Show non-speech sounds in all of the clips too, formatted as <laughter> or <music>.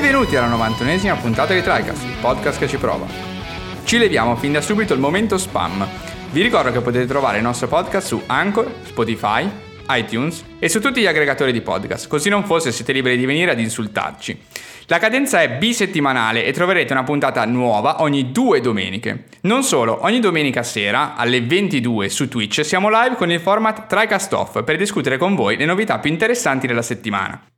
Benvenuti alla 91esima puntata di TriCast, il podcast che ci prova. Ci leviamo fin da subito il momento spam. Vi ricordo che potete trovare il nostro podcast su Anchor, Spotify, iTunes e su tutti gli aggregatori di podcast, così non fosse siete liberi di venire ad insultarci. La cadenza è bisettimanale e troverete una puntata nuova ogni due domeniche. Non solo, ogni domenica sera alle 22 su Twitch siamo live con il format TriCast Off per discutere con voi le novità più interessanti della settimana.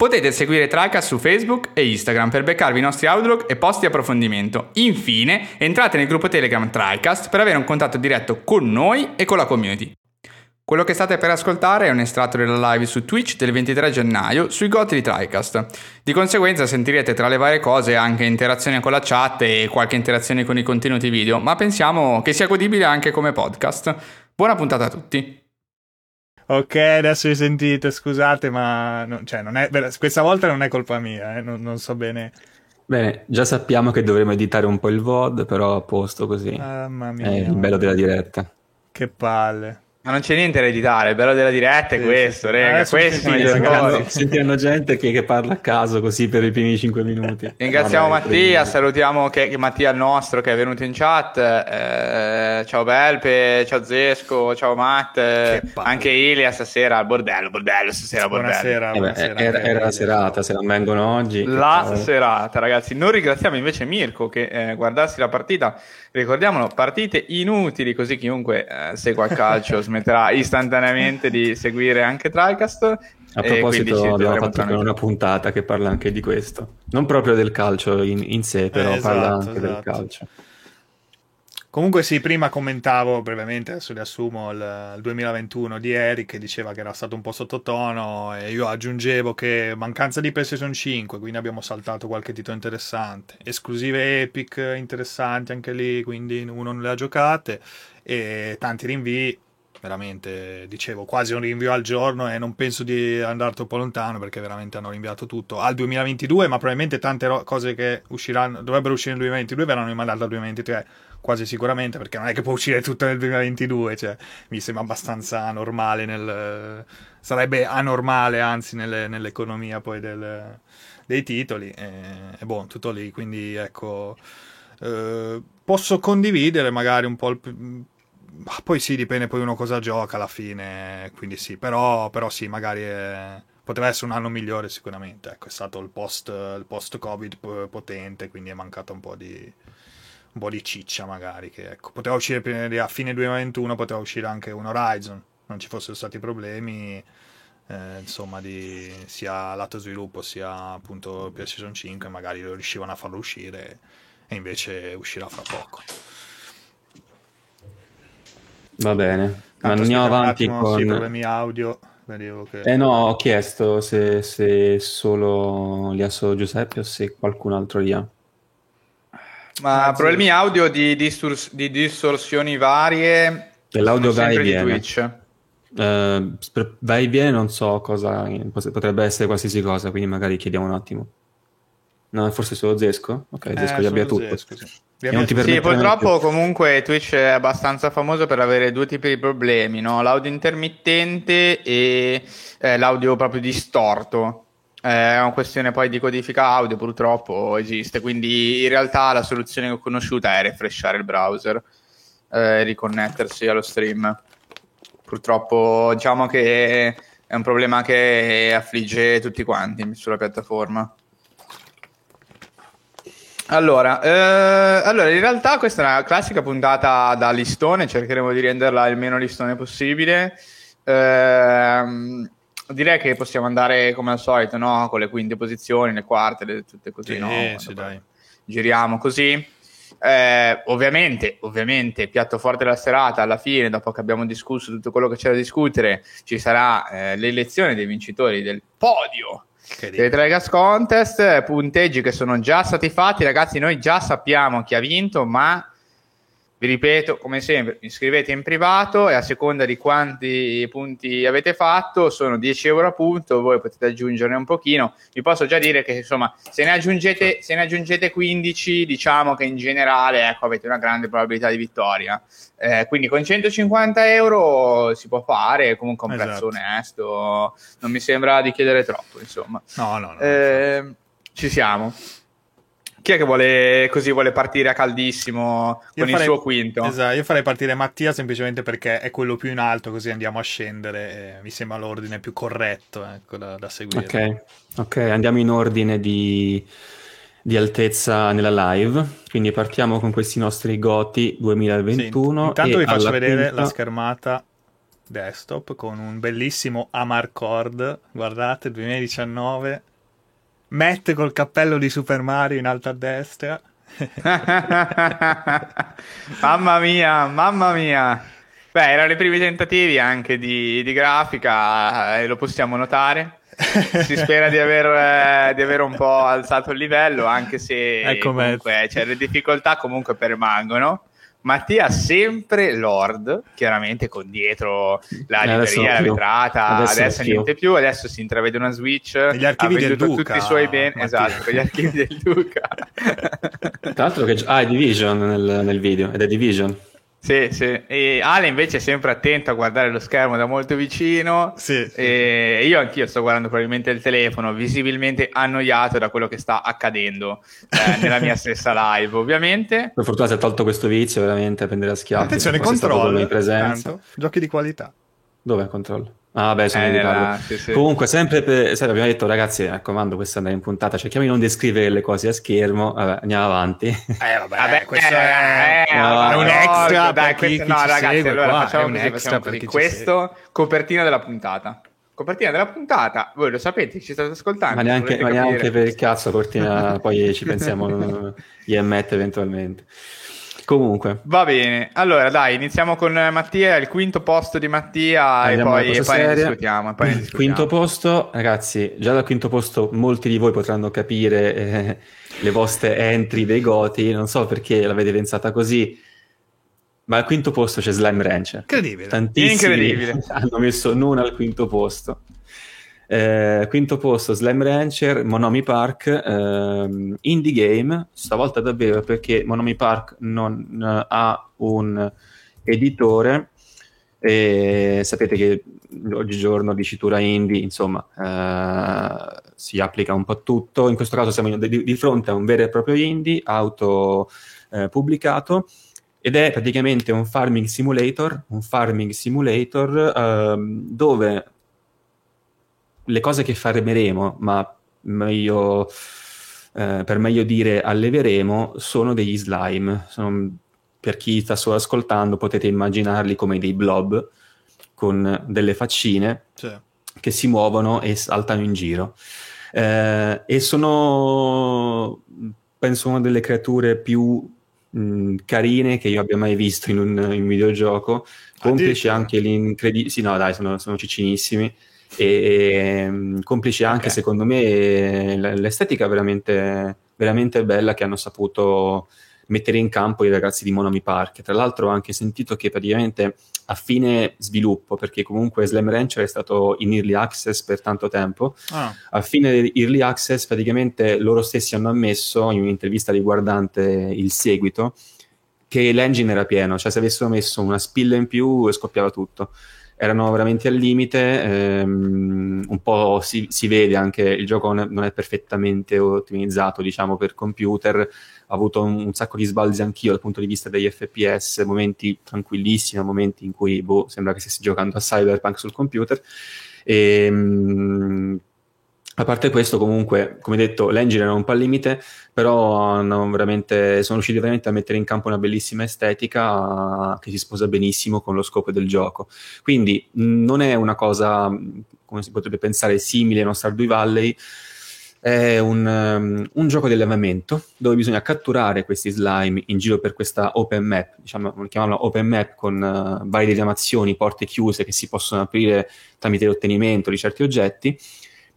Potete seguire Tricast su Facebook e Instagram per beccarvi i nostri outlook e post di approfondimento. Infine, entrate nel gruppo Telegram Tricast per avere un contatto diretto con noi e con la community. Quello che state per ascoltare è un estratto della live su Twitch del 23 gennaio sui goti di TriCast. Di conseguenza sentirete tra le varie cose anche interazione con la chat e qualche interazione con i contenuti video, ma pensiamo che sia godibile anche come podcast. Buona puntata a tutti! Ok, adesso vi sentite, scusate, ma no, cioè, non è, questa volta non è colpa mia, eh, non, non, so bene. Bene, già sappiamo che dovremo editare un po' il VOD, però a posto così. Mamma mia. È il bello della diretta. Che palle. Ma non c'è niente da editare, il bello della diretta è sì, questo, sì. rega, le cose. Sentiranno gente che, che, parla a caso così per i primi 5 minuti. Ringraziamo Vabbè, Mattia, salutiamo che, che Mattia il nostro che è venuto in chat, eh, ciao Belpe, ciao Zesco, ciao Matt, anche Ilia stasera al bordello, bordello stasera bordello. Buonasera, buonasera eh beh, era, era la serata, se non vengono oggi. La serata ragazzi, noi ringraziamo invece Mirko che eh, guardarsi la partita Ricordiamolo, partite inutili, così chiunque eh, segua il calcio <laughs> smetterà istantaneamente di seguire anche Tricast. A proposito, abbiamo fatto una puntata che parla anche di questo. Non proprio del calcio in, in sé, però eh, parla esatto, anche esatto. del calcio. Comunque sì, prima commentavo brevemente, adesso riassumo il, il 2021 di Eric che diceva che era stato un po' sottotono e io aggiungevo che mancanza di PlayStation 5, quindi abbiamo saltato qualche titolo interessante, esclusive Epic interessanti anche lì, quindi uno non le ha giocate e tanti rinvii, veramente dicevo quasi un rinvio al giorno e non penso di andare troppo lontano perché veramente hanno rinviato tutto al 2022, ma probabilmente tante ro- cose che usciranno, dovrebbero uscire nel 2022 verranno rimandate al 2023 quasi sicuramente, perché non è che può uscire tutto nel 2022, cioè, mi sembra abbastanza normale, nel, sarebbe anormale anzi nelle, nell'economia poi del, dei titoli, e, e boh, tutto lì, quindi ecco, eh, posso condividere magari un po' il... Poi sì, dipende poi uno cosa gioca alla fine, quindi sì, però, però sì, magari è, poteva essere un anno migliore sicuramente, ecco, è stato il post, il post Covid potente, quindi è mancato un po' di, un po' di ciccia magari, che ecco, poteva uscire a fine 2021, poteva uscire anche un Horizon, non ci fossero stati problemi, eh, insomma, di, sia lato sviluppo sia appunto PlayStation 5, magari riuscivano a farlo uscire e invece uscirà fra poco. Va bene, ma andiamo avanti attimo, con... Sì, problemi audio. Che... Eh no, ho chiesto se, se solo li ha solo Giuseppe o se qualcun altro li ha. Ma ah, problemi sì. audio di, distors- di, distorsioni varie. L'audio va e viene. Twitch. Uh, va e viene, non so cosa. Potrebbe essere qualsiasi cosa, quindi magari chiediamo un attimo. No, forse solo Zesco? Ok, eh, Zesco gli abbia tutto. Zesco, sì. sì purtroppo comunque Twitch è abbastanza famoso per avere due tipi di problemi, no? l'audio intermittente e eh, l'audio proprio distorto. Eh, è una questione poi di codifica audio, purtroppo esiste, quindi in realtà la soluzione che ho conosciuto è refreshare il browser e eh, riconnettersi allo stream. Purtroppo diciamo che è un problema che affligge tutti quanti sulla piattaforma. Allora, eh, allora, in realtà questa è una classica puntata da listone, cercheremo di renderla il meno listone possibile. Eh, direi che possiamo andare come al solito, no? Con le quinte posizioni, le quarte, le, tutte così, sì, no? Sì. Giriamo così. Eh, ovviamente, ovviamente, piatto forte della serata, alla fine, dopo che abbiamo discusso tutto quello che c'è da discutere, ci sarà eh, l'elezione dei vincitori del podio delle tre contest, punteggi che sono già stati fatti, ragazzi, noi già sappiamo chi ha vinto, ma vi ripeto, come sempre, iscrivete in privato e a seconda di quanti punti avete fatto, sono 10 euro a punto, voi potete aggiungerne un pochino. Vi posso già dire che insomma, se ne aggiungete, se ne aggiungete 15, diciamo che in generale ecco, avete una grande probabilità di vittoria. Eh, quindi con 150 euro si può fare, comunque un esatto. prezzo onesto, non mi sembra di chiedere troppo, insomma. No, no, no. Eh, Ci siamo. Chi è che vuole, così vuole partire a caldissimo io con farei, il suo quinto? Esatto, io farei partire Mattia semplicemente perché è quello più in alto, così andiamo a scendere. mi sembra l'ordine più corretto ecco, da, da seguire. Ok, ok, andiamo in ordine di, di, altezza nella live. Quindi partiamo con questi nostri Goti 2021. Sì, intanto vi faccio vedere quinta... la schermata desktop con un bellissimo Amarcord. Guardate, 2019 Matt col cappello di Super Mario in alto a destra. <laughs> mamma mia, mamma mia. Beh, erano i primi tentativi anche di, di grafica, eh, lo possiamo notare. si spera di aver, eh, di aver, un po' alzato il livello, anche se ecco comunque, cioè, le difficoltà comunque permangono. Mattia sempre Lord, chiaramente con dietro la eh, libreria, la vetrata, adesso, adesso niente più, adesso si intravede una Switch, gli archivi del Duca, tutti i suoi beni, esatto, gli archivi del Duca. Tra l'altro che ah, è Division nel, nel video, ed è Division. Sì, sì. E Ale invece è sempre attento a guardare lo schermo da molto vicino. Sì, sì. E io anch'io sto guardando probabilmente il telefono, visibilmente annoiato da quello che sta accadendo eh, <laughs> nella mia stessa live, ovviamente. Per fortuna si è tolto questo vizio, veramente, a prendere a schiaffi. Attenzione, controllo. Giochi di qualità. Dove è il controllo? Ah, beh, sono eh, in ritardo. Sì, sì. Comunque, sempre per, sai, abbiamo detto, ragazzi, mi raccomando, questa è in puntata, cerchiamo di non descrivere le cose a schermo. Vabbè, andiamo avanti. Eh, vabbè, <laughs> vabbè questo è, è, no, è un extra no, dai, questo, no, ragazzi, segue, allora qua, facciamo così, facciamo così. Questo, copertina della puntata. Copertina della puntata, voi lo sapete, ci state ascoltando. Ma neanche, ma neanche per il cazzo, copertina, <laughs> poi ci pensiamo io e Matt eventualmente. Comunque. Va bene, allora dai, iniziamo con Mattia, il quinto posto di Mattia Andiamo e poi, e poi ne discutiamo. Poi ne discutiamo. Quinto posto, ragazzi, già dal quinto posto molti di voi potranno capire eh, le vostre entry dei goti, non so perché l'avete pensata così, ma al quinto posto c'è Slime Rancher. Incredibile. Tantissimi Incredibile. <laughs> hanno messo non al quinto posto. Eh, quinto posto Slam Rancher, Monomi Park, eh, Indie Game, stavolta davvero perché Monomi Park non uh, ha un editore e sapete che oggigiorno dicitura indie, insomma, eh, si applica un po' a tutto. In questo caso siamo di, di fronte a un vero e proprio indie auto eh, pubblicato ed è praticamente un farming simulator, un farming simulator ehm, dove le cose che farmeremo, ma meglio, eh, per meglio dire alleveremo, sono degli slime. Sono, per chi sta solo ascoltando potete immaginarli come dei blob con delle faccine sì. che si muovono e saltano in giro. Eh, e sono, penso, una delle creature più mh, carine che io abbia mai visto in un, in un videogioco, complice anche l'incredibile... Sì, no, dai, sono, sono ciccinissimi e ehm, complice anche okay. secondo me l'estetica veramente, veramente bella che hanno saputo mettere in campo i ragazzi di Monami Park. Tra l'altro ho anche sentito che praticamente a fine sviluppo, perché comunque Slam Rancher è stato in early access per tanto tempo, ah. a fine early access praticamente loro stessi hanno ammesso in un'intervista riguardante il seguito che l'engine era pieno, cioè se avessero messo una spilla in più scoppiava tutto erano veramente al limite, ehm, un po' si, si, vede anche il gioco non è, perfettamente ottimizzato diciamo per computer, ho avuto un, un, sacco di sbalzi anch'io dal punto di vista degli FPS, momenti tranquillissimi, momenti in cui boh, sembra che stessi giocando a Cyberpunk sul computer. Ehm, a parte questo, comunque, come detto, l'engine era un po' al limite, però sono riusciti veramente a mettere in campo una bellissima estetica che si sposa benissimo con lo scopo del gioco. Quindi non è una cosa, come si potrebbe pensare, simile a uno Stardew Valley, è un, um, un, gioco di allevamento dove bisogna catturare questi slime in giro per questa open map, diciamo, chiamiamola open map con uh, varie diramazioni, porte chiuse che si possono aprire tramite l'ottenimento di certi oggetti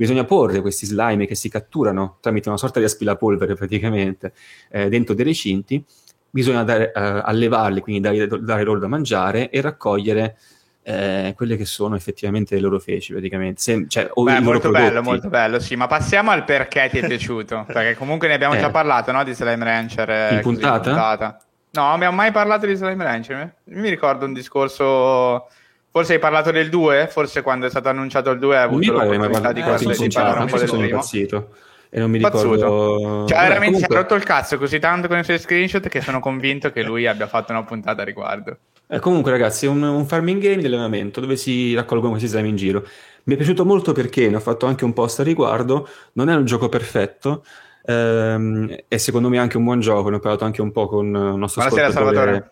bisogna porre questi slime che si catturano tramite una sorta di aspirapolvere praticamente eh, dentro dei recinti, bisogna dare, eh, allevarli, quindi dare, dare, loro da mangiare e raccogliere eh, quelle che sono effettivamente le loro feci praticamente. Se, cioè, Beh, molto bello, molto bello, sì, ma passiamo al perché ti è <laughs> piaciuto, perché comunque ne abbiamo già eh. parlato, no, di Slime Rancher. Eh, in puntata? puntata? No, abbiamo mai parlato di Slime Rancher. Mi ricordo un discorso Forse hai parlato del 2? Forse quando è stato annunciato il 2 hai avuto l'opportunità di, parlare, di parlare un po' del primo. Impazzito. e non mi Pazzuto. ricordo... Cioè, Vabbè, veramente comunque... ci ha rotto il cazzo così tanto con i suoi screenshot che sono convinto che lui abbia fatto una puntata a riguardo. Eh, comunque ragazzi, è un, un farming game di allenamento dove si raccolgono questi slime in giro. Mi è piaciuto molto perché ne ho fatto anche un post a riguardo, non è un gioco perfetto, ehm, è secondo me anche un buon gioco, ne ho parlato anche un po' con il nostro Buonasera Salvatore.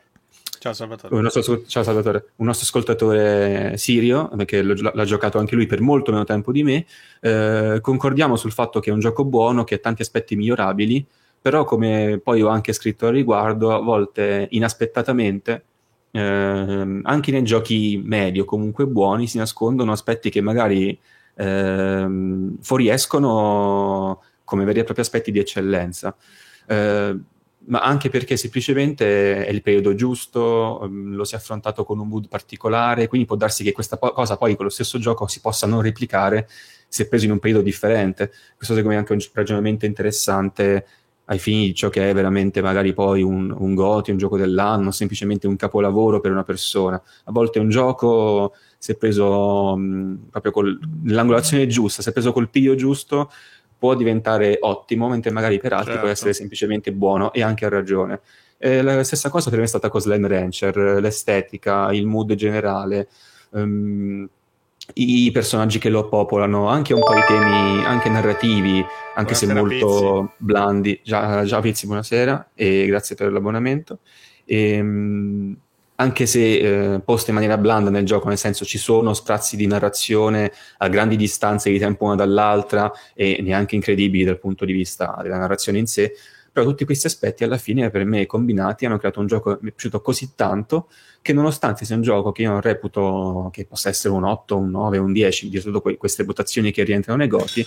Ciao Salvatore. Un nostro, ciao Salvatore. Un nostro ascoltatore sirio, perché l'ha giocato anche lui per molto meno tempo di me, eh, concordiamo sul fatto che è un gioco buono, che ha tanti aspetti migliorabili, però come poi ho anche scritto al riguardo, a volte inaspettatamente, eh, anche nei giochi medio, comunque buoni, si nascondono aspetti che magari eh, fuoriescono come veri e propri aspetti di eccellenza. Eh, ma anche perché semplicemente è il periodo giusto, mm, lo si è affrontato con un mood particolare, quindi può darsi che questa po- cosa poi con lo stesso gioco si possa non replicare se preso in un periodo differente. Questo secondo me è anche un ragionamento interessante ai fini di ciò che è veramente magari poi un, un goti, un gioco dell'anno, semplicemente un capolavoro per una persona. A volte un gioco, se preso mh, mm, proprio con l'angolazione giusta, se preso col piglio giusto, può diventare ottimo, mentre magari per altri certo. può essere semplicemente buono e anche a ragione. Eh, la stessa cosa per me è stata con Slime Rancher, l'estetica, il mood generale, um, i personaggi che lo popolano, anche un po' i temi anche narrativi, anche buonasera, se molto Pizzi. blandi. Già, già Pizzi, buonasera e grazie per l'abbonamento. E, um, anche se eh, poste in maniera blanda nel gioco, nel senso ci sono sprazzi di narrazione a grandi distanze di tempo una dall'altra e neanche incredibili dal punto di vista della narrazione in sé, però tutti questi aspetti alla fine per me combinati hanno creato un gioco che mi è piaciuto così tanto che nonostante sia un gioco che io non reputo che possa essere un 8, un 9, un 10, di tutte que- queste votazioni che rientrano nei goti,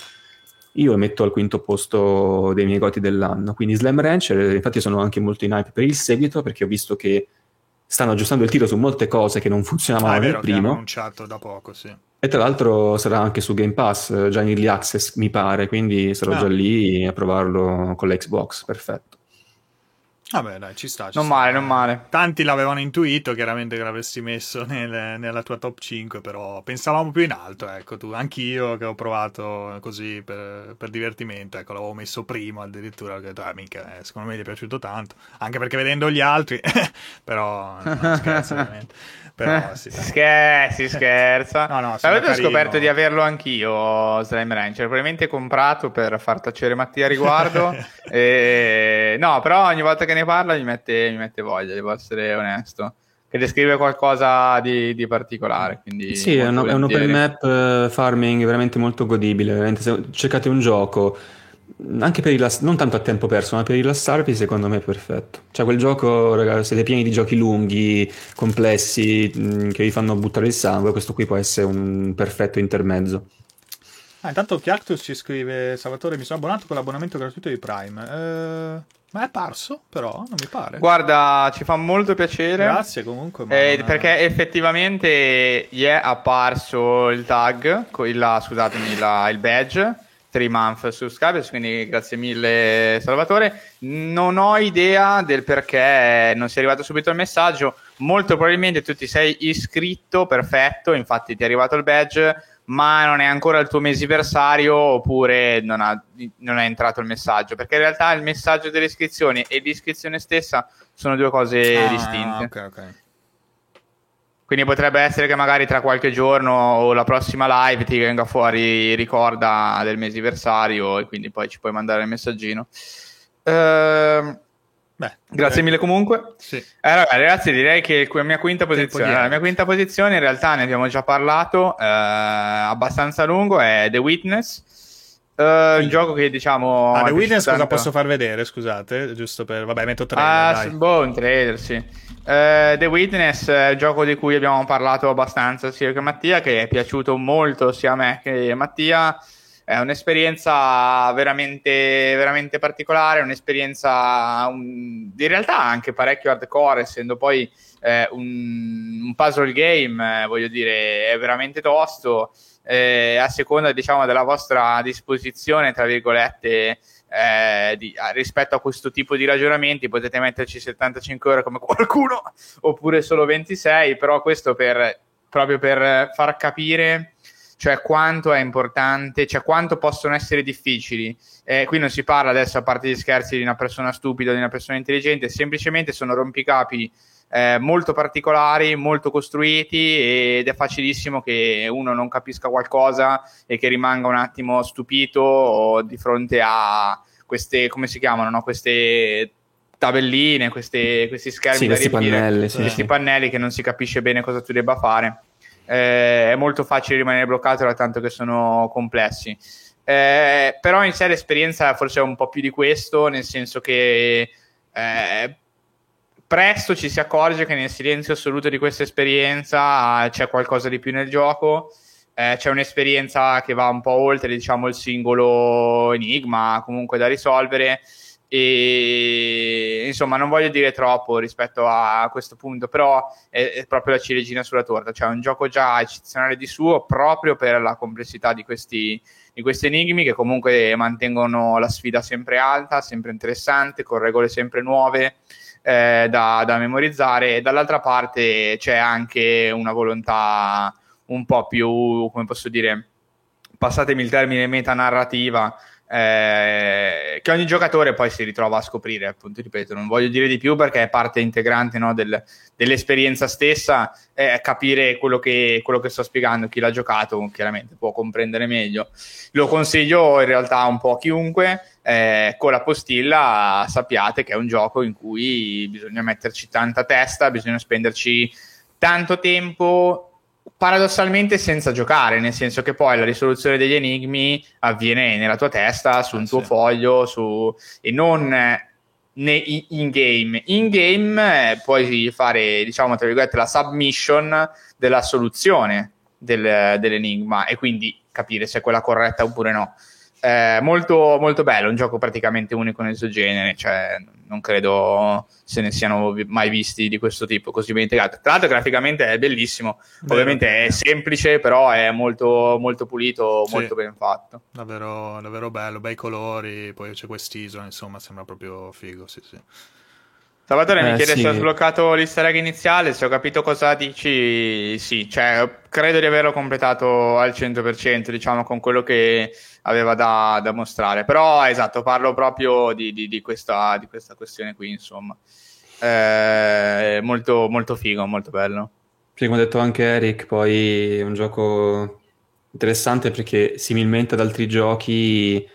io lo metto al quinto posto dei miei goti dell'anno. Quindi Slam Rancher, infatti sono anche molto in hype per il seguito perché ho visto che stanno aggiustando il tiro su molte cose che non funzionavano ah, nel primo. annunciato da poco, sì. E tra l'altro sarà anche su Game Pass, già in early access mi pare, quindi sarò ah. già lì a provarlo con l'Xbox, perfetto. Vabbè, dai, ci sta. Ci non sta. male, non male. Tanti l'avevano intuito, chiaramente, che l'avresti messo nel, nella tua top 5, però pensavamo più in alto, ecco, tu. Anch'io che ho provato così per, per divertimento, ecco, l'avevo messo primo addirittura, ho detto, ah, mica, eh, secondo me gli è piaciuto tanto, anche perché vedendo gli altri, <laughs> però, no, scherzo, <laughs> ovviamente. Però, sì, si, scher- si scherza. no, no, Avete carino. scoperto di averlo anch'io, Slime Rancher. Probabilmente comprato per far tacere Mattia a riguardo. <laughs> e... No, però ogni volta che ne parla mi mette, mi mette voglia, devo essere onesto. Che descrive qualcosa di, di particolare. Quindi sì, è, un, è un open map uh, farming veramente molto godibile. Veramente, se cercate un gioco anche per rilass- non tanto a tempo perso, ma per rilassarvi, secondo me è perfetto. Cioè, quel gioco, ragazzi, siete pieni di giochi lunghi, complessi, mh, mm, che vi fanno buttare il sangue. Questo qui può essere un perfetto intermezzo. Ah, intanto Chiactus ci scrive: Salvatore, mi sono abbonato con l'abbonamento gratuito di Prime. Eh, ma è apparso, però, non mi pare. Guarda, ci fa molto piacere. Grazie comunque. Eh, non... Perché effettivamente gli è apparso il tag, il, scusatemi, la, il badge 3 month subscribers, quindi grazie mille Salvatore. Non ho idea del perché non sia arrivato subito il messaggio, molto probabilmente tu ti sei iscritto, perfetto, infatti ti è arrivato il badge, ma non è ancora il tuo mesiversario oppure non, ha, non è entrato il messaggio, perché in realtà il messaggio delle iscrizioni e l'iscrizione stessa sono due cose ah, distinte. Ok, ok. Quindi potrebbe essere che magari tra qualche giorno o la prossima live ti venga fuori ricorda del mesiversario e quindi poi ci puoi mandare il messaggino. Ehm, Beh, Grazie beh. mille comunque. Sì. Eh, ragazzi, direi che la mia quinta posizione, la mia quinta posizione in realtà ne abbiamo già parlato, eh, abbastanza lungo, è The Witness. Uh, un gioco che diciamo. Ah, The Witness cosa tanto... posso far vedere? Scusate, giusto per. Vabbè, metto trailer. Ah, dai. boh, un trailer, sì. Uh, The Witness è il gioco di cui abbiamo parlato abbastanza sia che Mattia, che è piaciuto molto sia a me che a Mattia. È un'esperienza veramente, veramente particolare, un'esperienza un, in realtà anche parecchio hardcore, essendo poi eh, un, un, puzzle game, eh, voglio dire, è veramente tosto. Eh, a seconda diciamo della vostra disposizione, tra virgolette, eh, di, rispetto a questo tipo di ragionamenti potete metterci 75 ore come qualcuno <laughs> oppure solo 26 però questo per, proprio per far capire cioè quanto è importante, cioè quanto possono essere difficili. Eh, qui non si parla adesso, a parte gli scherzi, di una persona stupida di una persona intelligente, semplicemente sono rompicapi eh, molto particolari, molto costruiti ed è facilissimo che uno non capisca qualcosa e che rimanga un attimo stupito di fronte a queste, come si chiamano, no? queste tabelline, questi, questi schermi sì, questi pannelli, sì, questi pannelli che non si capisce bene cosa tu debba fare. Eh, è molto facile rimanere bloccato da tanto che sono complessi. Eh, però in sé l'esperienza forse è un po' più di questo, nel senso che eh, presto ci si accorge che nel silenzio assoluto di questa esperienza c'è qualcosa di più nel gioco. Eh, c'è un'esperienza che va un po' oltre diciamo il singolo enigma comunque da risolvere. E insomma non voglio dire troppo rispetto a questo punto però è, è proprio la ciliegina sulla torta. Cioè un gioco già eccezionale di suo proprio per la complessità di questi, di questi enigmi che comunque mantengono la sfida sempre alta sempre interessante con regole sempre nuove eh, da, da memorizzare. E dall'altra parte c'è anche una volontà un po' più come posso dire passatemi il termine metanarrativa eh, che ogni giocatore poi si ritrova a scoprire, appunto, ripeto, non voglio dire di più perché è parte integrante no, del, dell'esperienza stessa, eh, capire quello che, quello che sto spiegando, chi l'ha giocato chiaramente può comprendere meglio. Lo consiglio in realtà un po' a chiunque, eh, con la postilla sappiate che è un gioco in cui bisogna metterci tanta testa, bisogna spenderci tanto tempo paradossalmente senza giocare, nel senso che poi la risoluzione degli enigmi avviene nella tua testa, su un tuo sì. foglio, su... e non in game. In game eh, puoi fare, diciamo, tra virgolette, la submission della soluzione del, dell'enigma e quindi capire se è quella corretta oppure no. Eh, molto, molto bello, un gioco praticamente unico nel suo genere, cioè non credo se ne siano mai visti di questo tipo, così ben integrato. Tra l'altro graficamente è bellissimo, Vero. ovviamente è semplice, però è molto, molto pulito, sì. molto ben fatto. Davvero, davvero bello, bei colori, poi c'è quest'isola, insomma, sembra proprio figo, sì sì. Salvatore eh, mi chiede sì. se ho sbloccato l'easter egg iniziale, se ho capito cosa dici, sì, cioè credo di averlo completato al 100%, diciamo, con quello che aveva da, da mostrare. Però, esatto, parlo proprio di, di, di, questa, di questa, questione qui, insomma. Eh, molto, molto figo, molto bello. Sì, come ha detto anche Eric, poi è un gioco interessante perché similmente ad altri giochi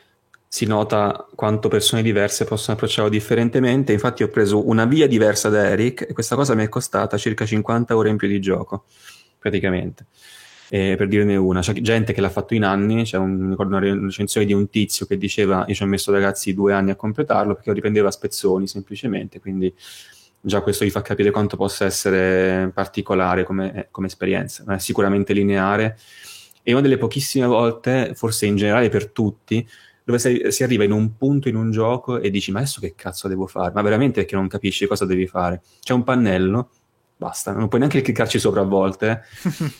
si nota quanto persone diverse possono approcciarlo differentemente. Infatti, ho preso una via diversa da Eric e questa cosa mi è costata circa 50 ore in più di gioco, praticamente. E per dirne una, c'è gente che l'ha fatto in anni. C'è un, ricordo una recensione di un tizio che diceva: Io ci ho messo ragazzi due anni a completarlo perché lo riprendeva a spezzoni semplicemente. Quindi, già questo vi fa capire quanto possa essere particolare come, come esperienza. Non è sicuramente lineare. E una delle pochissime volte, forse in generale per tutti, dove si, si, arriva in un punto in un gioco e dici ma adesso che cazzo devo fare? Ma veramente perché non capisci cosa devi fare? C'è un pannello, basta, non puoi neanche cliccarci sopra a volte.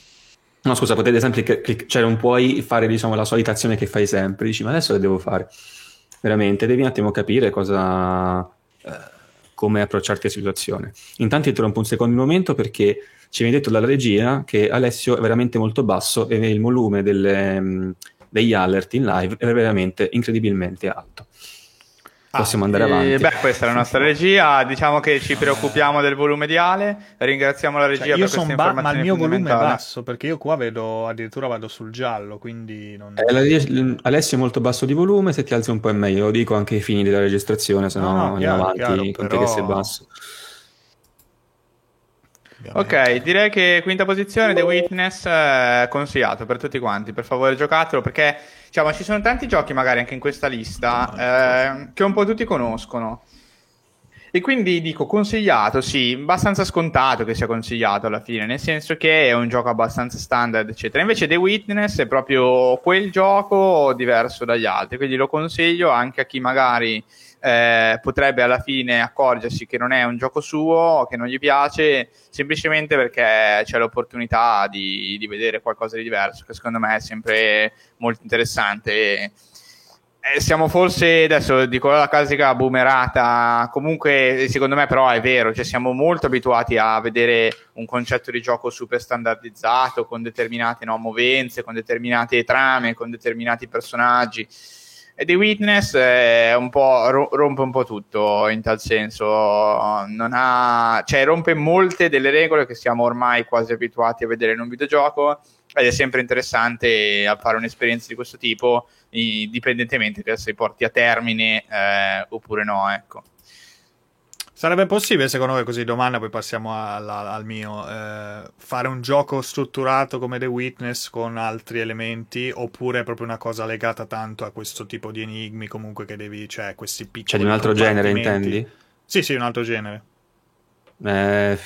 <laughs> no scusa, potete sempre clic- cioè non puoi fare diciamo la solita azione che fai sempre, dici ma adesso che devo fare? Veramente, devi un attimo capire cosa... Eh, come approcciarti alla situazione. Intanto interrompo un secondo momento perché ci viene detto dalla regia che Alessio è veramente molto basso e il volume delle, degli alert in live è veramente incredibilmente alto. Possiamo ah, andare avanti. beh, questa è la nostra regia. Diciamo che ci preoccupiamo del volume ideale. Ringraziamo la regia cioè, io per queste ba- Ma il mio volume è basso perché io qua vedo addirittura vado sul giallo. Quindi non... eh, la, Alessio è molto basso di volume. Se ti alzi un po' è meglio. Lo dico anche ai fini della registrazione, se no, no andiamo avanti chiaro, con però... te che sei basso. Ok, direi che quinta posizione, The Witness, eh, consigliato per tutti quanti, per favore giocatelo perché diciamo, ci sono tanti giochi magari anche in questa lista eh, che un po' tutti conoscono. E quindi dico consigliato, sì, abbastanza scontato che sia consigliato alla fine, nel senso che è un gioco abbastanza standard, eccetera. Invece The Witness è proprio quel gioco diverso dagli altri, quindi lo consiglio anche a chi magari eh, potrebbe alla fine accorgersi che non è un gioco suo, che non gli piace, semplicemente perché c'è l'opportunità di, di vedere qualcosa di diverso, che secondo me è sempre molto interessante. eh, siamo forse, adesso dico la classica boomerata, comunque secondo me però è vero, cioè siamo molto abituati a vedere un concetto di gioco super standardizzato, con determinate no, movenze, con determinate trame, con determinati personaggi. E The Witness un rompe un po' tutto in tal senso, ha, cioè rompe molte delle regole che siamo ormai quasi abituati a vedere in un videogioco ed è sempre interessante fare un'esperienza di questo tipo, indipendentemente che se porti a termine eh, oppure no. Ecco. Sarebbe possibile, secondo me, così domanda, poi passiamo alla, al mio, eh, fare un gioco strutturato come The Witness con altri elementi, oppure è proprio una cosa legata tanto a questo tipo di enigmi, comunque che devi, cioè questi piccoli... Cioè di un altro genere, intendi? Sì, sì, un altro genere. Eh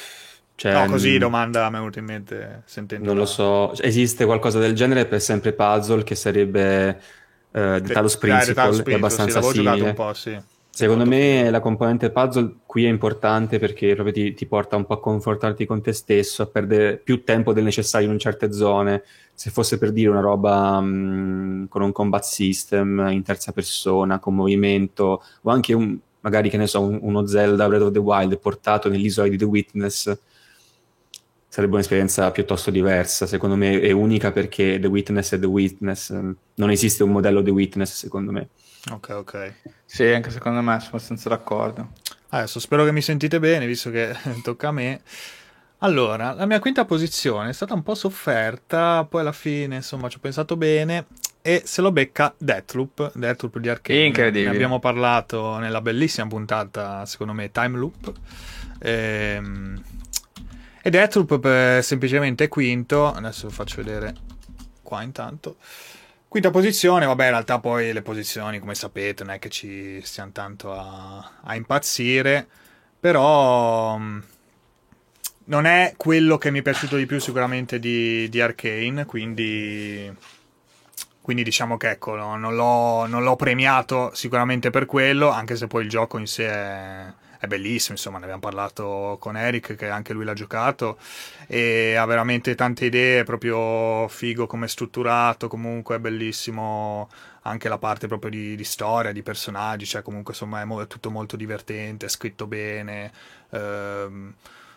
cioè, no, così domanda mi è venuta in mente sentendo. Non la... lo so, esiste qualcosa del genere per sempre puzzle che sarebbe uh, The Talos Principle, che è abbastanza sì, simile. Sì. Secondo me la componente puzzle qui è importante perché proprio ti, ti, porta un po' a confortarti con te stesso, a perdere più tempo del necessario in certe zone. Se fosse per dire una roba mh, con un combat system in terza persona, con movimento, o anche un, magari che ne so, un, uno Zelda Breath of the Wild portato nell'isola di The Witness, sarebbe un'esperienza piuttosto diversa. Secondo me è unica perché The Witness è The Witness. Non esiste un modello The Witness, secondo me. Ok, ok. Sì, anche secondo me sono abbastanza d'accordo. Adesso spero che mi sentite bene, visto che <laughs> tocca a me. Allora, la mia quinta posizione è stata un po' sofferta, poi alla fine, insomma, ci ho pensato bene e se lo becca Deathloop, Deathloop di Arcane. Incredibile. Ne abbiamo parlato nella bellissima puntata, secondo me, Time Loop. Ehm e Deathloop semplicemente quinto. Adesso vi faccio vedere qua intanto. Quinta posizione, vabbè, in realtà poi le posizioni, come sapete, non è che ci stiamo tanto a, a impazzire, però mm, non è quello che mi è piaciuto di più sicuramente di, di Arcane, quindi, quindi diciamo che ecco, non l'ho, non l'ho premiato sicuramente per quello, anche se poi il gioco in sé è è bellissimo, insomma, ne abbiamo parlato con Eric che anche lui l'ha giocato e ha veramente tante idee, proprio figo come è strutturato, comunque è bellissimo anche la parte proprio di, di storia, di personaggi, cioè comunque insomma è, mo- è, tutto molto divertente, è scritto bene. Ehm,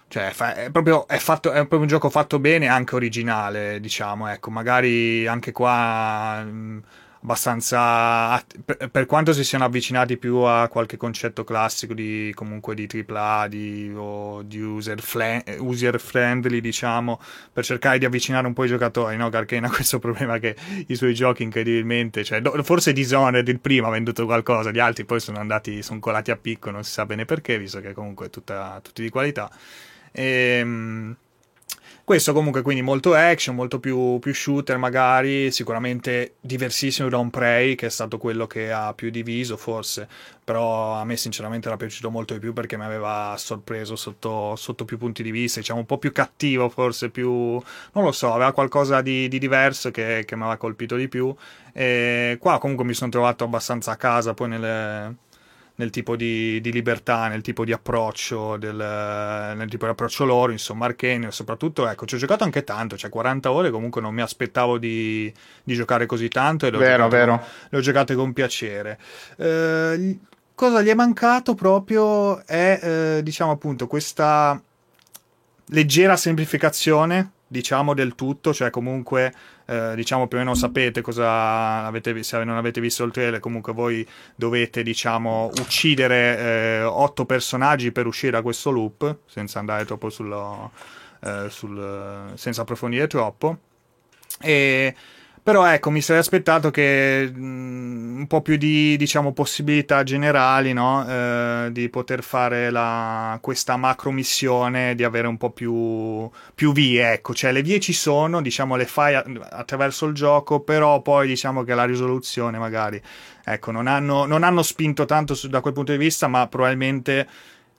cioè, è proprio, è, fatto, è proprio un gioco fatto bene, anche originale, diciamo. Ecco, magari anche qua. Mh, abbastanza per, per, quanto si siano avvicinati più a qualche concetto classico di comunque di AAA di, o di user, fla- user friendly diciamo per cercare di avvicinare un po' i giocatori no? Arcane <laughs> ha questo problema che i suoi giochi incredibilmente cioè, forse Dishonored il primo ha venduto qualcosa gli altri poi sono andati sono colati a picco non si sa bene perché visto che comunque è tutta, tutti di qualità e ehm, questo comunque quindi molto action, molto più, più shooter magari, sicuramente diversissimo da un Prey che è stato quello che ha più diviso forse, però a me sinceramente era piaciuto molto di più perché mi aveva sorpreso sotto, sotto più punti di vista, diciamo un po' più cattivo forse, più... non lo so, aveva qualcosa di, di diverso che, che mi aveva colpito di più. E qua comunque mi sono trovato abbastanza a casa poi nelle nel tipo di, di, libertà, nel tipo di approccio, del, nel tipo di approccio loro, insomma, Arcane, soprattutto, ecco, ci ho giocato anche tanto, cioè 40 ore, comunque non mi aspettavo di, di giocare così tanto e le ho, vero, giocate, vero. le ho giocate con piacere. Eh, cosa gli è mancato proprio è, eh, diciamo appunto, questa leggera semplificazione diciamo del tutto, cioè comunque eh, diciamo più o meno sapete cosa avete se non avete visto il trailer, comunque voi dovete diciamo uccidere eh, otto personaggi per uscire da questo loop, senza andare troppo sullo, eh, sul, senza approfondire troppo. E però ecco, mi sarei aspettato che mh, mm, un po' più di diciamo, possibilità generali, no? eh, di poter fare la, questa macro missione, di avere un po' più, più, vie. Ecco, cioè le vie ci sono, diciamo, le fai attraverso il gioco, però poi diciamo che la risoluzione magari, ecco, non hanno, non hanno spinto tanto su, da quel punto di vista, ma probabilmente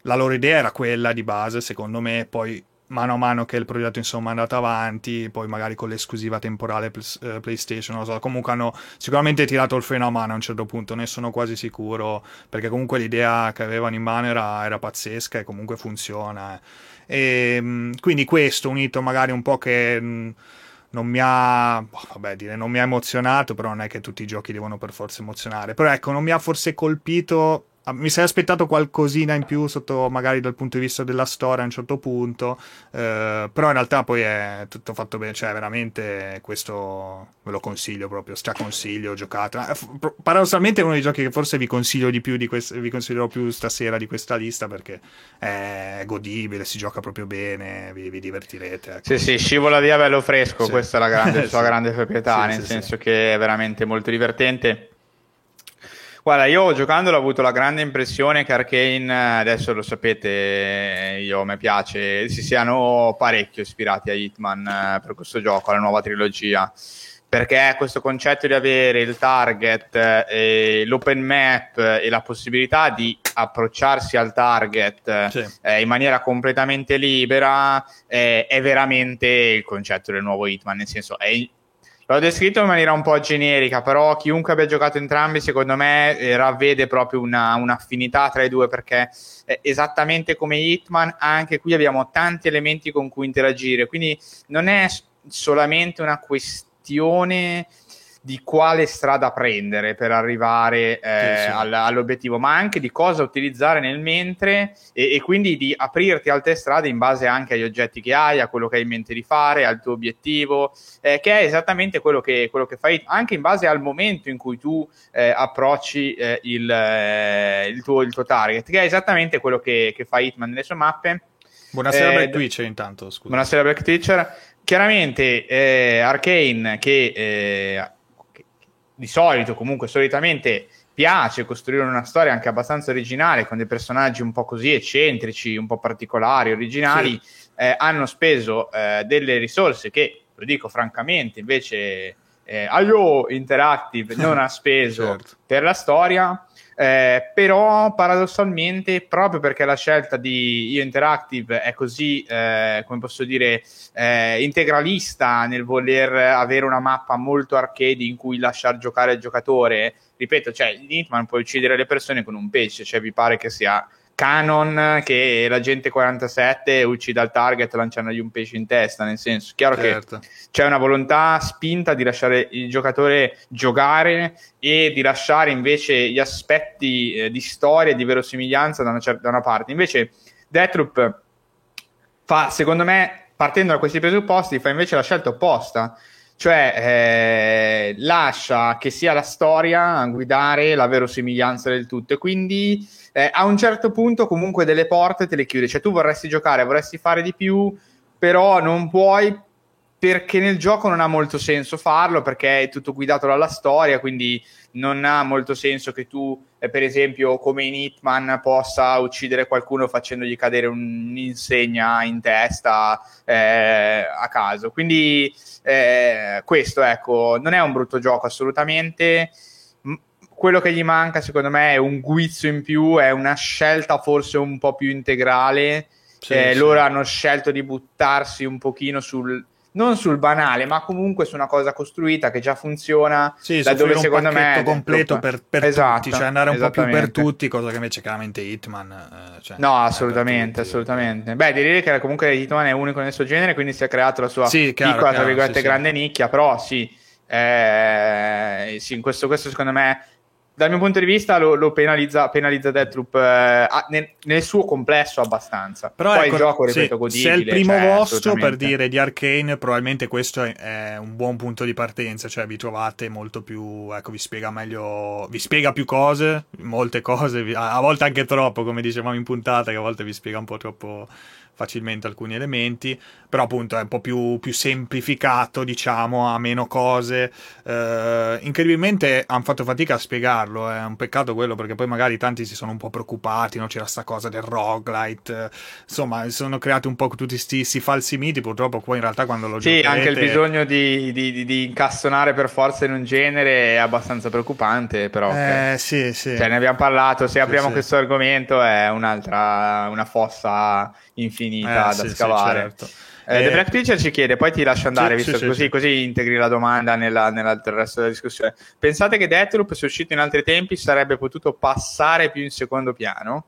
la loro idea era quella di base, secondo me, poi mano a mano che il progetto insomma è andato avanti, poi magari con l'esclusiva temporale uh, PlayStation, non lo so, comunque hanno sicuramente tirato il freno a mano a un certo punto, ne sono quasi sicuro, perché comunque l'idea che avevano in mano era, era pazzesca e comunque funziona. Eh. E, quindi questo unito magari un po' che... Mh, non mi ha, boh, vabbè, dire non mi ha emozionato, però non è che tutti i giochi devono per forza emozionare. Però ecco, non mi ha forse colpito mi sarei aspettato qualcosina in più sotto magari dal punto di vista della storia a un certo punto eh, però in realtà poi è tutto fatto bene cioè veramente questo ve lo consiglio proprio straconsiglio giocato eh, paradossalmente è uno dei giochi che forse vi consiglio di più di quest- vi consiglierò più stasera di questa lista perché è godibile si gioca proprio bene vi, vi divertirete ecco. sì sì scivola via bello fresco sì. questa è la grande, <laughs> sua sì. grande proprietà sì, nel senso che è veramente molto divertente Guarda, io giocandolo ho avuto la grande impressione che Arkane, adesso lo sapete, io mi piace, si siano parecchio ispirati a Hitman eh, per questo gioco, alla nuova trilogia. Perché questo concetto di avere il target, eh, l'open map e la possibilità di approcciarsi al target sì. eh, in maniera completamente libera eh, è veramente il concetto del nuovo Hitman. Nel senso, è L'ho descritto in maniera un po' generica, però chiunque abbia giocato entrambi, secondo me, eh, ravvede proprio una, un'affinità tra i due, perché eh, esattamente come Hitman, anche qui abbiamo tanti elementi con cui interagire, quindi non è solamente una questione di quale strada prendere per arrivare eh, sì, sì. All, all'obiettivo, ma anche di cosa utilizzare nel mentre e, e, quindi di aprirti altre strade in base anche agli oggetti che hai, a quello che hai in mente di fare, al tuo obiettivo, eh, che è esattamente quello che, quello che, fai, anche in base al momento in cui tu eh, approcci eh, il, eh, il, tuo, il, tuo, target, che è esattamente quello che, che fa Hitman nelle sue mappe. Buonasera Black Twitcher intanto, scusa. Buonasera Black Twitcher. Chiaramente eh, Arcane che di solito, comunque solitamente piace costruire una storia anche abbastanza originale con dei personaggi un po' così eccentrici, un po' particolari, originali, sì. eh, hanno speso eh, delle risorse che, lo dico francamente, invece eh, IO Interactive non ha speso certo. per la storia eh, però paradossalmente proprio perché la scelta di Io Interactive è così, eh, come posso dire, eh, integralista nel voler avere una mappa molto arcade in cui lasciar giocare il giocatore, ripeto, cioè in Hitman puoi uccidere le persone con un pesce, cioè vi pare che sia canon che l'agente 47 uccida il target lanciandogli un pesce in testa, nel senso, chiaro certo. che c'è una volontà spinta di lasciare il giocatore giocare e di lasciare invece gli aspetti eh, di storia e di verosimiglianza da una, certa, da una parte. Invece Deathloop fa, secondo me, partendo da questi presupposti, fa invece la scelta opposta, cioè eh, lascia che sia la storia a guidare la verosimiglianza del tutto e quindi eh, a un certo punto comunque delle porte te le chiude, cioè tu vorresti giocare, vorresti fare di più, però non puoi perché nel gioco non ha molto senso farlo perché è tutto guidato dalla storia, quindi non ha molto senso che tu, eh, per esempio, come in Hitman, possa uccidere qualcuno facendogli cadere un'insegna in testa eh, a caso. Quindi eh, questo, ecco, non è un brutto gioco assolutamente quello che gli manca, secondo me, è un guizzo in più, è una scelta forse un po' più integrale. Sì, eh, sì. Loro hanno scelto di buttarsi un pochino sul non sul banale, ma comunque su una cosa costruita che già funziona. Sì, da dove secondo me è completo per, per esatto, tutti, cioè andare un po' più per tutti, cosa che invece chiaramente Hitman. Eh, cioè, no, assolutamente, assolutamente. Beh, direi che comunque Hitman è unico nel suo genere, quindi si è creato la sua sì, chiaro, piccola, chiaro, tra virgolette, sì, grande nicchia, però sì, eh, sì, in questo, questo secondo me dal mio punto di vista lo, lo penalizza, penalizza Deathloop eh, nel, nel, suo complesso abbastanza. Però Poi ecco, il gioco, ripeto, sì, godibile. Se è il primo cioè, vostro, per dire, di Arkane, probabilmente questo è, è, un buon punto di partenza, cioè vi trovate molto più, ecco, vi spiega meglio, vi spiega più cose, molte cose, a volte anche troppo, come dicevamo in puntata, che a volte vi spiega un po' troppo facilmente alcuni elementi, però appunto è un po' più, più semplificato, diciamo, ha meno cose. Eh, incredibilmente hanno fatto fatica a spiegarlo, è un peccato quello perché poi magari tanti si sono un po' preoccupati, no? c'era sta cosa del roguelite, insomma, si sono creati un po' tutti questi falsi miti, purtroppo poi in realtà quando lo sì. Sì, anche il bisogno di, di, di, incastonare per forza in un genere è abbastanza preoccupante, però... Okay. Eh, sì, sì. Cioè, ne abbiamo parlato, se apriamo sì, questo argomento è un'altra, una fossa infinita eh, da sì, scavare. Sì, certo. Eh, The eh, Black Teacher ci chiede, poi ti lascio andare, sì, visto sì, così, sì. così, integri la domanda nella, nella, nel resto della discussione. Pensate che Deathloop, se uscito in altri tempi, sarebbe potuto passare più in secondo piano?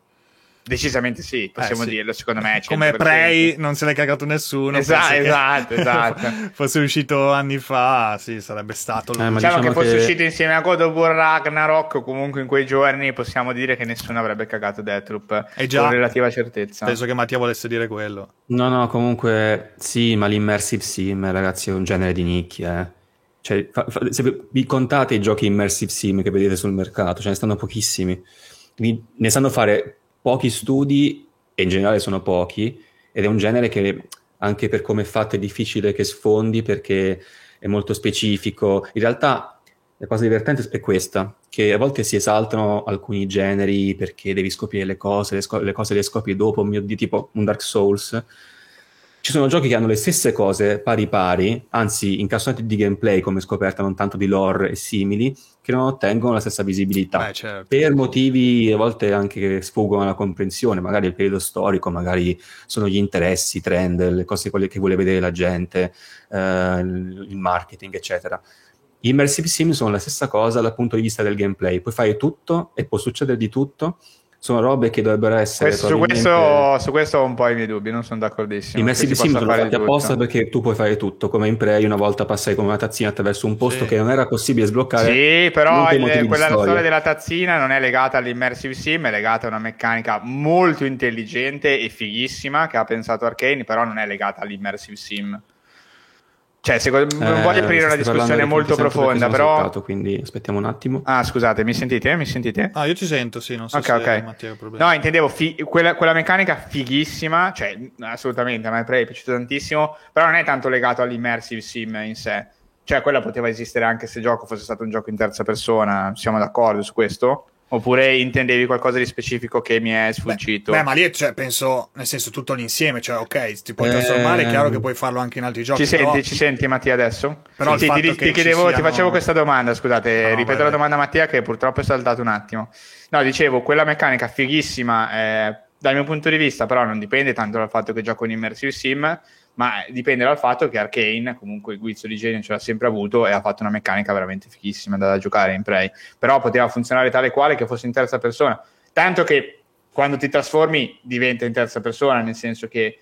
Decisamente sì, possiamo eh, sì. dirlo, secondo me. 100%. Come Prey non se l'è cagato nessuno. Esatto, esatto, esatto. <laughs> fosse uscito anni fa, sì, sarebbe stato... Eh, diciamo, diciamo, che fosse che... uscito insieme a God of War Ragnarok, comunque in quei giorni possiamo dire che nessuno avrebbe cagato Deathloop e già, con relativa certezza. Penso che Mattia volesse dire quello. No, no, comunque sì, ma l'immersive sim, ragazzi, è un genere di nicchia, eh. Cioè, fa, fa, se vi contate i giochi immersive sim che vedete sul mercato, ce ne stanno pochissimi. Ne sanno fare pochi studi e in generale sono pochi ed è un genere che anche per come è fatto è difficile che sfondi perché è molto specifico. In realtà la cosa divertente è questa, che a volte si esaltano alcuni generi perché devi scoprire le cose, le, sco- le cose le scopri dopo, mio Dio, tipo un Dark Souls, ci sono giochi che hanno le stesse cose pari pari, anzi incastonati di gameplay come scoperta, non tanto di lore e simili, che non ottengono la stessa visibilità. Beh, certo. Per motivi a volte anche che sfuggono alla comprensione, magari il periodo storico, magari sono gli interessi, i trend, le cose che vuole vedere la gente, eh, il marketing, eccetera. Gli immersive sim sono la stessa cosa dal punto di vista del gameplay, puoi fare tutto e può succedere di tutto sono robe che dovrebbero essere questo, probabilmente... su, questo, su, questo, ho un po' i miei dubbi non sono d'accordissimo i Massive Sim sono fatti apposta perché tu puoi fare tutto come in Prey una volta passai come una tazzina attraverso un posto sì. che non era possibile sbloccare sì però il, quella storia. storia della tazzina non è legata all'immersive sim è legata a una meccanica molto intelligente e fighissima che ha pensato Arkane però non è legata all'immersive sim cioè, secondo, non eh, voglio aprire una discussione molto profonda, però. Saltato, quindi aspettiamo un attimo. Ah, scusate, mi sentite? Mi sentite? Ah, io ti sento, sì, non so okay, se okay. Mattia. No, intendevo fi- quella, quella, meccanica fighissima, cioè, assolutamente, a me è piaciuto tantissimo, però non è tanto legato all'immersive sim in sé. Cioè, quella poteva esistere anche se il gioco fosse stato un gioco in terza persona, siamo d'accordo su questo? Oppure intendevi qualcosa di specifico che mi è sfuggito? Beh, beh ma lì cioè, penso, nel senso, tutto l'insieme, cioè, ok, ti puoi trasformare, è chiaro che puoi farlo anche in altri giochi. Ci però... senti, ci senti Mattia adesso? Però sì, ti, ti, chiedevo, siano... ti facevo questa domanda, scusate, no, ripeto beh, la domanda a Mattia che purtroppo è saltato un attimo. No, dicevo, quella meccanica fighissima, eh, dal mio punto di vista, però non dipende tanto dal fatto che gioco in Immersive Sim, ma dipende dal fatto che Arkane, comunque il guizzo di genio ce l'ha sempre avuto e ha fatto una meccanica veramente fighissima da giocare in Prey, però poteva funzionare tale quale che fosse in terza persona, tanto che quando ti trasformi diventa in terza persona, nel senso che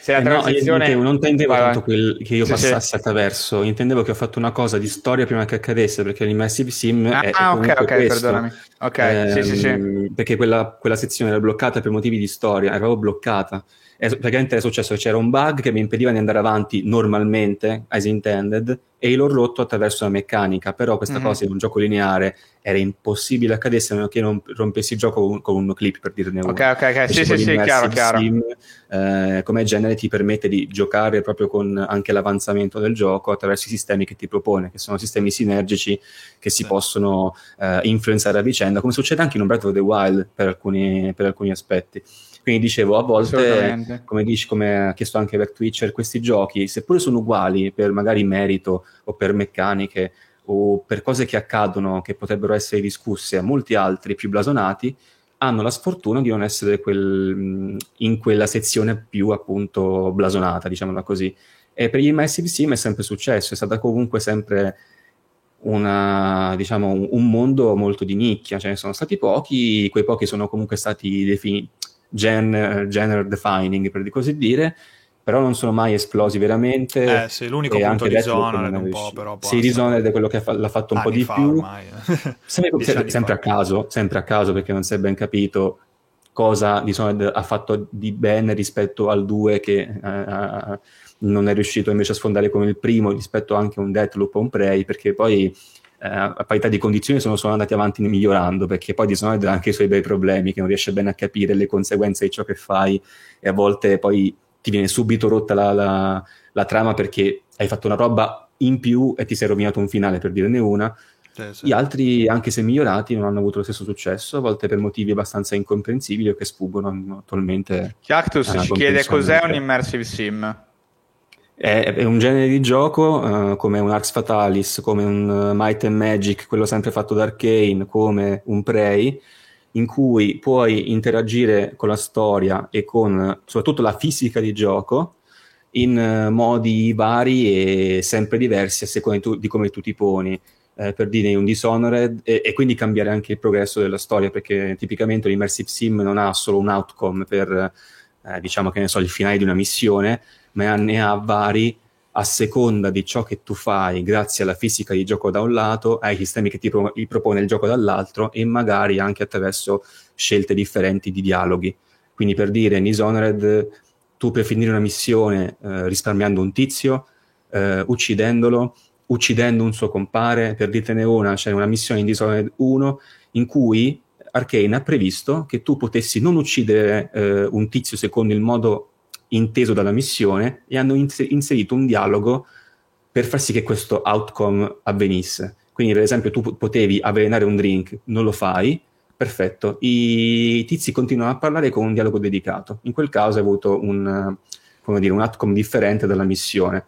se la transizione... Eh no, non intendevo vai, tanto quel, che io sì, passassi sì. attraverso, intendevo che ho fatto una cosa di storia prima che accadesse, perché l'immersive sim ah, è, ah, ok, ok, questo. perdonami. Ok, eh, sì, sì, sì. Perché quella, quella sezione era bloccata per motivi di storia, era proprio bloccata è, praticamente è successo che c'era un bug che mi impediva di andare avanti normalmente, as intended, e l'ho rotto attraverso la meccanica, però questa mm-hmm. cosa in un gioco lineare era impossibile accadesse a meno che non rompessi il gioco con, con un clip per dirne uno. Ok, ok, ok, sì, sì, sì, chiaro, chiaro. Sim, eh, come genere ti permette di giocare proprio con anche l'avanzamento del gioco attraverso i sistemi che ti propone, che sono sistemi sinergici che si sì. possono eh, influenzare a vicenda, come succede anche in un Breath of the Wild per alcuni, per alcuni aspetti. Quindi dicevo, a volte, come, dici, come ha chiesto anche per Twitcher, questi giochi, seppure sono uguali per magari merito o per meccaniche o per cose che accadono che potrebbero essere discusse a molti altri più blasonati, hanno la sfortuna di non essere quel, in quella sezione più appunto blasonata, diciamola così. E per gli Immersive Sim è sempre successo, è stata comunque sempre una, diciamo, un mondo molto di nicchia, ce ne sono stati pochi, quei pochi sono comunque stati definiti gen, gender defining, per così dire, però non sono mai esplosi veramente. Eh, sì, l'unico punto di Dishonored un po', però. Sì, Dishonored è quello che fa, l'ha fatto un po' di più. <laughs> <laughs> sempre, sempre, sempre a caso, sempre a caso, perché non si è ben capito cosa Dishonored ha fatto di bene rispetto al 2 che eh, non è riuscito invece a sfondare come il primo rispetto anche a un Deathloop o un Prey, perché poi eh, a parità di condizioni sono solo andati avanti migliorando perché poi Dishonored ha anche i suoi bei problemi che non riesce bene a capire le conseguenze di ciò che fai e a volte poi ti viene subito rotta la, la, la trama perché hai fatto una roba in più e ti sei rovinato un finale per dirne una sì, sì. Gli altri, anche se migliorati, non hanno avuto lo stesso successo, a volte per motivi abbastanza incomprensibili o che sfuggono attualmente. Cactus ci chiede cos'è un immersive sim. È, è, un genere di gioco uh, come un Arx Fatalis, come un uh, Might and Magic, quello sempre fatto da Arkane, come un Prey, in cui puoi interagire con la storia e con soprattutto la fisica di gioco in uh, modi vari e sempre diversi a seconda tu, di come tu ti poni. eh, per dire un Dishonored e, e, quindi cambiare anche il progresso della storia perché tipicamente l'immersive sim non ha solo un outcome per eh, diciamo che ne so il finale di una missione ma ne ha vari a seconda di ciò che tu fai grazie alla fisica di gioco da un lato ai sistemi che ti, pro- propone il gioco dall'altro e magari anche attraverso scelte differenti di dialoghi. Quindi per dire in Dishonored tu per finire una missione eh, risparmiando un tizio eh, uccidendolo uccidendo un suo compare, per dirtene una, c'è una missione in Dishonored 1 in cui Arkane ha previsto che tu potessi non uccidere eh, un tizio secondo il modo inteso dalla missione e hanno inserito un dialogo per far sì che questo outcome avvenisse. Quindi, per esempio, tu potevi avvelenare un drink, non lo fai, perfetto. I tizi continuano a parlare con un dialogo dedicato. In quel caso hai avuto un, dire, un outcome differente dalla missione.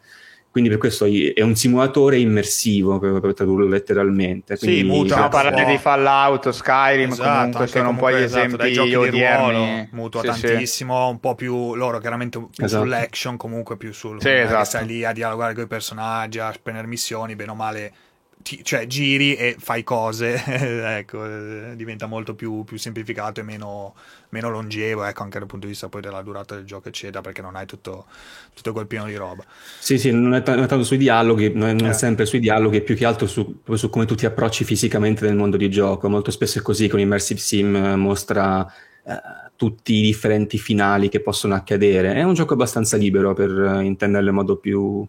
Quindi per questo è un simulatore immersivo, per, per tradurlo letteralmente. Quindi, sì, mutua. Stiamo parlando di Fallout, Skyrim, esatto, comunque sono un po' gli esatto, esempi giochi odierni. Ruolo, mutua sì, tantissimo, sì. un po' più loro chiaramente più esatto. sull'action, comunque più sul... Sì, esatto. Stai lì a dialogare con i personaggi, a spendere missioni, bene o male ti, cioè giri e fai cose, <laughs> ecco, eh, diventa molto più, più semplificato e meno, meno, longevo, ecco, anche dal punto di vista poi della durata del gioco, eccetera, perché non hai tutto, tutto quel pieno di roba. Sì, sì, non è, t- non è tanto sui dialoghi, non è, non è eh. sempre sui dialoghi, è più che altro su, su, come tu ti approcci fisicamente nel mondo di gioco. Molto spesso è così, con Immersive Sim eh, mostra eh, tutti i differenti finali che possono accadere. È un gioco abbastanza libero per eh, intenderlo in modo più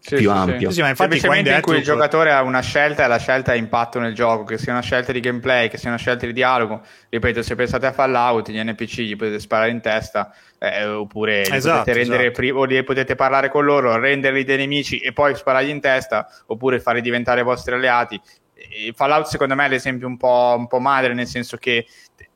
sì, più sì, ampio. Sì, ma infatti Semplicemente in cui il giocatore ha una scelta e la scelta ha impatto nel gioco, che sia una scelta di gameplay, che sia una scelta di dialogo. Ripeto, se pensate a Fallout, gli NPC gli potete sparare in testa, eh, oppure esatto, potete rendere esatto. pri- o li potete parlare con loro, renderli dei nemici e poi sparargli in testa, oppure farli diventare vostri alleati. E Fallout secondo me è l'esempio un po', un po' madre, nel senso che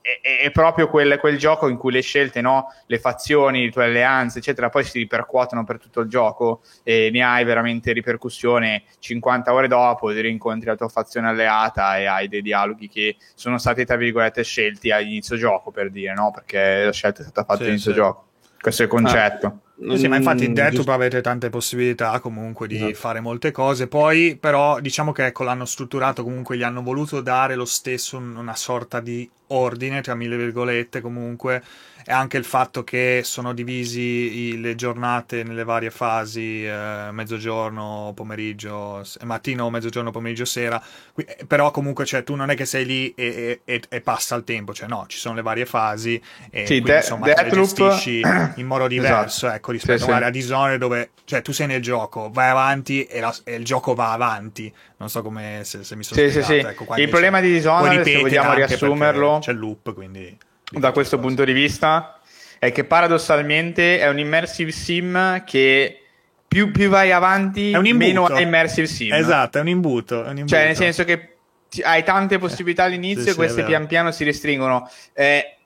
è, è proprio quel, quel, gioco in cui le scelte, no? le fazioni, le tue alleanze, eccetera, poi si ripercuotono per tutto il gioco e ne hai veramente ripercussione 50 ore dopo, ti rincontri la tua fazione alleata e hai dei dialoghi che sono stati, tra virgolette, scelti all'inizio gioco, per dire, no? Perché la scelta è stata fatta sì, all'inizio sì. gioco. Questo è il concetto. Ah. Sì, ma infatti in Deathloop avete tante possibilità comunque di esatto. fare molte cose. Poi, però, diciamo che ecco, l'hanno strutturato comunque, gli hanno voluto dare lo stesso una sorta di ordine, tra mille virgolette, comunque e anche il fatto che sono divisi le giornate nelle varie fasi, eh, mezzogiorno, pomeriggio, mattino, mezzogiorno, pomeriggio, sera, eh, però comunque cioè, tu non è che sei lì e, e, e, passa il tempo, cioè no, ci sono le varie fasi e sì, quindi de- insomma le gestisci <clears throat> in modo diverso, esatto. ecco, rispetto sì, a, sì. a Dishonored dove cioè, tu sei nel gioco, vai avanti e, la, e, il gioco va avanti, non so come se, se mi sono sì, spiegato. Sì, sì. Ecco, il problema di Dishonored, se vogliamo riassumerlo... C'è il loop, quindi da questo punto di vista è che paradossalmente è un immersive sim che più, più vai avanti, meno è immersive sim. Esatto, è un imbuto, è un imbuto. Cioè, nel senso che hai tante possibilità all'inizio sì, e queste pian piano si restringono. Eh,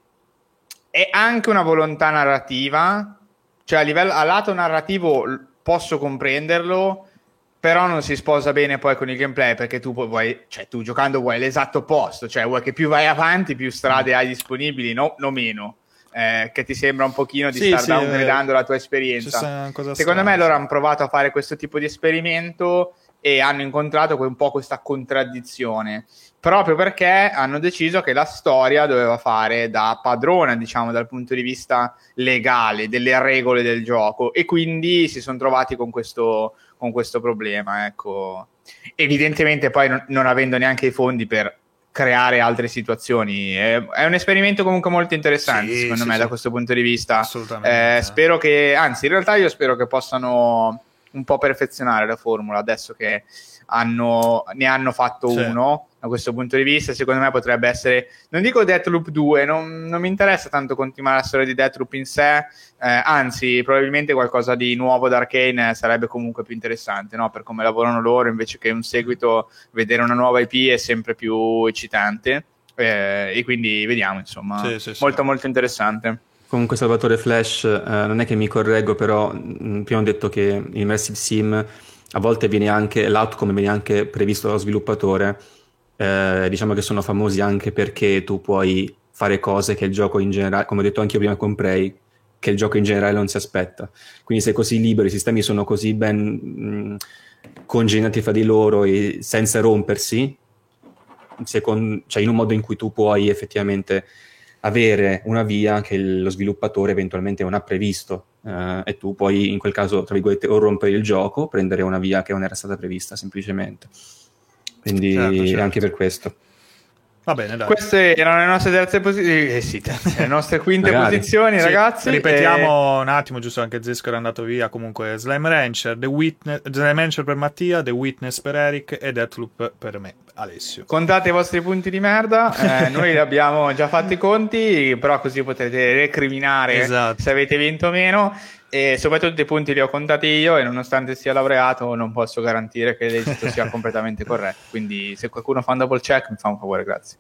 è anche una volontà narrativa, cioè a livello a lato narrativo posso comprenderlo, però non si sposa bene poi con il gameplay perché tu vuoi, cioè tu giocando vuoi l'esatto opposto, cioè vuoi che più vai avanti più strade hai disponibili, no, no meno. Eh, che ti sembra un pochino di sì, star sì, downgradando la tua esperienza. Secondo strana, me loro hanno provato a fare questo tipo di esperimento e hanno incontrato un po' questa contraddizione proprio perché hanno deciso che la storia doveva fare da padrona, diciamo, dal punto di vista legale, delle regole del gioco e quindi si sono trovati con questo, con questo problema. Ecco. Evidentemente poi non, non, avendo neanche i fondi per creare altre situazioni. È, è un esperimento comunque molto interessante, sì, secondo sì, me, sì. da questo punto di vista. Assolutamente. Eh, spero che, anzi, in realtà io spero che possano un po' perfezionare la formula adesso che hanno, ne hanno fatto uno da questo punto di vista. Secondo me potrebbe essere, non dico Deathloop 2, non, non mi interessa tanto continuare la storia di Deathloop in sé, eh, anzi, probabilmente qualcosa di nuovo da Arkane sarebbe comunque più interessante, no? per come lavorano loro, invece che un seguito, vedere una nuova IP è sempre più eccitante. Eh, e quindi vediamo, insomma, sì, sì, sì. molto molto interessante. Comunque Salvatore Flash, eh, non è che mi correggo, però mh, mm, prima ho detto che Immersive Sim a volte viene anche, l'outcome viene anche previsto dallo sviluppatore eh, diciamo che sono famosi anche perché tu puoi fare cose che il gioco in generale, come ho detto anche io prima con Prey, che il gioco in generale non si aspetta. Quindi sei così libero, i sistemi sono così ben mh, mm, congegnati fra di loro e senza rompersi, secondo, cioè in un modo in cui tu puoi effettivamente avere una via che lo sviluppatore eventualmente non ha previsto eh, e tu puoi in quel caso, tra virgolette, o rompere il gioco prendere una via che non era stata prevista semplicemente. Quindi certo, certo. anche per questo. Va bene, dai. Queste erano le nostre terze posizioni, eh, sì, <laughs> le nostre quinte posizioni, sì, ragazzi. Ripetiamo e... un attimo, giusto anche Zesco era andato via. Comunque, Slime Rancher, The Witness, Slime Rancher per Mattia, The Witness per Eric e Deathloop per me, Alessio. Contate i vostri punti di merda. <laughs> Eh, noi abbiamo già fatto i conti, però così potete recriminare esatto. se avete vinto o meno. E soprattutto i punti li ho contati io e nonostante sia laureato non posso garantire che l'esito sia <laughs> completamente corretto. Quindi se qualcuno fa un double check mi fa un favore, grazie.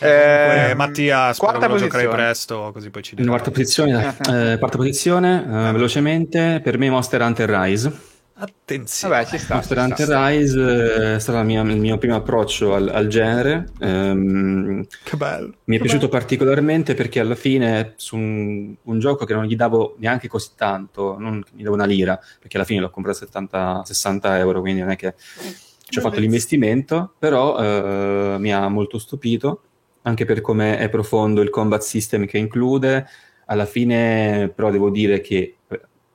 Eh, eh, Mattia, spero che lo giocherai presto, così poi ci dirai. Quarta posizione, eh, quarta posizione eh, velocemente, per me Monster Hunter Rise. Attenzione. Vabbè, ci sta. Monster Hunter Rise è stato mia, il mio primo approccio al, al genere. Um, che bello. Mi è che piaciuto bello. particolarmente perché alla fine su un, un, gioco che non gli davo neanche così tanto, non gli davo una lira, perché alla fine l'ho comprato a 70, 60 euro, quindi non è che ci ho fatto l'investimento, però uh, mi ha molto stupito, anche per come è profondo il combat system che include. Alla fine però devo dire che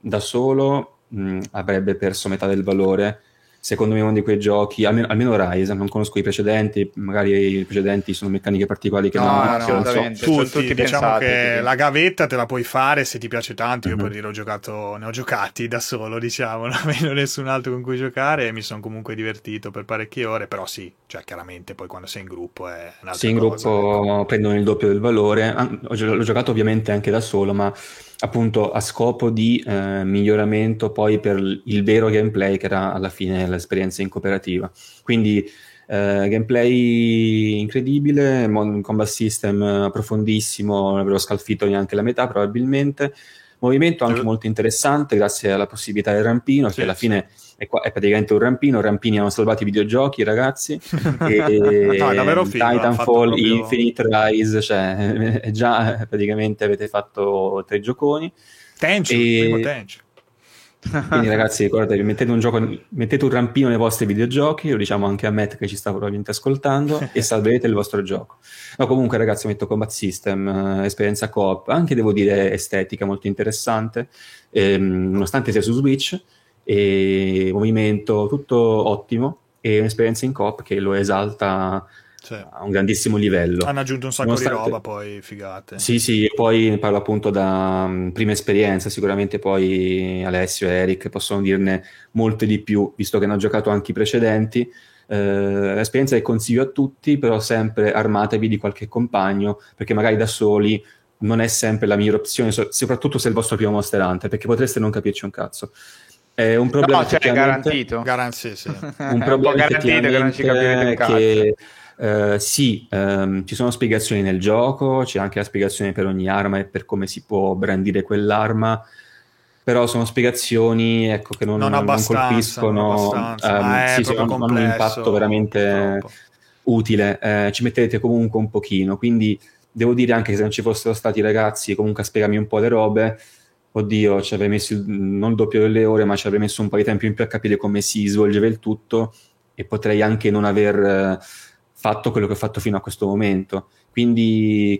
da solo mh, avrebbe perso metà del valore. Secondo me uno di quei giochi, almeno, almeno Rise, non conosco i precedenti, magari i precedenti sono meccaniche particolari che no, non, no, no, non so. Tutti, tutti diciamo pensati, che quindi. la gavetta te la puoi fare se ti piace tanto. Io mm-hmm. per dire ho giocato, ne ho giocati da solo, diciamo, <laughs> non avendo nessun altro con cui giocare e mi sono comunque divertito per parecchie ore, però sì, cioè chiaramente poi quando sei in gruppo è un'altra Sì, in cosa, gruppo ecco. prendono il doppio del valore. L'ho giocato ovviamente anche da solo, ma appunto a scopo di eh, miglioramento poi per il vero gameplay che era alla fine l'esperienza in cooperativa. Quindi eh, gameplay incredibile, combat system profondissimo, non avrò scalfito neanche la metà probabilmente. Movimento anche molto interessante grazie alla possibilità del rampino, sì, che alla fine è, qua, è, praticamente un rampino. Rampini hanno salvato i videogiochi, ragazzi. e <laughs> no, è davvero figo, Titanfall, proprio... Infinite Rise, cioè <laughs> già praticamente avete fatto tre gioconi. Tenchu, e... primo Tenchu. Quindi ragazzi ricordatevi, mettete un, gioco, mettete un rampino nei vostri videogiochi, lo diciamo anche a Matt che ci sta probabilmente ascoltando, <laughs> e salverete il vostro gioco. No, comunque ragazzi metto Combat System, eh, esperienza coop, anche devo dire estetica molto interessante, ehm, nonostante sia su Switch, e movimento, tutto ottimo, e un'esperienza in coop che lo esalta sì. a un grandissimo livello. Hanno aggiunto un sacco Nonostante... di roba, poi figate. Sì, sì, e poi parlo appunto da um, prima esperienza, sicuramente poi Alessio e Eric possono dirne molte di più, visto che hanno giocato anche i precedenti. Eh, l'esperienza che consiglio a tutti, però sempre armatevi di qualche compagno, perché magari da soli non è sempre la migliore opzione, soprattutto se è il vostro primo Monster Hunter, perché potreste non capirci un cazzo. È un problema no, cioè, garantito. Garan- sì, sì. <laughs> un problema un garantito che non ci capirete un cazzo. Che, Uh, sì, um, ci sono spiegazioni nel gioco, c'è anche la spiegazione per ogni arma e per come si può brandire quell'arma, però sono spiegazioni ecco, che non, non, non colpiscono, non um, sì, sì, hanno un impatto veramente troppo. utile, uh, ci mettete comunque un pochino, quindi devo dire anche che se non ci fossero stati ragazzi comunque a spiegarmi un po' le robe, oddio, ci avrei messo non il doppio delle ore, ma ci avrei messo un po' di tempo in più a capire come si svolgeva il tutto e potrei anche non aver fatto quello che ho fatto fino a questo momento. Quindi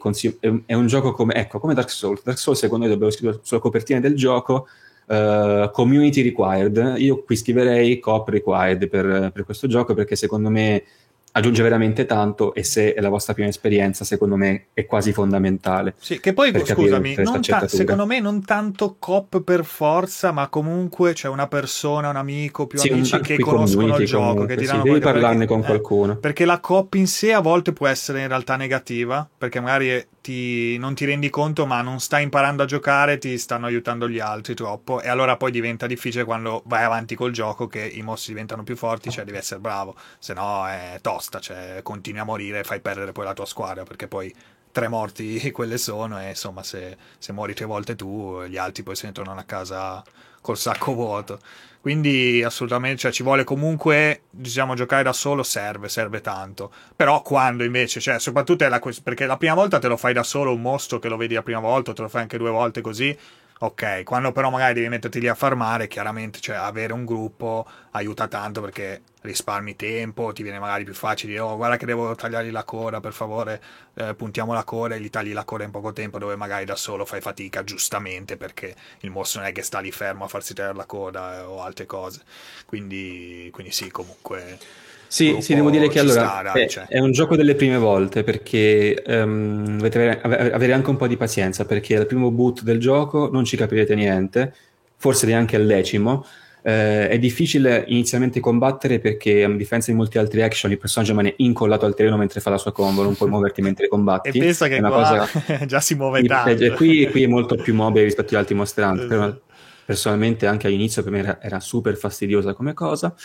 è un gioco come, ecco, come Dark Souls. Dark Souls, secondo me, dobbiamo scrivere sulla copertina del gioco uh, community required. Io qui scriverei cop required per, per questo gioco perché secondo me aggiunge veramente tanto e se è la vostra prima esperienza secondo me è quasi fondamentale sì che poi scusami ta- secondo me non tanto cop per forza ma comunque c'è una persona un amico più sì, amici che conoscono il gioco comunque, che ti sì, devi parlarne perché, con qualcuno eh, perché la cop in sé a volte può essere in realtà negativa perché magari ti, non ti rendi conto ma non stai imparando a giocare ti stanno aiutando gli altri troppo e allora poi diventa difficile quando vai avanti col gioco che i mostri diventano più forti cioè devi essere bravo se no è tosta cioè continui a morire e fai perdere poi la tua squadra perché poi tre morti <laughs> quelle sono e insomma se, se muori tre volte tu gli altri poi se ne tornano a casa col sacco vuoto quindi assolutamente, cioè, ci vuole comunque, diciamo, giocare da solo serve, serve tanto. Però quando invece, cioè, soprattutto è la perché la prima volta te lo fai da solo un mostro che lo vedi la prima volta, te lo fai anche due volte così, ok, quando però magari devi metterti lì a farmare, chiaramente cioè, avere un gruppo aiuta tanto perché risparmi tempo, ti viene magari più facile, oh guarda che devo tagliargli la coda, per favore eh, puntiamo la coda e gli tagli la coda in poco tempo dove magari da solo fai fatica giustamente perché il mostro non è che sta lì fermo a farsi tagliare la coda eh, o altre cose, quindi, quindi sì comunque... Sì, sì, devo dire che allora sta, dai, è, cioè. è, un gioco delle prime volte perché um, dovete avere, avere, anche un po' di pazienza perché al primo boot del gioco non ci capirete niente, forse neanche al decimo. Eh, è difficile inizialmente combattere perché, a differenza di molti altri action, il personaggio rimane incollato al terreno mentre fa la sua combo, non puoi <laughs> muoverti mentre combatti. e pensa che qua cosa... <laughs> già si muove tanto. Qui, qui, è molto più mobile rispetto agli altri mostranti. Esatto. Personalmente, anche all'inizio, per me era, era super fastidiosa come cosa.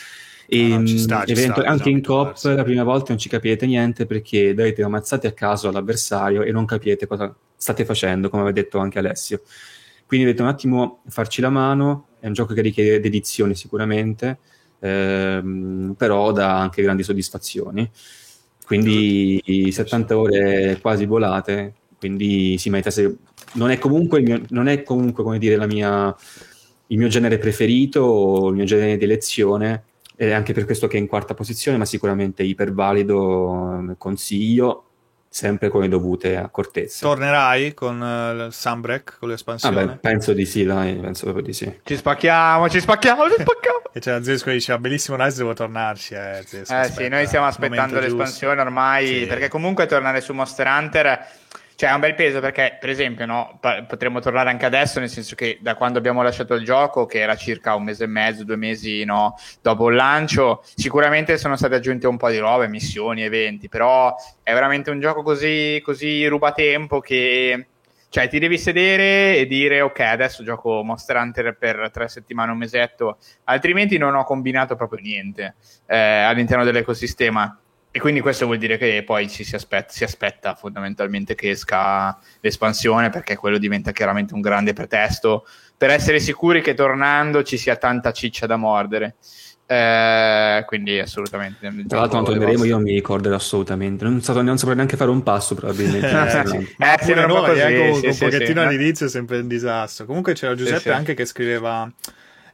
E, no, no, sta, evento- sta, anche in COP la prima volta non ci capite niente perché date ammazzate a caso all'avversario e non capite cosa state facendo, come aveva detto anche Alessio. Quindi dovete un attimo farci la mano, è un gioco che richiede dedizione sicuramente, ehm, però dà anche grandi soddisfazioni. Quindi 70 ore quasi volate, quindi si mette se... non è comunque, mio, non è comunque come dire, la mia, il mio genere preferito o il mio genere di elezione, ed è anche per questo che è in quarta posizione, ma sicuramente ipervalido, consiglio, sempre con le dovute accortezze. Tornerai con uh, Sunbreak, con l'espansione? Ah, beh, penso di sì, dai, penso proprio di sì. Ci spacchiamo, ci spacchiamo, ci spacchiamo! e c'era Zesco che diceva, bellissimo Rise, devo tornarci, eh, Zesco, Eh aspetta, sì, noi stiamo aspettando l'espansione giusto. ormai, sì. perché comunque tornare su Monster Hunter cioè è un bel peso perché, per esempio, no, potremmo tornare anche adesso, nel senso che da quando abbiamo lasciato il gioco, che era circa un mese e mezzo, due mesi no, dopo il lancio, sicuramente sono state aggiunte un po' di robe, missioni, eventi, però è veramente un gioco così, così rubatempo che cioè ti devi sedere e dire ok adesso gioco Monster Hunter per tre settimane un mesetto. Altrimenti non ho combinato proprio niente eh, all'interno dell'ecosistema e quindi questo vuol dire che poi ci si aspetta, si aspetta fondamentalmente che esca l'espansione perché quello diventa chiaramente un grande pretesto per essere sicuri che tornando ci sia tanta ciccia da mordere. Eh, quindi assolutamente. Tra l'altro quando torneremo io non mi ricordo assolutamente. Non, so, non saprei neanche fare un passo probabilmente. Eh, <laughs> eh, sì, noi, eh, comunque, sì, un pochettino sì, all'inizio è sempre un disastro. Comunque c'era Giuseppe anche che scriveva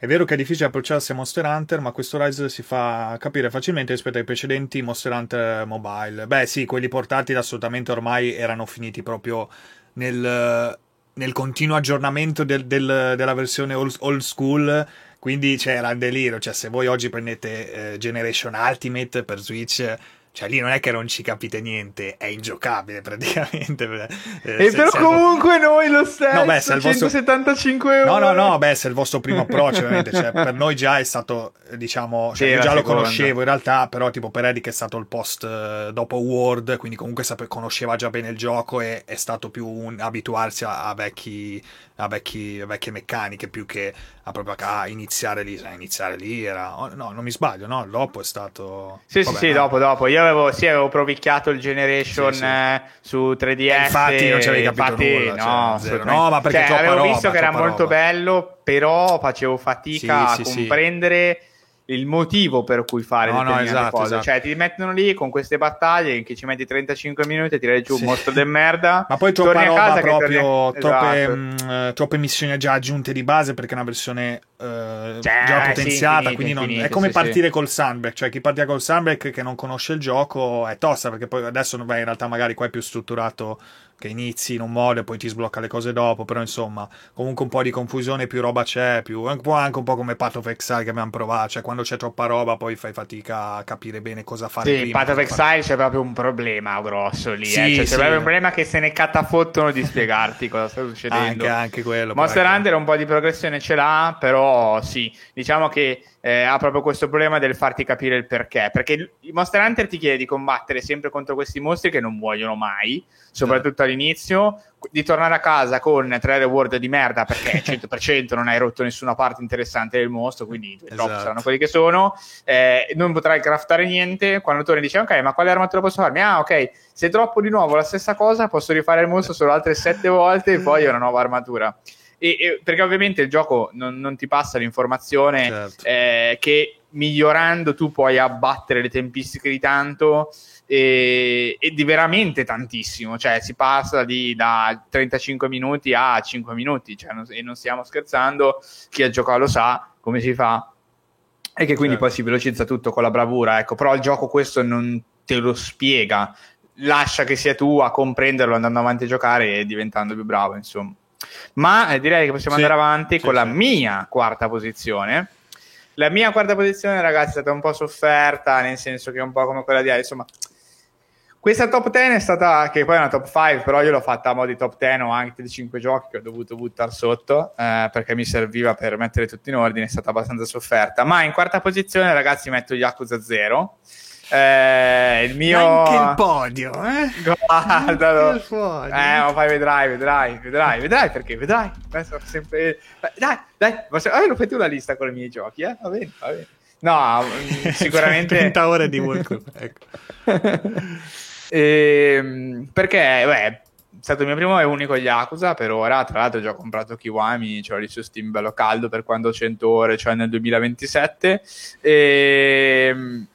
è vero che è difficile approcciarsi a Monster Hunter, ma questo Rise si fa capire facilmente rispetto ai precedenti Monster Hunter Mobile. Beh, sì, quelli portati assolutamente ormai erano finiti proprio nel, nel continuo aggiornamento del, del, della versione old, old school. Quindi c'era cioè, il delirio. Cioè, se voi oggi prendete eh, Generation Ultimate per Switch cioè lì non è che non ci capite niente, è ingiocabile praticamente. Eh, e però comunque vo- noi lo stesso, no, beh, se 175 vostro... euro. No, no, no, beh, se è il vostro primo approccio ovviamente, cioè, per noi già è stato, diciamo, cioè, sì, io già lo conoscevo in realtà, però tipo per Eric è stato il post uh, dopo Word, quindi comunque sape- conosceva già bene il gioco e è stato più un abituarsi a, a vecchi a, vecchi, a vecchie meccaniche più che a proprio a iniziare lì. A iniziare lì era. Oh, no, non mi sbaglio, no? Dopo è stato. Sì, Vabbè, sì, sì, dopo, dopo. Io avevo, sì, avevo provicchiato il Generation sì, sì. Eh, su 3DS. E infatti non ci avevi capito infatti, nulla. No, cioè, no, ma perché cioè, avevo roba, visto che era molto roba. bello, però facevo fatica a comprendere il motivo per cui fare no, no, esatto, cose. Esatto. Cioè, ti mettono lì con queste battaglie in cui ci metti 35 minuti e tirare giù un mostro del merda. Ma poi troppa roba proprio, torni... troppe, esatto. mh, mm, troppe, missioni già aggiunte di base perché è una versione uh, cioè, già potenziata. Sì, quindi non... è come sì, partire sì. col Sunbreak. Cioè, chi partirà col Sunbreak che non conosce il gioco è tosta perché poi adesso beh, in realtà magari qua è più strutturato che inizi in un modo e poi ti sblocca le cose dopo, però insomma, comunque un po' di confusione, più roba c'è, più anche un po' come Path of Exile che abbiamo provato, cioè quando c'è troppa roba poi fai fatica a capire bene cosa fare. Sì, in Path of Exile c'è proprio un problema grosso lì, sì, eh. cioè, sì. c'è proprio un problema che se ne catafottono di spiegarti cosa sta succedendo. Anche, anche quello. Monster Hunter un po' di progressione ce l'ha, però sì, diciamo che eh, ha proprio questo problema del farti capire il perché. Perché il Monster Hunter ti chiede di combattere sempre contro questi mostri che non muoiono mai, soprattutto all'inizio, di tornare a casa con tre reward di merda perché <laughs> 100% non hai rotto nessuna parte interessante del mostro, quindi esatto. saranno quelli che sono. Eh, non potrai craftare niente. Quando torni dici, ok, ma quale armatura posso farmi? Ah, ok, se droppo di nuovo la stessa cosa, posso rifare il mostro solo altre sette volte e poi ho una nuova armatura. E, e, perché ovviamente il gioco non, non ti passa l'informazione certo. eh, che migliorando tu puoi abbattere le tempistiche di tanto e, e di veramente tantissimo, cioè si passa di, da 35 minuti a 5 minuti cioè non, e non stiamo scherzando, chi ha giocato lo sa come si fa e che quindi certo. poi si velocizza tutto con la bravura, ecco, però il gioco questo non te lo spiega, lascia che sia tu a comprenderlo andando avanti a giocare e diventando più bravo, insomma. Ma eh, direi che possiamo sì, andare avanti sì, con sì. la mia quarta posizione. La mia quarta posizione, ragazzi, è stata un po' sofferta, nel senso che è un po' come quella di Ale, insomma, questa top 10 è stata, che poi è una top 5, però io l'ho fatta a mo' di top 10 o anche di 5 giochi che ho dovuto buttare sotto eh, perché mi serviva per mettere tutto in ordine, è stata abbastanza sofferta. Ma in quarta posizione, ragazzi, metto Yakuza 0. Eh, il mio... Anche il podio, eh? Guardalo. Il podio. Eh, ma poi vedrai, vedrai, vedrai, vedrai perché, vedrai. Sempre... Dai, dai, ma se... ah, lo fai tu la lista con i miei giochi, eh? Va bene, va bene. No, <laughs> sicuramente... 30 ore di work, <laughs> ecco. E, perché, beh, è stato il mio primo e unico Yakuza per ora. Tra l'altro, ho già comprato Kiwami, l'ho lì su Steam bello caldo per quando ho 100 ore, cioè nel 2027. E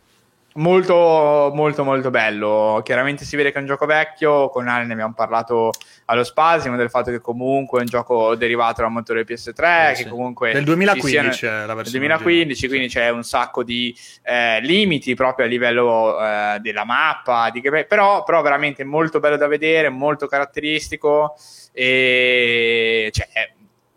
molto molto molto bello chiaramente si vede che è un gioco vecchio con Ale ne abbiamo parlato allo spasimo del fatto che comunque è un gioco derivato dal motore PS3 eh, sì. che comunque del 2015 siano, la versione 2015 quindi c'è un sacco di eh, limiti proprio a livello eh, della mappa di che, però, però veramente molto bello da vedere molto caratteristico e cioè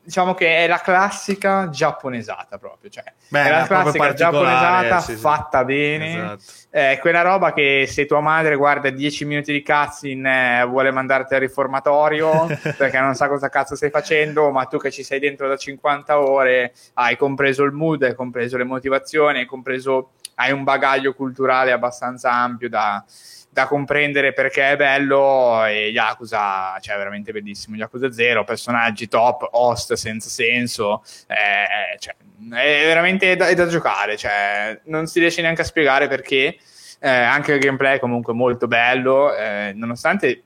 diciamo che è la classica giapponesata proprio, cioè Beh, è la classica giapponesata sì, fatta sì. bene, esatto. è quella roba che se tua madre guarda 10 minuti di cutscene eh, vuole mandarti al riformatorio <laughs> perché non sa cosa cazzo stai facendo, ma tu che ci sei dentro da 50 ore hai compreso il mood, hai compreso le motivazioni, hai compreso, hai un bagaglio culturale abbastanza ampio da da comprendere perché è bello e Yakuza, cioè veramente bellissimo, Yakuza 0, personaggi top, host senza senso, eh, cioè, è veramente da, è da giocare, cioè, non si riesce neanche a spiegare perché, eh, anche il gameplay è comunque molto bello, eh, nonostante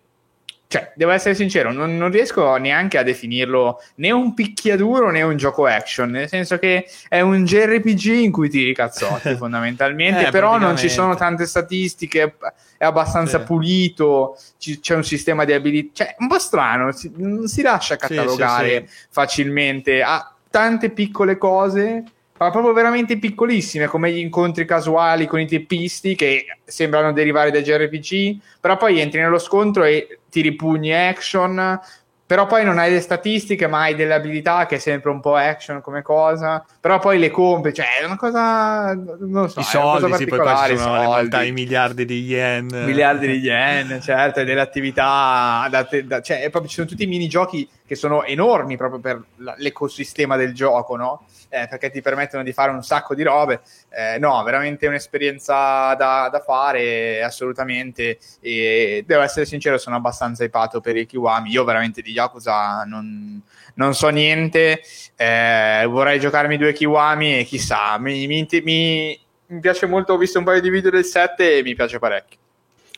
cioè, devo essere sincero, non, non, riesco neanche a definirlo né un picchiaduro né un gioco action, nel senso che è un JRPG in cui tiri cazzotti <laughs> fondamentalmente, eh, però non ci sono tante statistiche, è abbastanza sì. pulito, ci, c'è un sistema di abilità, cioè un po' strano, si, non si lascia catalogare sì, sì, facilmente, ha tante piccole cose ma proprio veramente piccolissime, come gli incontri casuali con i teppisti che sembrano derivare dai JRPG, però poi entri nello scontro e tiri pugni action, però poi non hai le statistiche, ma hai delle abilità che è sempre un po' action come cosa, però poi le compri, cioè è una cosa, non so, I soldi, sì, poi qua ci sono soldi. i miliardi di yen. Miliardi di yen, certo, e delle attività, da te, da, cioè proprio, ci sono tutti i minigiochi che sono enormi proprio per l'ecosistema del gioco, no? Eh, perché ti permettono di fare un sacco di robe. Eh, no, veramente un'esperienza da, da, fare, assolutamente. E devo essere sincero, sono abbastanza ipato per i Kiwami. Io veramente di Yakuza non, non so niente. Eh, vorrei giocarmi due Kiwami e chissà, mi, mi, mi, mi piace molto. Ho visto un paio di video del 7 e mi piace parecchio.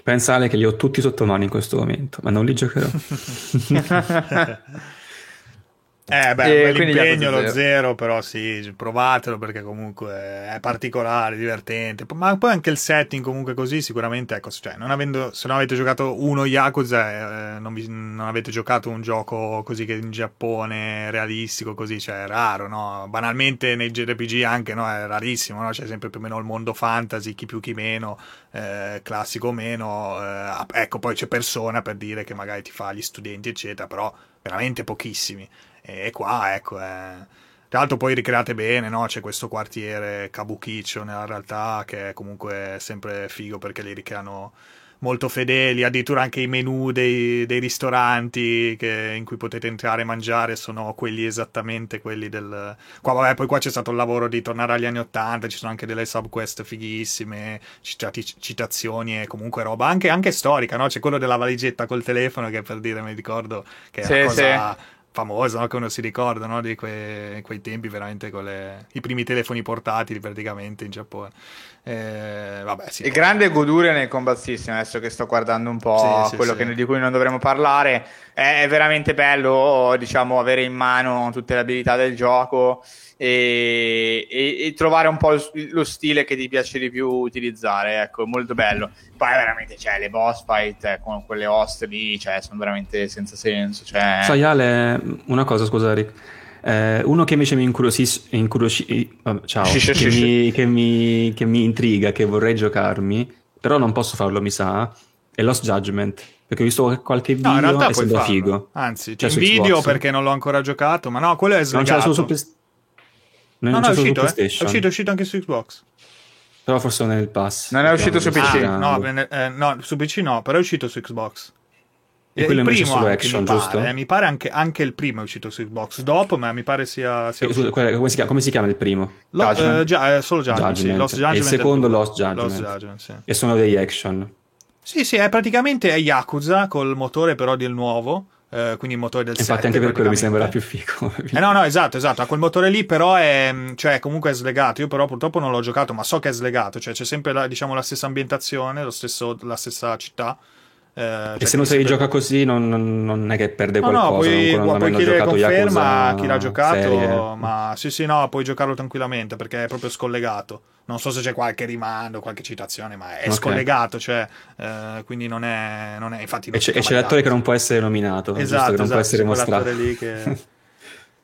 Pensare che li ho tutti sotto mano in questo momento, ma non li giocherò. <laughs> <laughs> Eh beh, l'impegno lo zero, però sì, provatelo perché comunque è particolare, divertente. Ma poi anche il setting comunque così sicuramente, ecco, cioè, non avendo, se non avete giocato uno Yakuza, eh, non, vi, non, avete giocato un gioco così che in Giappone realistico, così, cioè è raro, no? Banalmente nei JRPG anche, no? È rarissimo, no? C'è sempre più o meno il mondo fantasy, chi più chi meno, eh, classico o meno. Eh, ecco, poi c'è persona per dire che magari ti fa gli studenti, eccetera, però veramente pochissimi. E qua, ecco, è... Tra l'altro poi ricreate bene, no? C'è questo quartiere Kabukicho nella realtà che è comunque sempre figo perché li ricreano molto fedeli, addirittura anche i menu dei, dei ristoranti che, in cui potete entrare e mangiare sono quelli esattamente quelli del... Qua, vabbè, poi qua c'è stato il lavoro di tornare agli anni Ottanta, ci sono anche delle subquest fighissime, citazioni e comunque roba, anche, anche storica, no? C'è quello della valigetta col telefono che per dire, mi ricordo che è sì, una cosa... Sì famosa, no? che uno si ricorda no? di que- quei tempi veramente con le... i primi telefoni portatili praticamente in Giappone. Eh, vabbè, sì, il poi... grande goduria nel Combat System, adesso che sto guardando un po' sì, quello sì, che, di cui non dovremmo parlare, è, è veramente bello diciamo, avere in mano tutte le abilità del gioco e, e, e, trovare un po' lo, lo, stile che ti piace di più utilizzare. Ecco, molto bello. Poi veramente, cioè, le boss fight eh, con quelle host lì, cioè, sono veramente senza senso. Cioè... Sai Ale, una cosa, scusa Rick. Eh, uno che invece mi incuriosisce, incuriosci, ciao, che, mi, che, mi, che mi intriga, che vorrei giocarmi, però non posso farlo, mi sa, è Lost Judgment. Perché ho visto qualche video no, in realtà e sembra farlo. figo. Anzi, cioè, video perché non l'ho ancora giocato, ma no, quello è slegato. Non c'è solo su, non no, no, è uscito, eh? è uscito, è uscito anche su Xbox. Però forse non è nel pass. Non è uscito su PC. Ah, no, eh, no, su PC no, però è uscito su Xbox. E quello il primo solo action, mi giusto? Pare, eh, mi pare anche, anche, il primo è uscito su Xbox. Dopo, ma mi pare sia. sia come, si chiama, come, si chiama, il primo? Lo, eh, già, solo Judgment. Judgment. Sì, Lost Judgment e il secondo Lost Judgment. Lost Judgment sì. E sono degli action. Sì, sì, è praticamente è Yakuza col motore però del nuovo. Eh, quindi il motore del Infatti, 7, anche per quello mi sembra più figo. <laughs> eh no, no, esatto, esatto. A quel motore lì, però, è cioè, comunque è slegato. Io, però, purtroppo non l'ho giocato, ma so che è slegato. Cioè, c'è sempre la, diciamo, la stessa ambientazione, stesso, la stessa città. Eh, e cioè se non si sempre... gioca così non, non, non, è che perde no, qualcosa. No, puoi, non puoi chiedere conferma a chi l'ha giocato, serie. ma sì sì no, puoi giocarlo tranquillamente perché è proprio scollegato. Non so se c'è qualche rimando, qualche citazione, ma è okay. scollegato, cioè, eh, quindi non è, non è infatti non e, c'è, c'è l'attore che non può essere nominato, esatto, che non esatto, può essere mostrato. lì che <laughs>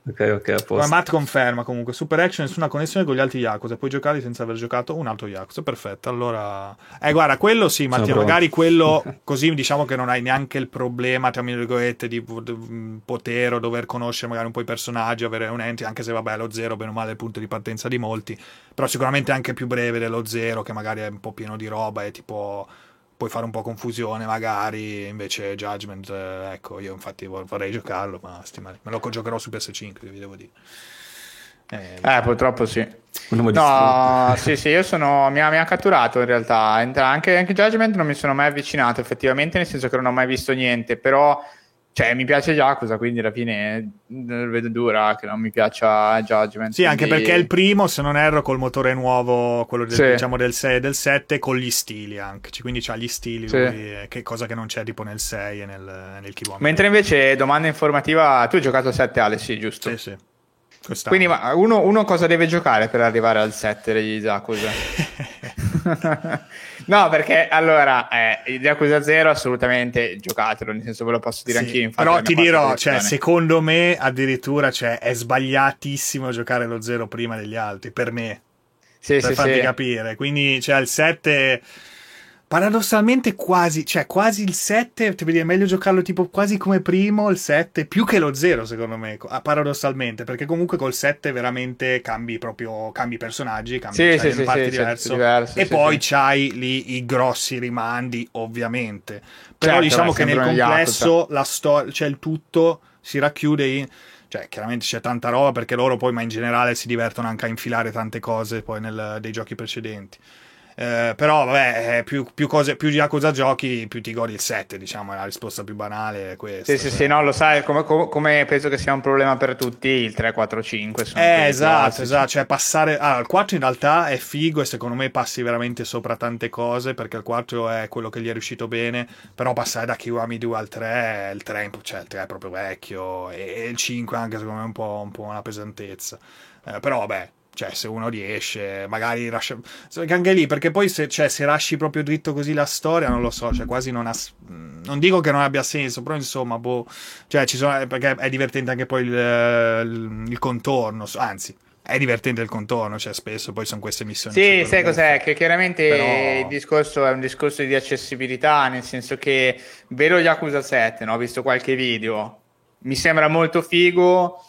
Ok, ok, a posto. Matt conferma comunque, Super Action nessuna connessione con gli altri Yakuza, puoi giocare senza aver giocato un altro Yakuza, perfetto, allora... Eh guarda, quello sì, Mattia, magari quello <laughs> così diciamo che non hai neanche il problema, tra virgolette, di poter o dover conoscere magari un po' i personaggi, avere un ente, anche se vabbè lo zero, bene o male, è il punto di partenza di molti, però sicuramente anche più breve dello zero, che magari è un po' pieno di roba e tipo puoi fare un po' confusione magari, invece Judgment, eh, ecco, io infatti vorrei giocarlo, ma me lo giocherò su PS5, vi devo dire. Eh, eh purtroppo sì. No, sì, sì, io sono. Mi ha, mi ha catturato in realtà. Anche, anche Judgment non mi sono mai avvicinato, effettivamente, nel senso che non ho mai visto niente. Però cioè, mi piace Yakuza, quindi alla fine non vedo dura che non mi piaccia Judgment. Sì, quindi... anche perché è il primo, se non erro, col motore nuovo, quello del, sì. diciamo del 6 e del 7, con gli stili anche. Quindi c'ha gli stili, sì. lui, che cosa che non c'è tipo nel 6 e nel, nel Kiwami. Mentre invece, domanda informativa, tu hai giocato a 7 Ale, sì, giusto? Sì, sì. Quest'anno. Quindi ma uno, uno, cosa deve giocare per arrivare al 7 degli Yakuza? <laughs> no, perché allora eh, Yakuza 0 assolutamente giocatelo, nel senso ve lo posso dire sì, anch'io. Però ti dirò, cioè, secondo me addirittura cioè, è sbagliatissimo giocare lo 0 prima degli altri, per me. Sì, per sì, farti sì. capire. Quindi cioè, il 7 paradossalmente quasi, cioè quasi il 7, ti è meglio giocarlo tipo quasi come primo il 7, più che lo 0 secondo me, ah, paradossalmente, perché comunque col 7 veramente cambi proprio, cambi personaggi, cambi sì, sì, sì, parti sì, diverso, diverso, e sì, poi sì. c'hai lì i grossi rimandi ovviamente, però certo, diciamo che nel complesso la storia, cioè il tutto si racchiude in cioè chiaramente c'è tanta roba perché loro poi ma in generale si divertono anche a infilare tante cose poi nel, dei giochi precedenti eh, però vabbè, eh, più, più, cose, più Yakuza giochi, più ti godi il 7, diciamo, è la risposta più banale è questa. Sì, sì, sì, no, lo sai, come, come, penso che sia un problema per tutti, il 3, 4, 5 sono Eh, esatto, classici. esatto, cioè passare... Allora, il 4 in realtà è figo e secondo me passi veramente sopra tante cose, perché il 4 è quello che gli è riuscito bene, però passare da Kiwami 2 al 3, il 3, cioè, il 3 è proprio vecchio, e, il 5 anche secondo me è un po', un po una pesantezza. Eh, però vabbè, cioè, se uno riesce, magari lascia... Anche lì, perché poi se, cioè, se lasci proprio dritto così la storia, non lo so, cioè quasi non ha... Non dico che non abbia senso, però insomma, boh... Cioè, ci sono... Perché è divertente anche poi il, il, il contorno, anzi... È divertente il contorno, cioè spesso poi sono queste missioni. Sì, sai cos'è? Che chiaramente però... il discorso è un discorso di accessibilità, nel senso che vedo Yakuza 7, no? ho visto qualche video, mi sembra molto figo,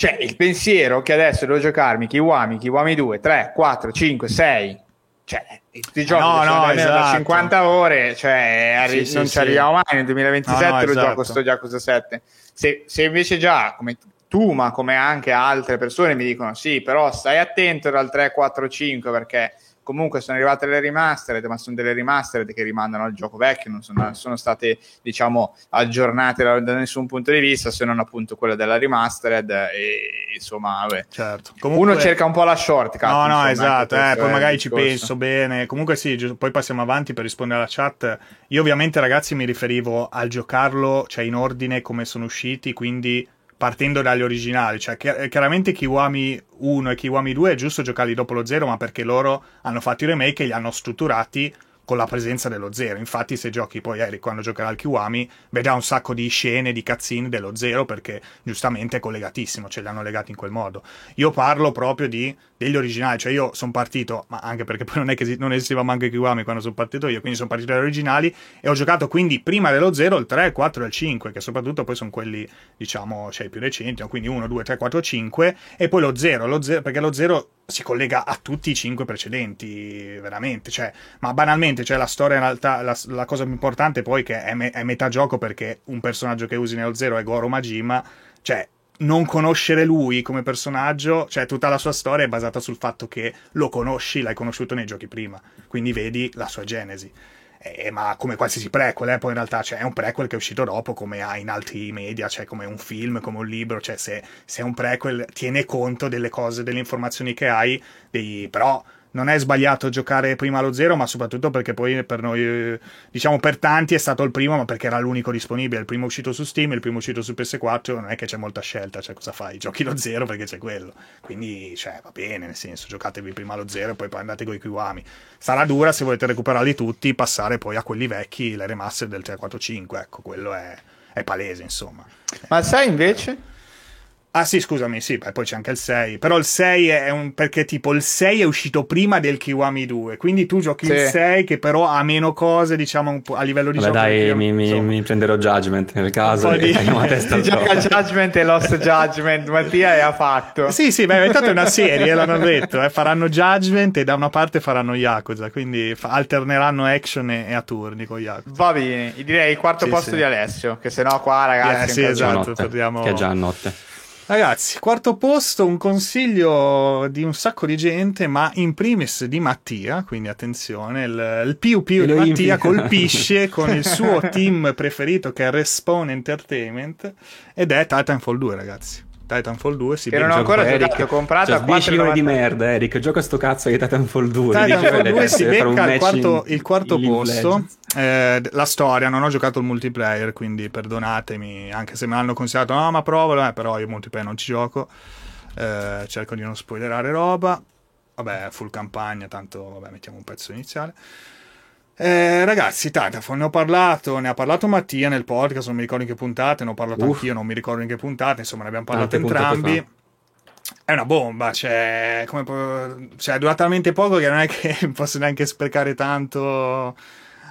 cioè, il pensiero che adesso devo giocarmi Kiwami, Kiwami 2, 3, 4, 5, 6, cioè, tutti i giochi no, no, esatto. 50 ore, cioè, arri- sì, non sì, ci arriviamo mai nel 2027 no, no, lo esatto. gioco sto Yakuza 7. Se, se invece già, come tu, ma come anche altre persone mi dicono, sì, però stai attento dal 3, 4, 5 perché comunque sono arrivate le remastered, ma sono delle remastered che rimandano al gioco vecchio, non sono, sono state diciamo aggiornate da, da, nessun punto di vista, se non appunto quella della remastered e insomma, vabbè. Certo. Comunque... Uno cerca un po' la shortcut. No, no, insomma, esatto, eh, poi magari ci penso bene. Comunque sì, poi passiamo avanti per rispondere alla chat. Io ovviamente ragazzi mi riferivo al giocarlo, cioè in ordine come sono usciti, quindi partendo dagli originali. Cioè, chiaramente Kiwami 1 e Kiwami 2 è giusto giocarli dopo lo 0, ma perché loro hanno fatto i remake e li hanno strutturati con la presenza dello zero. Infatti, se giochi poi Eric quando giocherà al Kiwami, vedrà un sacco di scene, di cutscene dello zero perché giustamente è collegatissimo, ce li hanno legati in quel modo. Io parlo proprio di, degli originali, cioè io sono partito, ma anche perché <laughs> poi non è che non esisteva manco il Kiwami quando sono partito io, quindi sono partito dagli originali e ho giocato quindi prima dello zero il 3, il 4 e il 5, che soprattutto poi sono quelli, diciamo, cioè più recenti, quindi 1, 2, 3, 4, 5 e poi lo zero, lo zero perché lo zero si collega a tutti i cinque precedenti, veramente. Cioè, ma banalmente, cioè, la storia in realtà, la, la cosa più importante poi che è, me, è metà gioco perché un personaggio che usi nello zero è Goro Majima, cioè non conoscere lui come personaggio, cioè tutta la sua storia è basata sul fatto che lo conosci, l'hai conosciuto nei giochi prima, quindi vedi la sua genesi. Eh, ma come qualsiasi prequel, eh, poi in realtà cioè, è un prequel che è uscito dopo, come ha in altri media, cioè come un film, come un libro, cioè se, se è un prequel tiene conto delle cose, delle informazioni che hai, dei, però non è sbagliato giocare prima allo zero, ma soprattutto perché poi per noi, diciamo per tanti è stato il primo, ma perché era l'unico disponibile. Il primo uscito su Steam, il primo uscito su PS4, non è che c'è molta scelta, cioè cosa fai? <laughs> Giochi lo zero perché c'è quello. Quindi, cioè, va bene, nel senso, giocatevi prima lo zero e poi andate con i Kiwami. Sarà dura se volete recuperarli tutti, passare poi a quelli vecchi, le remaster del 345, ecco, quello è, è palese, insomma. Ma sai invece? Ah sì, scusami, sì, poi c'è anche il 6. Però il 6 è un... perché tipo il 6 è uscito prima del Kiwami 2, quindi tu giochi sì. il 6 che però ha meno cose, diciamo, a livello di Vabbè, gioco. dai, mi, mi, mi, prenderò Judgment nel caso. Di... <laughs> a testa si gioca Judgment e Lost Judgment, Mattia e ha fatto. Sì, sì, beh, intanto è una <laughs> serie, l'hanno detto, eh, faranno Judgment e da una parte faranno Yakuza, quindi fa... alterneranno action e... e, a turni con Yakuza. Va bene, direi il quarto sì, posto sì. di Alessio, che se no qua ragazzi... Eh, sì, esatto, torniamo... Che è già notte. Ragazzi, quarto posto, un consiglio di un sacco di gente, ma in primis di Mattia, quindi attenzione, il, il più più di Mattia colpisce <laughs> con il suo team preferito che è Respawn Entertainment ed è Titanfall 2, ragazzi. Titanfall 2 si che non ho ancora giocato, ho comprato cioè, a 10 ore di merda Eric gioca sto cazzo di Titanfall 2 Titanfall 2 si becca il quarto, il quarto in, posto. Eh, la storia non ho giocato il multiplayer quindi perdonatemi anche se me l'hanno consigliato no ma provalo eh, però io multiplayer non ci gioco. Eh, cerco di non spoilerare roba. Vabbè full campagna tanto vabbè mettiamo un pezzo iniziale eh, ragazzi, Titanfall ne ho parlato, ne ha parlato Mattia nel podcast, non mi ricordo in che puntate, ne ho parlato Uff. anch'io, non mi ricordo in che puntate, insomma ne abbiamo parlato Tante entrambi. È una bomba, cioè, come, cioè, dura talmente poco che non è che <laughs> posso neanche sprecare tanto.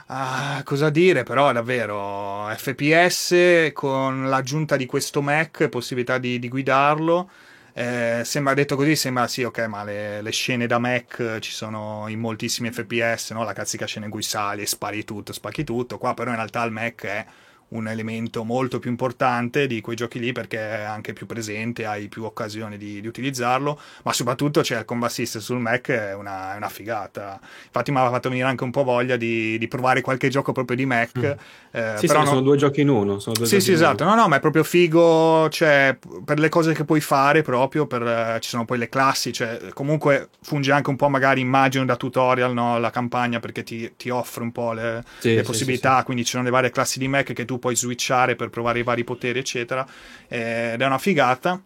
Ah, cosa dire, però davvero FPS con l'aggiunta di questo Mac, possibilità di, di guidarlo eh, sembra detto così, sembra sì, ok, ma le, le, scene da Mac ci sono in moltissimi FPS, no? La classica scena in cui sali e spari tutto, spacchi tutto. Qua però in realtà il Mac è un elemento molto più importante di quei giochi lì perché è anche più presente, hai più occasioni di, di utilizzarlo, ma soprattutto c'è il Combat System sul Mac, è una, è una figata. Infatti mi ha fatto venire anche un po' voglia di, di provare qualche gioco proprio di Mac. Mm. Eh, sì, però sì, no... sono due giochi in uno. sì, sì, esatto. No, no, ma è proprio figo, cioè, per le cose che puoi fare proprio, per, eh, ci sono poi le classi, cioè, comunque funge anche un po' magari, immagino, da tutorial, no? la campagna, perché ti, ti offre un po' le, sì, le possibilità, quindi ci sono le varie classi di Mac che tu puoi switchare per provare i vari poteri, eccetera. Eh, ed è una figata.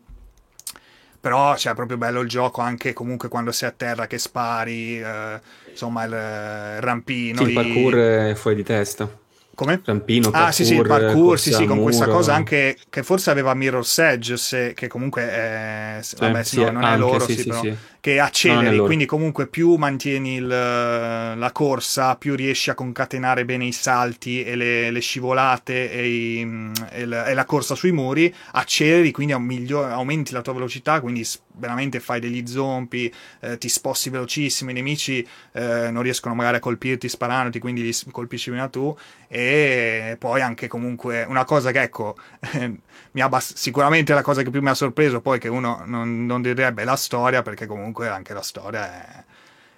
Però cioè, è proprio bello il gioco anche comunque quando sei a terra che spari, eh, insomma il, il rampino. Sì, il parkour è fuori di testa. Come? Rampino, parkour, ah, sì, sì, il parkour, sì, sì, con questa cosa anche che forse aveva Mirror's Edge, se, che comunque è, sì, vabbè, sì, no, non anche, è loro, sì, però, che acceleri, quindi comunque più mantieni il, la corsa, più riesci a concatenare bene i salti e le, le scivolate e, i, e, la, e, la, corsa sui muri, acceleri, quindi aumenti la tua velocità, quindi veramente fai degli zombie, eh, ti sposti velocissimo, i nemici eh, non riescono magari a colpirti sparandoti, quindi li colpisci prima tu e poi anche comunque una cosa che ecco <laughs> mi ha bass- sicuramente la cosa che più mi ha sorpreso poi che uno non, non direbbe la storia perché comunque anche la storia è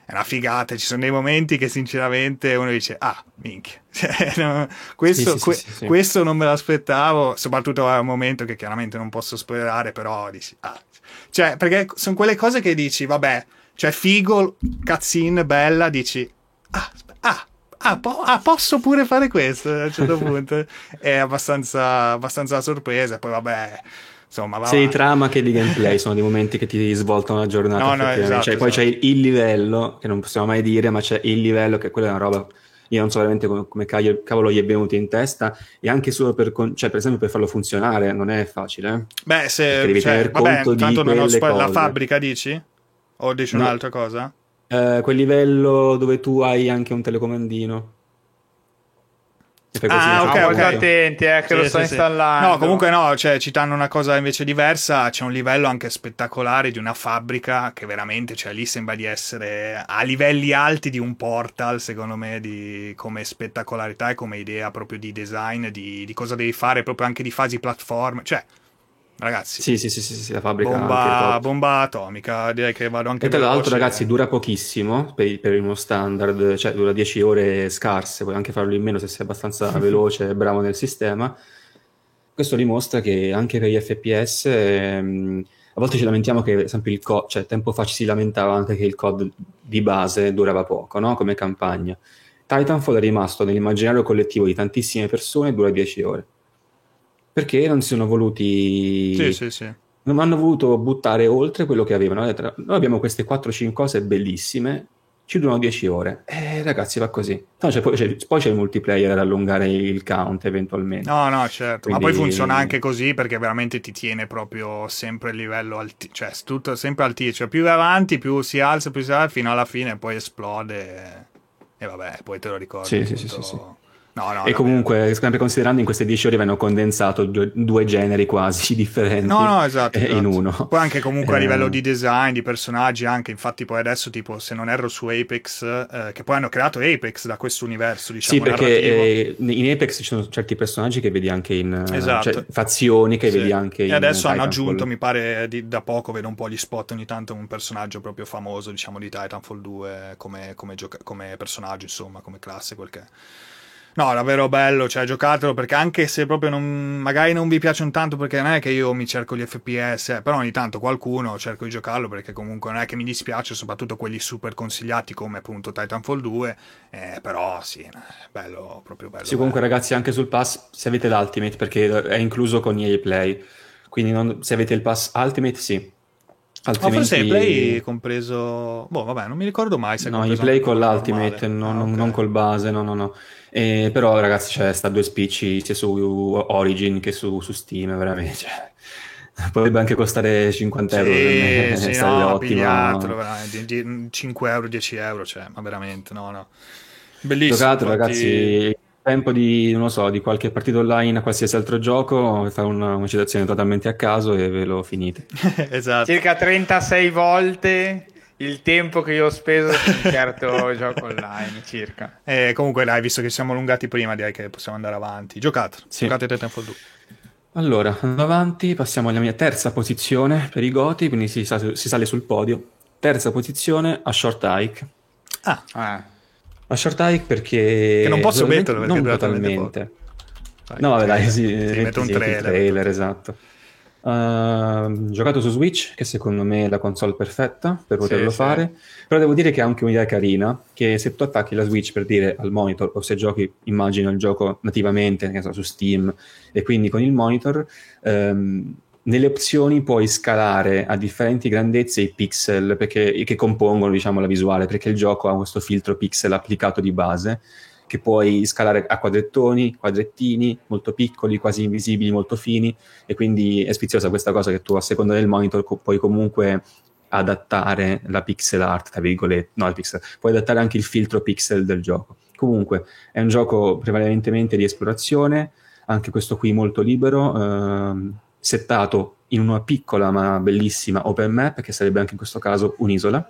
è una figata. Ci sono dei momenti che sinceramente uno dice, ah, minchia, <laughs> cioè, no, questo, sì, sì, que- sì, questo, non me l'aspettavo, soprattutto a un momento che chiaramente non posso spoilerare, però dici, ah. Cioè, perché sono quelle cose che dici, vabbè, cioè figo, cutscene, bella, dici, ah, ah, po- ah, posso pure fare questo a un certo <laughs> punto. è abbastanza, abbastanza sorpresa, poi vabbè Insomma, va di trama che di gameplay sono dei momenti che ti svoltano la giornata. No, no, esatto, cioè, esatto. Poi c'è il livello, che non possiamo mai dire, ma c'è il livello, che quella è una roba io non so veramente come, come cavolo gli è venuto in testa e anche solo per, cioè, per esempio per farlo funzionare non è facile eh. beh se devi cioè, vabbè, tanto non ho sp- la fabbrica dici? o dici no. un'altra cosa? Eh, quel livello dove tu hai anche un telecomandino ah, ok, ok. attenti, eh, che sì, lo sto sì, installando. No, comunque no, cioè, citando una cosa invece diversa, c'è un livello anche spettacolare di una fabbrica che veramente, cioè, lì sembra di essere a livelli alti di un portal, secondo me, di, come spettacolarità e come idea proprio di design, di, di cosa devi fare, proprio anche di fasi platform, cioè Ragazzi, sì, sì, sì, sì, sì la fabbrica bomba, bomba, atomica. Direi che vado anche E tra l'altro, ragazzi, dura pochissimo per, per, uno standard, cioè dura 10 ore scarse. Puoi anche farlo in meno se sei abbastanza <laughs> veloce e bravo nel sistema. Questo dimostra che anche per gli FPS, ehm, a volte ci lamentiamo che, ad esempio, il code, cioè tempo fa ci si lamentava anche che il code di base durava poco, no? Come campagna. Titanfall è rimasto nell'immaginario collettivo di tantissime persone e dura 10 ore perché non si sono voluti... Sì, sì, sì. Non hanno voluto buttare oltre quello che avevano. Noi abbiamo queste 4-5 cose bellissime, ci durano 10 ore. Eh, ragazzi, va così. No, c'è, poi, c'è, poi, c'è, il multiplayer ad allungare il count eventualmente. No, no, certo. Quindi... Ma poi funziona anche così perché veramente ti tiene proprio sempre il livello alti, cioè tutto sempre altissimo. Cioè, più avanti, più si alza, più si alza, fino alla fine poi esplode. E vabbè, poi te lo ricordi. Sì, sì, sì, sì, sì. No, no, e comunque, sempre considerando in queste 10 ore vengono condensato due, due, generi quasi <laughs> differenti no, no, esatto, esatto. in uno. Poi anche comunque eh... a livello di design, di personaggi, anche infatti poi adesso tipo se non erro su Apex, eh, che poi hanno creato Apex da questo universo, diciamo, Sì, perché eh, in Apex ci sono certi personaggi che vedi anche in... Eh, esatto. Cioè, fazioni che sì. vedi anche e in... E adesso hanno aggiunto, mi pare, di, da poco vedo un po' gli spot ogni tanto un personaggio proprio famoso, diciamo, di Titanfall 2 come, come, gioca- come personaggio, insomma, come classe, quel che è. No, davvero bello, cioè giocatelo perché anche se proprio non, magari non vi piacciono tanto perché non è che io mi cerco gli FPS, eh, però ogni tanto qualcuno cerco di giocarlo perché comunque non è che mi dispiace, soprattutto quelli super consigliati come appunto Titanfall 2, eh, però sì, bello, proprio bello. Sì, comunque bello. ragazzi anche sul pass se avete l'Ultimate perché è incluso con EA Play, quindi non, se avete il pass Ultimate sì, Altrimenti... Ma forse play compreso. Boh, vabbè, non mi ricordo mai. Se no, i play con l'Ultimate, non, ah, okay. non, col base, no, no, no. E, però, ragazzi, c'è sta due spicci sia su Origin che su, su Steam, veramente. Cioè, <laughs> potrebbe anche costare 50 euro. Sì, sì <laughs> no, pigliatelo, 5 euro, 10 euro, cioè, ma veramente, no, no. Bellissimo. Giocato, infatti... ragazzi, tempo di, non so, di qualche partita online a qualsiasi altro gioco, fare una, una citazione totalmente a caso e ve lo finite. <laughs> esatto. Circa 36 volte il tempo che io ho speso su un certo <laughs> gioco online, circa. E comunque dai, visto che siamo allungati prima, direi che possiamo andare avanti. Giocate, sì. giocate Titanfall 2. Allora, andando avanti, passiamo alla mia terza posizione per i Goti, quindi si, si sale sul podio. Terza posizione a Short Hike. Ah. ah. A Short Hike perché... Che non posso metterlo perché non totalmente. Vai, no, vabbè, dai, sì, ti metto un trailer. trailer esatto. Uh, giocato su Switch, che secondo me è la console perfetta per poterlo sì, fare. Sì. Però devo dire che ha anche un'idea carina, che se tu attacchi la Switch per dire al monitor, o se giochi, immagino il gioco nativamente, so, su Steam, e quindi con il monitor, um, nelle opzioni puoi scalare a differenti grandezze i pixel perché, che compongono diciamo, la visuale, perché il gioco ha questo filtro pixel applicato di base che puoi scalare a quadrettoni, quadrettini molto piccoli, quasi invisibili, molto fini e quindi è sfiziosa questa cosa che tu a seconda del monitor co- puoi comunque adattare la pixel art, tra virgolette, no, il pixel, puoi adattare anche il filtro pixel del gioco. Comunque è un gioco prevalentemente di esplorazione, anche questo qui molto libero, ehm, settato in una piccola ma bellissima open map, che sarebbe anche in questo caso un'isola.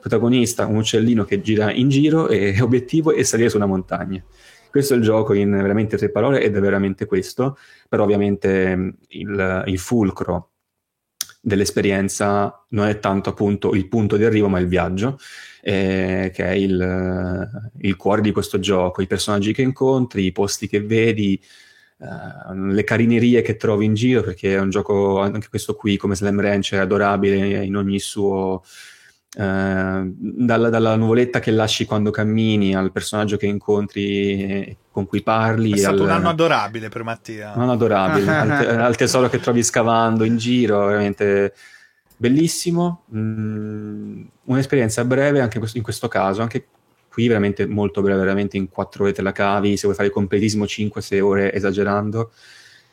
Protagonista, un uccellino che gira in giro e obiettivo è salire su una montagna. Questo è il gioco in veramente tre parole ed è veramente questo, però ovviamente il, il fulcro dell'esperienza non è tanto appunto il punto di arrivo, ma il viaggio, eh, che è il, il, cuore di questo gioco, i personaggi che incontri, i posti che vedi, eh, le carinerie che trovi in giro, perché è un gioco, anche questo qui, come Slam Ranch, è adorabile in ogni suo eh, dalla, dalla, nuvoletta che lasci quando cammini al personaggio che incontri con cui parli. È stato al, un anno adorabile per Mattia. Un anno adorabile, <laughs> al, al, tesoro che trovi scavando in giro, veramente bellissimo. Mm, un'esperienza breve anche in questo caso, anche qui veramente molto breve, veramente in 4 ore te la cavi, se vuoi fare il completismo 5-6 ore esagerando.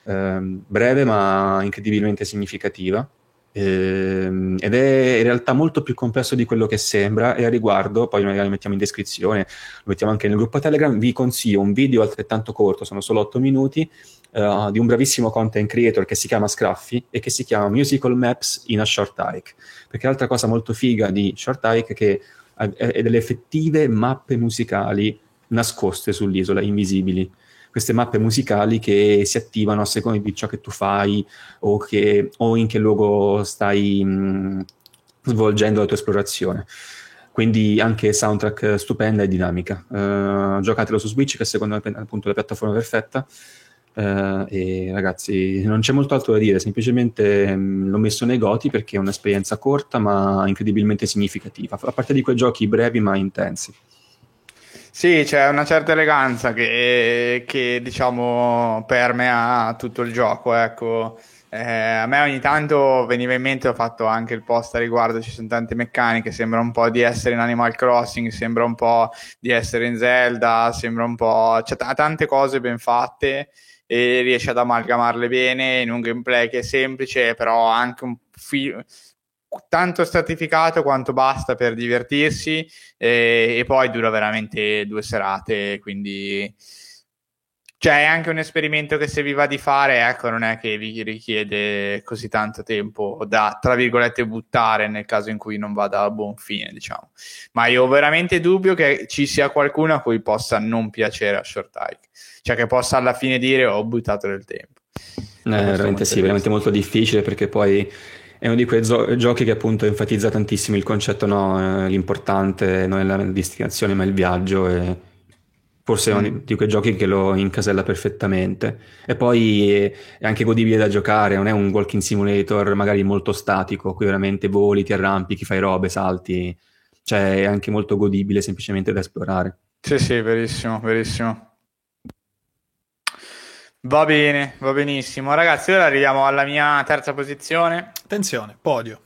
Eh, breve ma incredibilmente significativa Ehm, ed è in realtà molto più complesso di quello che sembra e a riguardo, poi magari lo mettiamo in descrizione, lo mettiamo anche nel gruppo Telegram, vi consiglio un video altrettanto corto, sono solo 8 minuti, uh, di un bravissimo content creator che si chiama Scruffy e che si chiama Musical Maps in a Short Hike, perché l'altra cosa molto figa di Short Hike è che ha delle effettive mappe musicali nascoste sull'isola, invisibili queste mappe musicali che si attivano a seconda di ciò che tu fai o, che, o in che luogo stai mh, svolgendo la tua esplorazione. Quindi anche soundtrack stupenda e dinamica. Uh, giocatelo su Switch, che secondo me è appunto la piattaforma perfetta. Uh, e ragazzi, non c'è molto altro da dire, semplicemente mh, l'ho messo nei goti perché è un'esperienza corta ma incredibilmente significativa, a parte di quei giochi brevi ma intensi. Sì, c'è una certa eleganza che, che diciamo permea tutto il gioco, ecco. Eh, a me ogni tanto veniva in mente, ho fatto anche il post a riguardo, ci sono tante meccaniche, sembra un po' di essere in Animal Crossing, sembra un po' di essere in Zelda, sembra un po'... c'è t- tante cose ben fatte e riesce ad amalgamarle bene in un gameplay che è semplice, però anche un filo tanto stratificato quanto basta per divertirsi e, e, poi dura veramente due serate, quindi cioè è anche un esperimento che se vi va di fare, ecco, non è che vi richiede così tanto tempo da, tra virgolette, buttare nel caso in cui non vada a buon fine, diciamo. Ma io ho veramente dubbio che ci sia qualcuno a cui possa non piacere a Short Hike, cioè che possa alla fine dire ho buttato del tempo. Eh, veramente sì, veramente molto difficile perché poi è uno di quei zo- giochi che appunto enfatizza tantissimo il concetto, no, eh, l'importante non è la destinazione ma il viaggio e forse mm. è uno di quei giochi che lo incasella perfettamente e poi è anche godibile da giocare, non è un walking simulator magari molto statico, qui veramente voli, ti arrampichi, fai robe, salti, cioè è anche molto godibile semplicemente da esplorare. Sì, sì, verissimo, verissimo. Va bene, va benissimo. Ragazzi, ora arriviamo alla mia terza posizione. Attenzione, podio.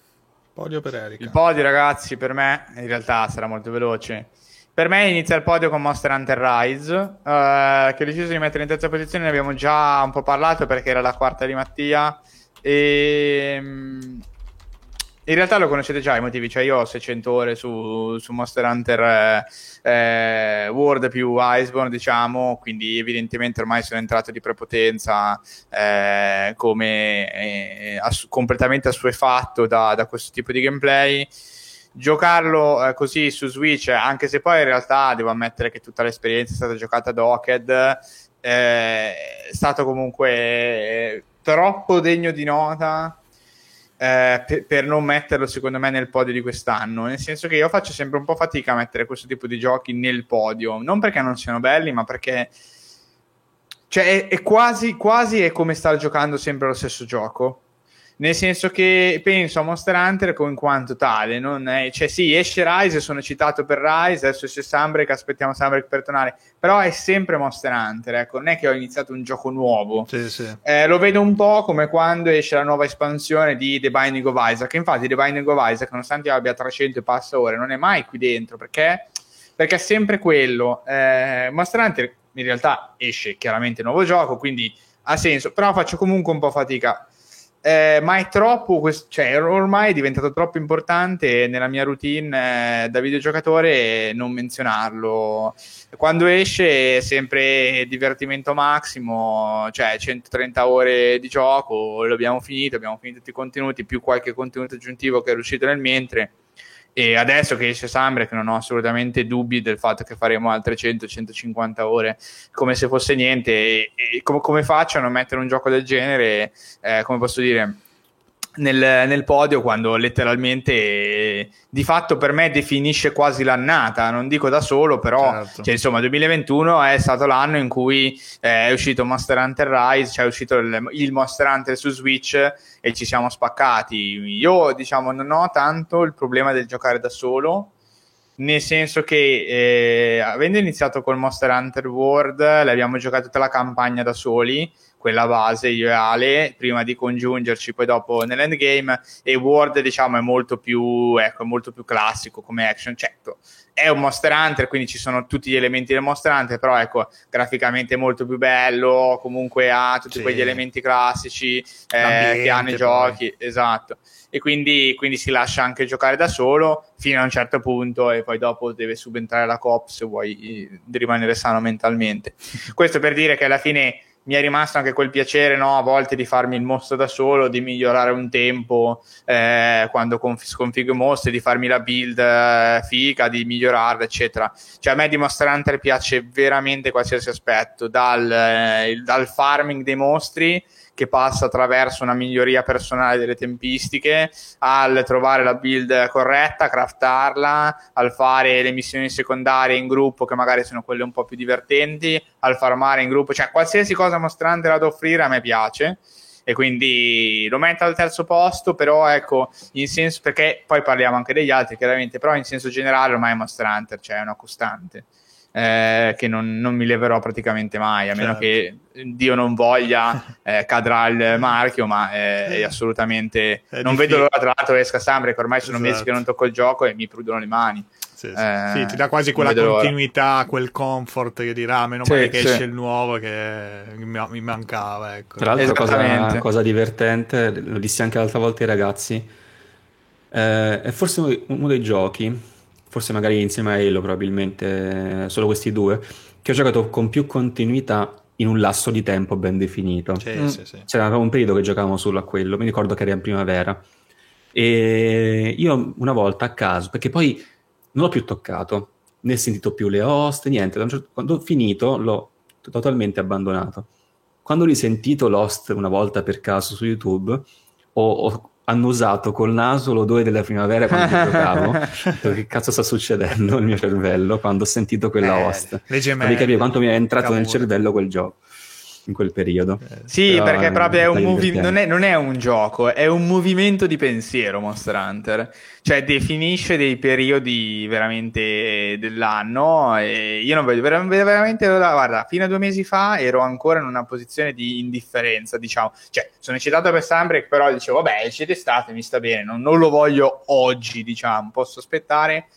Podio per Erika. Il podio, ragazzi, per me, in realtà sarà molto veloce. Per me inizia il podio con Monster Hunter Rise, uh, che ho deciso di mettere in terza posizione, ne abbiamo già un po' parlato perché era la quarta di Mattia. E mm, in realtà lo conoscete già i motivi, cioè io ho 600 ore su, su Monster Hunter eh, World più Iceborne, diciamo, quindi evidentemente ormai sono entrato di prepotenza eh, come eh, ass- completamente assuefatto da, da questo tipo di gameplay. Giocarlo eh, così su Switch, anche se poi in realtà devo ammettere che tutta l'esperienza è stata giocata Docked, eh, è stato comunque eh, troppo degno di nota eh, per, per, non metterlo secondo me nel podio di quest'anno, nel senso che io faccio sempre un po' fatica a mettere questo tipo di giochi nel podio, non perché non siano belli, ma perché cioè, è, è quasi, quasi è come star giocando sempre lo stesso gioco nel senso che penso a Monster Hunter in quanto tale, non è, cioè sì, esce Rise, sono citato per Rise, adesso esce Sunbreak, aspettiamo Sunbreak per tornare, però è sempre Monster Hunter, ecco, non è che ho iniziato un gioco nuovo, sì, sì. Eh, lo vedo un po' come quando esce la nuova espansione di The Binding of Isaac, infatti The Binding of Isaac, nonostante abbia 300 e passa ore, non è mai qui dentro, perché, perché è sempre quello, eh, Monster Hunter in realtà esce chiaramente nuovo gioco, quindi ha senso, però faccio comunque un po' fatica eh, ma è troppo, cioè ormai è diventato troppo importante nella mia routine eh, da videogiocatore non menzionarlo. Quando esce è sempre divertimento massimo, cioè 130 ore di gioco, lo abbiamo finito, abbiamo finito tutti i contenuti, più qualche contenuto aggiuntivo che è uscito nel mentre e adesso che esce Sunbreak non ho assolutamente dubbi del fatto che faremo altre 100-150 ore come se fosse niente. E, e com- come faccio a non mettere un gioco del genere, eh, come posso dire, nel, nel, podio quando letteralmente eh, di fatto per me definisce quasi l'annata, non dico da solo, però certo. cioè, insomma 2021 è stato l'anno in cui eh, è uscito Monster Hunter Rise, cioè è uscito il, il, Monster Hunter su Switch e ci siamo spaccati. Io diciamo non ho tanto il problema del giocare da solo, nel senso che eh, avendo iniziato col Monster Hunter World l'abbiamo giocato tutta la campagna da soli quella base io e Ale prima di congiungerci poi dopo nell'endgame e World diciamo è molto più ecco molto più classico come action. Certo è un Monster Hunter quindi ci sono tutti gli elementi del Monster Hunter però ecco graficamente è molto più bello comunque ha tutti sì. quegli elementi classici eh, che ha nei giochi esatto. E quindi, quindi, si lascia anche giocare da solo fino a un certo punto e poi dopo deve subentrare la coop se vuoi eh, rimanere sano mentalmente. Questo per dire che alla fine mi è rimasto anche quel piacere no, a volte di farmi il mostro da solo, di migliorare un tempo eh, quando conf- sconfigo i mostri, di farmi la build eh, figa, di migliorarla, eccetera. Cioè a me di Monster Hunter piace veramente qualsiasi aspetto, dal, eh, dal farming dei mostri che passa attraverso una miglioria personale delle tempistiche, al trovare la build corretta, craftarla, al fare le missioni secondarie in gruppo che magari sono quelle un po' più divertenti, al farmare in gruppo, cioè qualsiasi cosa mostrante da offrire a me piace. E quindi lo metto al terzo posto, però ecco, in senso perché poi parliamo anche degli altri chiaramente, però in senso generale ormai è Monster Hunter, cioè è una costante eh, che non, non, mi leverò praticamente mai, a meno certo. che Dio non voglia <laughs> eh, cadrà il marchio, ma è, è assolutamente... È non vedo l'ora tra l'altro esca Sambre, che ormai sono esatto. mesi che non tocco il gioco e mi prudono le mani. Sì, sì. Eh, sì, ti dà quasi quella continuità, l'ora. quel comfort che dirà, meno male che esce il nuovo che mi, mi mancava. Ecco. Tra l'altro, cosa, cosa, divertente, lo dissi anche l'altra volta ai ragazzi, eh, è forse uno dei giochi forse magari insieme a Halo probabilmente, solo questi due, che ho giocato con più continuità in un lasso di tempo ben definito. Sì, mm. sì, sì. C'era un periodo che giocavamo solo a quello, mi ricordo che era in primavera. E io una volta a caso, perché poi non l'ho più toccato, né sentito più le host, niente. Certo, quando ho finito l'ho totalmente abbandonato. Quando ho risentito l'host una volta per caso su YouTube, ho, ho hanno usato col naso l'odore della primavera quando giocavo. <laughs> che cazzo sta succedendo nel mio cervello quando ho sentito quella eh, host? Devi capire quanto mi è entrato Cavolo. nel cervello quel gioco in quel periodo. Sì, Però perché proprio è un movi- non, è, non, è, un gioco, è un movimento di pensiero Monster Hunter. Cioè definisce dei periodi veramente dell'anno e io non vedo veramente, guarda, fino a due mesi fa ero ancora in una posizione di indifferenza, diciamo. Cioè, sono eccitato per Sunbreak, però dicevo, vabbè, siete state, mi sta bene, non, non lo voglio oggi, diciamo, posso aspettare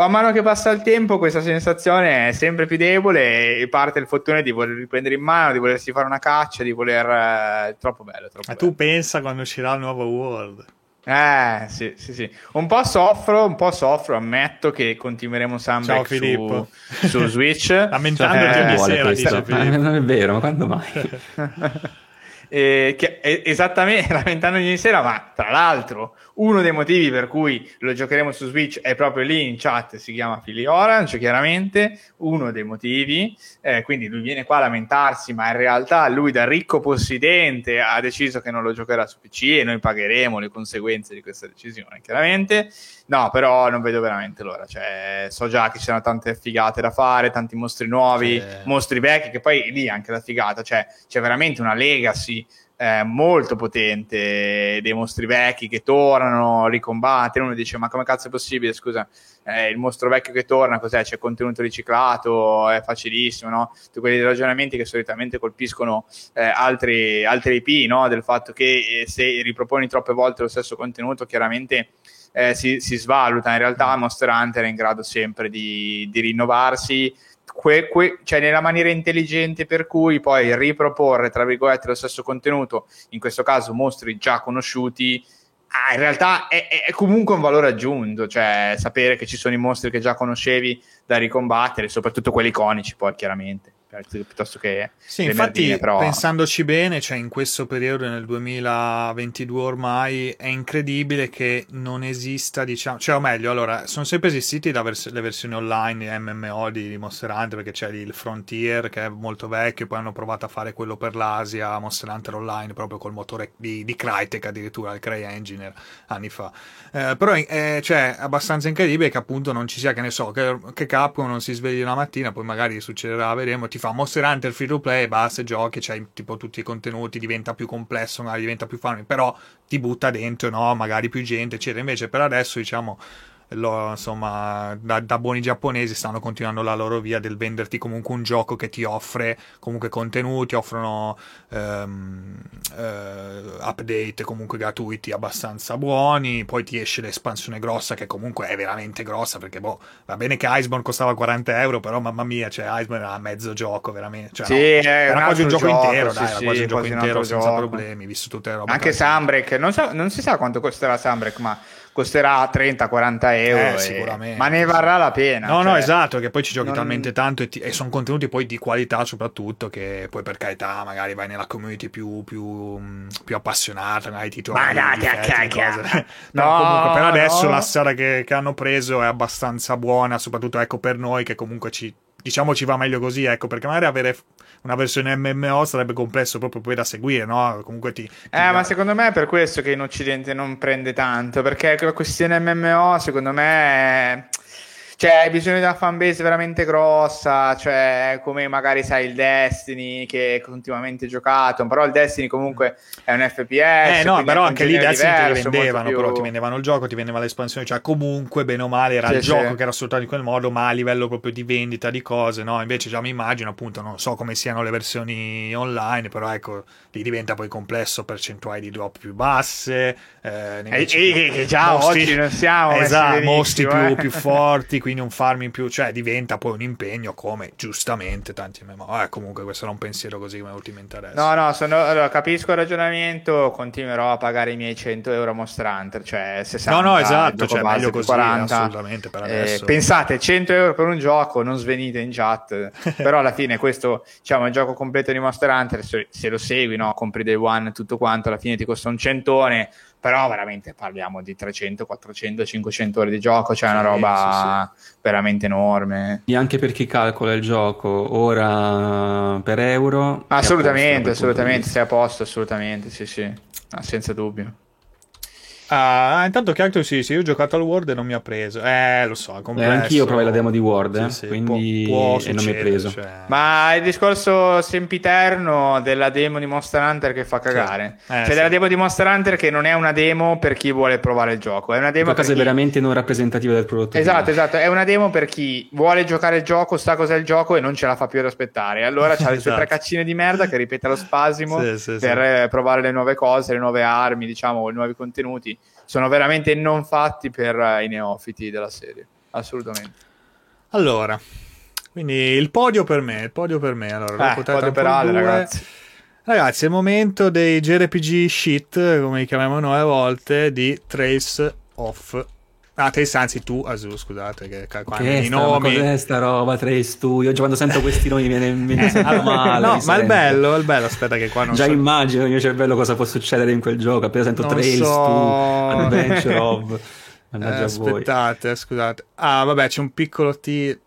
Man mano che passa il tempo, questa sensazione è sempre più debole e parte il fottone di voler riprendere in mano, di volersi fare una caccia, di voler. Eh, troppo bello. Troppo Ma bello. tu pensa quando uscirà il nuovo World? Eh, sì, sì, sì. Un po' soffro, un po' soffro, ammetto che continueremo Sunbreak su, su Switch. <laughs> Lamentandoti cioè, ogni sera, dice Non è vero, ma quando mai? <laughs> eh, che, esattamente <laughs> lamentando ieri sera, ma tra l'altro uno dei motivi per cui lo giocheremo su Switch è proprio lì in chat, si chiama Philly Orange, chiaramente, uno dei motivi, eh, quindi lui viene qua a lamentarsi, ma in realtà lui da ricco possidente ha deciso che non lo giocherà su PC e noi pagheremo le conseguenze di questa decisione, chiaramente. No, però non vedo veramente l'ora, cioè, so già che ci sono tante figate da fare, tanti mostri nuovi, sì. mostri vecchi, che poi lì anche la figata, cioè c'è veramente una legacy eh, molto potente dei mostri vecchi che tornano, ricombattere. Uno dice: Ma come cazzo è possibile? Scusa, eh, il mostro vecchio che torna, cos'è? C'è contenuto riciclato, è facilissimo, no? Tutti quei ragionamenti che solitamente colpiscono eh, altri, altri IP, no? Del fatto che eh, se riproponi troppe volte lo stesso contenuto, chiaramente. Eh, si, si, svaluta in realtà Monster Hunter è in grado sempre di, di rinnovarsi que, que, cioè nella maniera intelligente per cui poi riproporre, tra virgolette, lo stesso contenuto, in questo caso mostri già conosciuti, ah, in realtà è, è, comunque un valore aggiunto, cioè sapere che ci sono i mostri che già conoscevi da ricombattere, soprattutto quelli iconici poi chiaramente. Piuttosto che sì, infatti però... pensandoci bene cioè in questo periodo nel 2022 ormai è incredibile che non esista diciamo cioè o meglio allora sono sempre esistiti vers- le versioni online di MMO di, di Monster Hunter perché c'è il Frontier che è molto vecchio poi hanno provato a fare quello per l'Asia Monster Hunter Online proprio col motore di, di Crytek addirittura il CryEngine anni fa. Eh, però è cioè, abbastanza incredibile che appunto non ci sia che ne so che, che Capcom non si svegli una mattina poi magari succederà vedremo ti fa Monster Hunter free to play, basta, giochi, c'hai tipo tutti i contenuti, diventa più complesso, magari diventa più farming, però ti butta dentro, no, magari più gente, eccetera. Invece per adesso, diciamo, lo, insomma, da, da, buoni giapponesi stanno continuando la loro via del venderti comunque un gioco che ti offre comunque contenuti, offrono um, uh, update comunque gratuiti abbastanza buoni, poi ti esce l'espansione grossa che comunque è veramente grossa perché boh, va bene che Iceborne costava 40 euro, però mamma mia, cioè Iceborne era mezzo gioco veramente, cioè, sì, no, era quasi un gioco intero, dai, era quasi un gioco intero senza gioco. problemi, visto tutte le robe. Anche Sunbreak, non, so, non si sa quanto costerà Sunbreak, ma costerà 30-40 euro. Eh, sicuramente. Ma ne varrà la pena. No, cioè, no, esatto, che poi ci giochi non... talmente tanto e, ti... e, sono contenuti poi di qualità soprattutto che poi per carità magari vai nella community più, più, più appassionata, magari ti trovi... Ma dai, cacca! <laughs> No, no, comunque per adesso no. la strada che, che hanno preso è abbastanza buona, soprattutto ecco per noi che comunque ci diciamo ci va meglio così, ecco, perché magari avere una versione MMO sarebbe complesso proprio poi da seguire, no? Comunque ti... ti eh, da... ma secondo me è per questo che in Occidente non prende tanto, perché la questione MMO secondo me... È cioè, hai bisogno di una fanbase veramente grossa, cioè, come magari sai il Destiny che è continuamente giocato, però il Destiny comunque è un FPS. Eh no, però anche lì Destiny diverso, ti vendevano, più... però ti vendevano il gioco, ti vendevano l'espansione, cioè comunque bene o male era sì, il sì. gioco che era sfruttato in quel modo, ma a livello proprio di vendita di cose, no? Invece già mi immagino, appunto, non so come siano le versioni online, però ecco, lì diventa poi complesso, percentuali di drop più basse, eh, e, e, che già mostri, oggi non siamo esatto, mostri più, eh. più forti, quindi un farm in più, cioè diventa poi un impegno come giustamente tanti MMO. Eh, comunque questo era un pensiero così come ultimamente adesso. No, no, sono, allora, capisco il ragionamento, continuerò a pagare i miei 100 euro Monster Hunter, cioè 60 No, no, esatto, cioè meglio così, 40. assolutamente per eh, pensate, 100 euro per un gioco, non svenite in chat, <laughs> però alla fine questo, diciamo, è il gioco completo di Monster Hunter, se, se lo segui, no, compri day one tutto quanto, alla fine ti costa un centone, però veramente parliamo di 300, 400, 500 ore di gioco, cioè sì, una roba sì, sì. veramente enorme. E anche per chi calcola il gioco ora per euro. Assolutamente, assolutamente, sei a posto, assolutamente, sì, sì, ah, senza dubbio. Ah, intanto Cactus sì, sì, io ho giocato al Word e non mi ha preso. Eh, lo so, è. Eh, anch'io provai la demo di Word, sì, eh, sì, quindi può, può e non mi ha preso. Cioè... Ma il discorso sempiterno della demo di Monster Hunter che fa cagare. Sì. Eh, cioè, della demo di Monster Hunter che non è una demo per chi vuole provare il gioco, è una demo per chi... veramente non rappresentativa del prodotto. Esatto, esatto, è una demo per chi vuole giocare il gioco, sa cos'è il gioco e non ce la fa più ad aspettare. Allora c'ha le <laughs> sue tre esatto. caccine di merda che ripete lo spasimo per provare le nuove cose, le nuove armi, diciamo, i nuovi contenuti sono veramente non fatti per uh, i neofiti della serie, assolutamente. Allora, quindi il podio per me, il podio per me. Allora, eh, podio per Ale, ragazzi. Ragazzi, è il momento dei JRPG shit, come li chiamiamo noi a volte, di Trace of Ah, Trace, anzi tu, Azu, scusate, che, che i sta, nomi... cos'è sta roba, Trace, tu? Io quando sento questi nomi mi viene, mi viene sempre male. no, ma è bello, è bello, aspetta che qua non Già so... immagino nel mio cervello cosa può succedere in quel gioco, appena sento non Trace, so... tu, Adventure of... <laughs> Eh, aspettate, scusate. Ah, vabbè, c'è un piccolo T...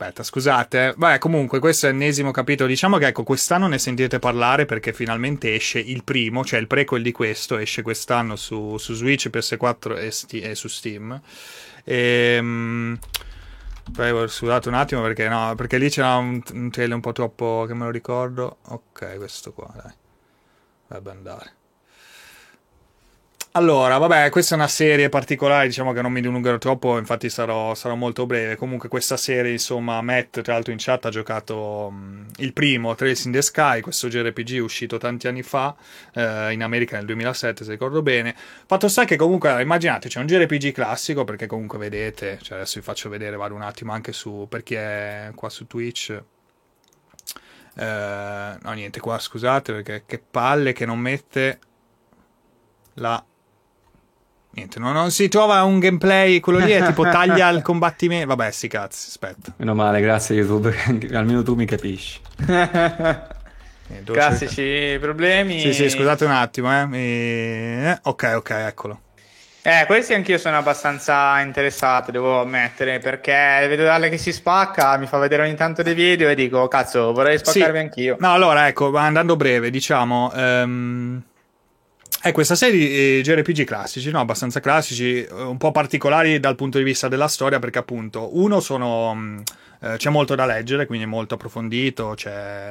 Aspetta, scusate. Beh, comunque, questo è l'ennesimo capitolo. Diciamo che ecco, quest'anno ne sentirete parlare perché finalmente esce il primo, cioè il prequel di questo, esce quest'anno su, su Switch, PS4 e, sti- e su Steam. Ehm, poi scusate un attimo perché no, perché lì c'era un, un trailer un po' troppo che me lo ricordo. Ok, questo qua, dai. Dovrebbe andare. Allora, vabbè, questa è una serie particolare, diciamo che non mi dilungherò troppo, infatti sarò, sarò molto breve. Comunque questa serie, insomma, Matt, tra l'altro in chat, ha giocato um, il primo, Trace in the Sky, questo JRPG uscito tanti anni fa, eh, in America nel 2007, se ricordo bene. Fatto sta che comunque, immaginate, c'è un JRPG classico, perché comunque vedete, cioè adesso vi faccio vedere, vado un attimo anche su, per chi è qua su Twitch... Eh, no, niente, qua scusate perché che palle che non mette la Niente, non, non, si trova un gameplay, quello lì è tipo <laughs> taglia il combattimento. Vabbè, sti cazzi, aspetta. Meno male, grazie YouTube, <laughs> almeno tu mi capisci. Eh, Classici cercare. problemi. Sì, sì, scusate un attimo, eh. E... Ok, ok, eccolo. Eh, questi anch'io sono abbastanza interessato, devo ammettere, perché vedo Dalle che si spacca, mi fa vedere ogni tanto dei video e dico, cazzo, vorrei spaccarmi sì. anch'io. No, allora, ecco, andando breve, diciamo... Um... Eh, questa serie di eh, JRPG classici, no? abbastanza classici, un po' particolari dal punto di vista della storia, perché appunto, uno sono... Mm, eh, c'è molto da leggere, quindi è molto approfondito,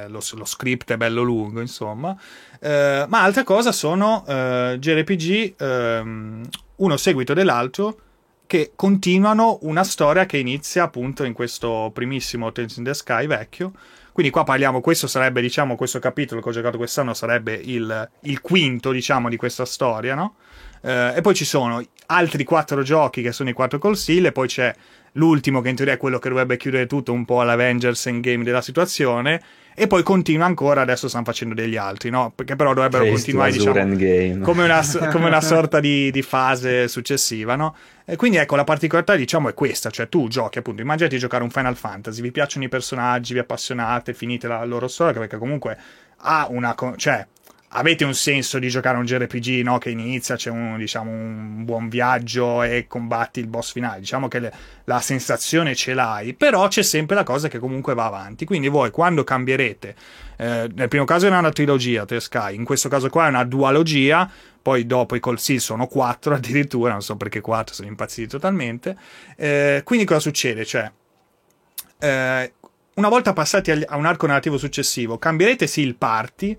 lo, lo script è bello lungo, insomma. Eh, ma altra cosa sono eh, JRPG, ehm, uno seguito dell'altro, che continuano una storia che inizia appunto in questo primissimo Tales in the Sky vecchio. Quindi qua parliamo, questo sarebbe, diciamo, questo capitolo che ho giocato quest'anno sarebbe il, il quinto, diciamo, di questa storia, no? Eh, e poi ci sono altri quattro giochi che sono i quattro stile, e poi c'è l'ultimo che in teoria è quello che dovrebbe chiudere tutto un po' l'Avengers Endgame della situazione e poi continua ancora, adesso stanno facendo degli altri, no? Perché però dovrebbero Face continuare, diciamo, come una, come una, <laughs> sorta di, di, fase successiva, no? E quindi ecco, la particolarità, diciamo, è questa, cioè tu giochi, appunto, immaginati giocare un Final Fantasy, vi piacciono i personaggi, vi appassionate, finite la loro storia, perché comunque ha una... cioè avete un senso di giocare un JRPG no? che inizia, c'è un, diciamo, un buon viaggio e combatti il boss finale. Diciamo che le, la sensazione ce l'hai, però c'è sempre la cosa che comunque va avanti. Quindi voi quando cambierete, eh, nel primo caso è una trilogia, Tre Sky, in questo caso qua è una dualogia, poi dopo i col sono quattro <laughs> addirittura, non so perché quattro, sono impazziti totalmente. Eh, quindi cosa succede? Cioè, eh, una volta passati a un arco narrativo successivo, cambierete sì il party,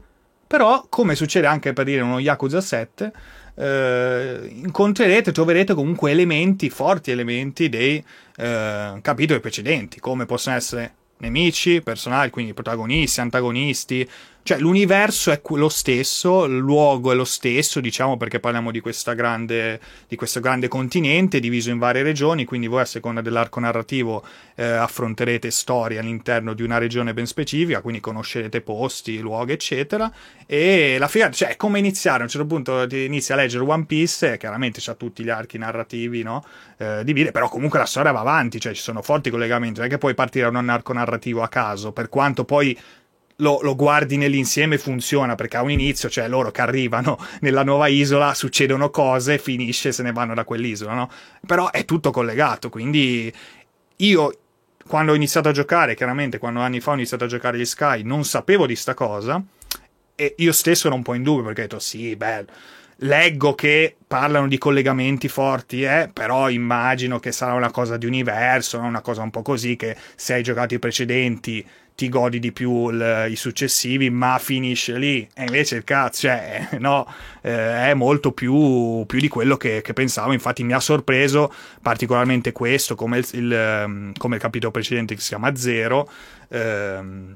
però, come succede anche per dire uno Yakuza 7, eh, incontrerete, troverete comunque elementi, forti elementi dei eh, capitoli precedenti, come possono essere nemici, personaggi, quindi protagonisti, antagonisti, cioè l'universo è lo stesso, il luogo è lo stesso, diciamo perché parliamo di, grande, di questo grande continente diviso in varie regioni, quindi voi a seconda dell'arco narrativo eh, affronterete storie all'interno di una regione ben specifica, quindi conoscerete posti, luoghi, eccetera. E la figata, cioè, come iniziare? A un certo punto ti inizi a leggere One Piece, e chiaramente c'ha tutti gli archi narrativi, no? Eh, di dire, però comunque la storia va avanti, cioè ci sono forti collegamenti, non è che puoi partire da un arco narrativo a caso, per quanto poi lo, lo, guardi nell'insieme funziona perché ha un inizio, cioè loro che arrivano nella nuova isola, succedono cose, finisce, se ne vanno da quell'isola, no? Però è tutto collegato, quindi io quando ho iniziato a giocare, chiaramente quando anni fa ho iniziato a giocare gli Sky, non sapevo di sta cosa e io stesso ero un po' in dubbio perché ho detto sì, bello leggo che parlano di collegamenti forti, eh, però immagino che sarà una cosa di universo, una cosa un po' così che se hai giocato i precedenti ti godi di più il, i successivi, ma finisce lì. E invece il cazzo, cioè, <laughs> no, eh, è molto più, più di quello che, che, pensavo. Infatti mi ha sorpreso particolarmente questo, come il, il, ehm, come il capitolo precedente che si chiama Zero. Ehm,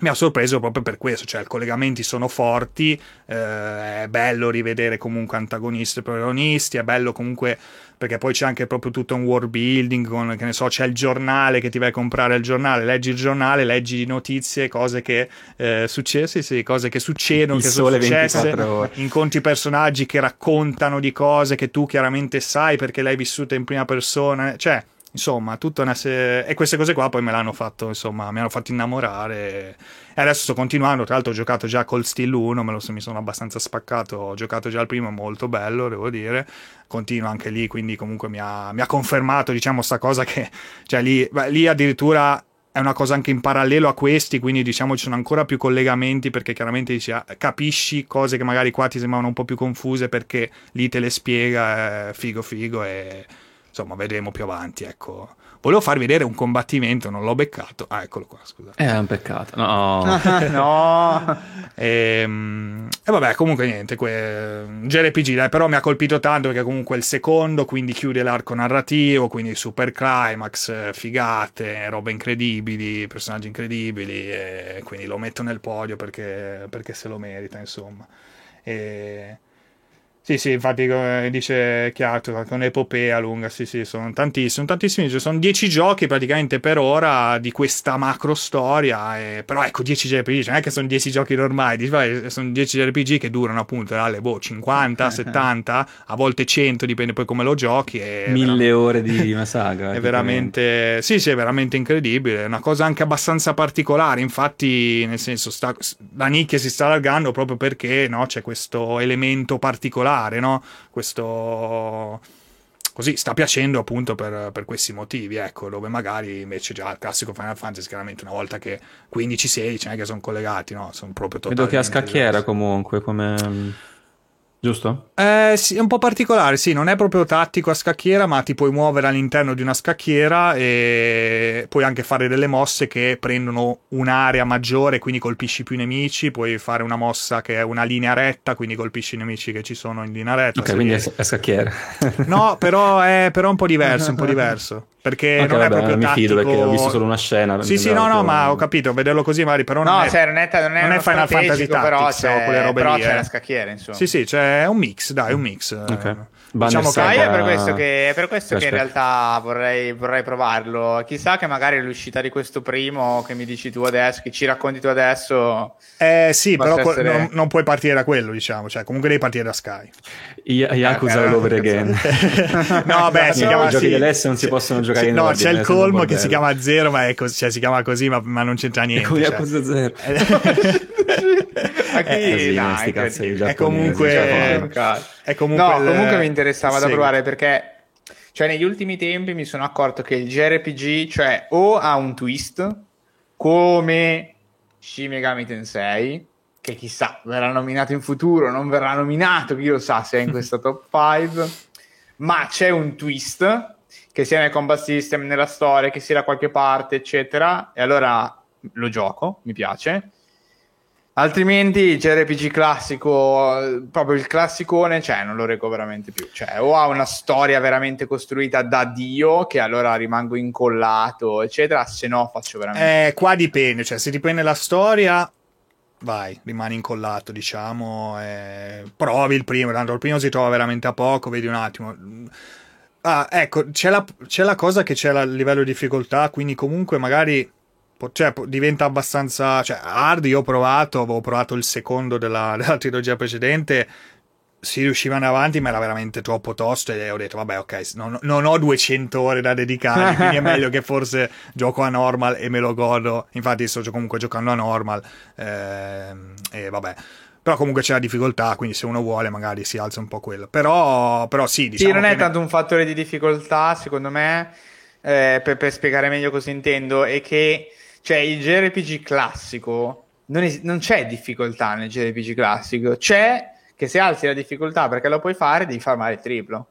mi ha sorpreso proprio per questo, cioè i collegamenti sono forti, eh, è bello rivedere comunque antagonisti e protagonisti, è bello comunque perché poi c'è anche proprio tutto un world building con, che ne so, c'è il giornale che ti vai a comprare il giornale, leggi il giornale, leggi notizie, cose che eh, successe, sì, cose che succedono, il che sono successe, incontri personaggi che raccontano di cose che tu chiaramente sai perché l'hai vissuta in prima persona, cioè Insomma, tutta una serie... E queste cose qua poi me l'hanno fatto, insomma, mi hanno fatto innamorare. E adesso sto continuando, tra l'altro ho giocato già col Steel 1, me lo, mi sono abbastanza spaccato, ho giocato già il primo, molto bello, devo dire. Continuo anche lì, quindi comunque mi ha, mi ha confermato, diciamo, sta cosa che... Cioè lì, beh, lì addirittura è una cosa anche in parallelo a questi, quindi diciamo ci sono ancora più collegamenti perché chiaramente dici, ah, capisci cose che magari qua ti sembravano un po' più confuse perché lì te le spiega, eh, figo figo e insomma, vedremo più avanti, ecco. Volevo farvi vedere un combattimento, non l'ho beccato. Ah, eccolo qua, scusate. Eh, è un peccato. No. <laughs> no. E, <laughs> ehm, e, vabbè, comunque niente, que... JRPG, dai, però mi ha colpito tanto perché comunque è il secondo, quindi chiude l'arco narrativo, quindi super climax, figate, robe incredibili, personaggi incredibili, e quindi lo metto nel podio perché, perché se lo merita, insomma. E Sì, sì, infatti dice Chiaro, con epopea lunga, sì, sì, sono tantissimi, sono tantissimi, sono dieci giochi praticamente per ora di questa macro storia, e... però ecco, dieci JRPG, cioè non è che sono dieci giochi normali, sono dieci JRPG che durano appunto dalle boh, 50, 70, a volte 100, dipende poi come lo giochi. E Mille ore di una saga. <laughs> è veramente, sì, sì, è veramente incredibile, è una cosa anche abbastanza particolare, infatti, nel senso, sta... la nicchia si sta allargando proprio perché no, c'è questo elemento particolare particolare, no? Questo così sta piacendo appunto per, per, questi motivi, ecco, dove magari invece già il classico Final Fantasy chiaramente una volta che 15-16 non è che sono collegati, no, sono proprio totalmente Vedo che a scacchiera diversi. comunque come giusto? Eh, sì, è un po' particolare, sì, non è proprio tattico a scacchiera, ma ti puoi muovere all'interno di una scacchiera e puoi anche fare delle mosse che prendono un'area maggiore, quindi colpisci più nemici, puoi fare una mossa che è una linea retta, quindi colpisci i nemici che ci sono in linea retta. Ok, quindi è, è scacchiera. no, però è però un po' diverso, un po' <laughs> diverso. Perché okay, non vabbè, è proprio mi tattico. fido perché ho visto solo una scena. Sì, sì, no, no, ma ho capito, vederlo così magari, però non no, è, cioè, non è, non è, non è Final Fantasy Tactics però c'è, quelle robe però lì. c'è eh. la scacchiera, insomma. Sì, sì, c'è un mix, dai, un mix. Ok. Diciamo che è per questo che, è per questo che in realtà vorrei, vorrei, provarlo. Chissà che magari l'uscita di questo primo che mi dici tu adesso, che ci racconti tu adesso. Eh sì, però essere... non, non, puoi partire da quello, diciamo. Cioè, comunque devi partire da Sky. I- Yakuza eh, all over again. <laughs> no, beh, si chiama I giochi sì. dell'S non si possono giocare sì, in No, c'è il colmo che si chiama Zero, ma così, cioè, si chiama così, ma, ma non c'entra niente. Con cioè. Yakuza Zero. <laughs> <laughs> Ma chi, dai, è comunque, cioè, è comunque no, il... comunque mi interessava da provare perché cioè negli ultimi tempi mi sono accorto che il JRPG cioè o ha un twist come Shin Megami Tensei che chissà verrà nominato in futuro non verrà nominato chi lo sa se è in questa top 5 ma c'è un twist che sia nel combat system nella storia che sia da qualche parte eccetera e allora lo gioco mi piace Altrimenti il JRPG classico, proprio il classicone, cioè non lo reggo veramente più. Cioè, o ha una storia veramente costruita da Dio, che allora rimango incollato, eccetera, se no faccio veramente. Eh, qua dipende, cioè se dipende la storia, vai, rimani incollato, diciamo, eh, provi il primo, tanto il primo si trova veramente a poco, vedi un attimo. Ah, ecco, c'è la, c'è la cosa che c'è a livello di difficoltà, quindi comunque magari cioè, diventa abbastanza cioè, hard. Io ho provato, avevo provato il secondo della, <laughs> della trilogia precedente. Si riuscivano avanti, ma era veramente troppo tosto. E ho detto, vabbè, ok, non, non ho 200 ore da dedicare. quindi è meglio che forse <laughs> gioco a normal e me lo godo. Infatti, sto comunque giocando a normal. Ehm, e vabbè. Però comunque c'è la difficoltà, quindi se uno vuole magari si alza un po' quello. Però, però sì, diciamo. Sì, non è ne... tanto un fattore di difficoltà, secondo me. Eh, per, per spiegare meglio cosa intendo, è che cioè, il JRPG classico non, es- non c'è difficoltà nel JRPG classico, c'è che se alzi la difficoltà perché lo puoi fare, devi farmare il triplo.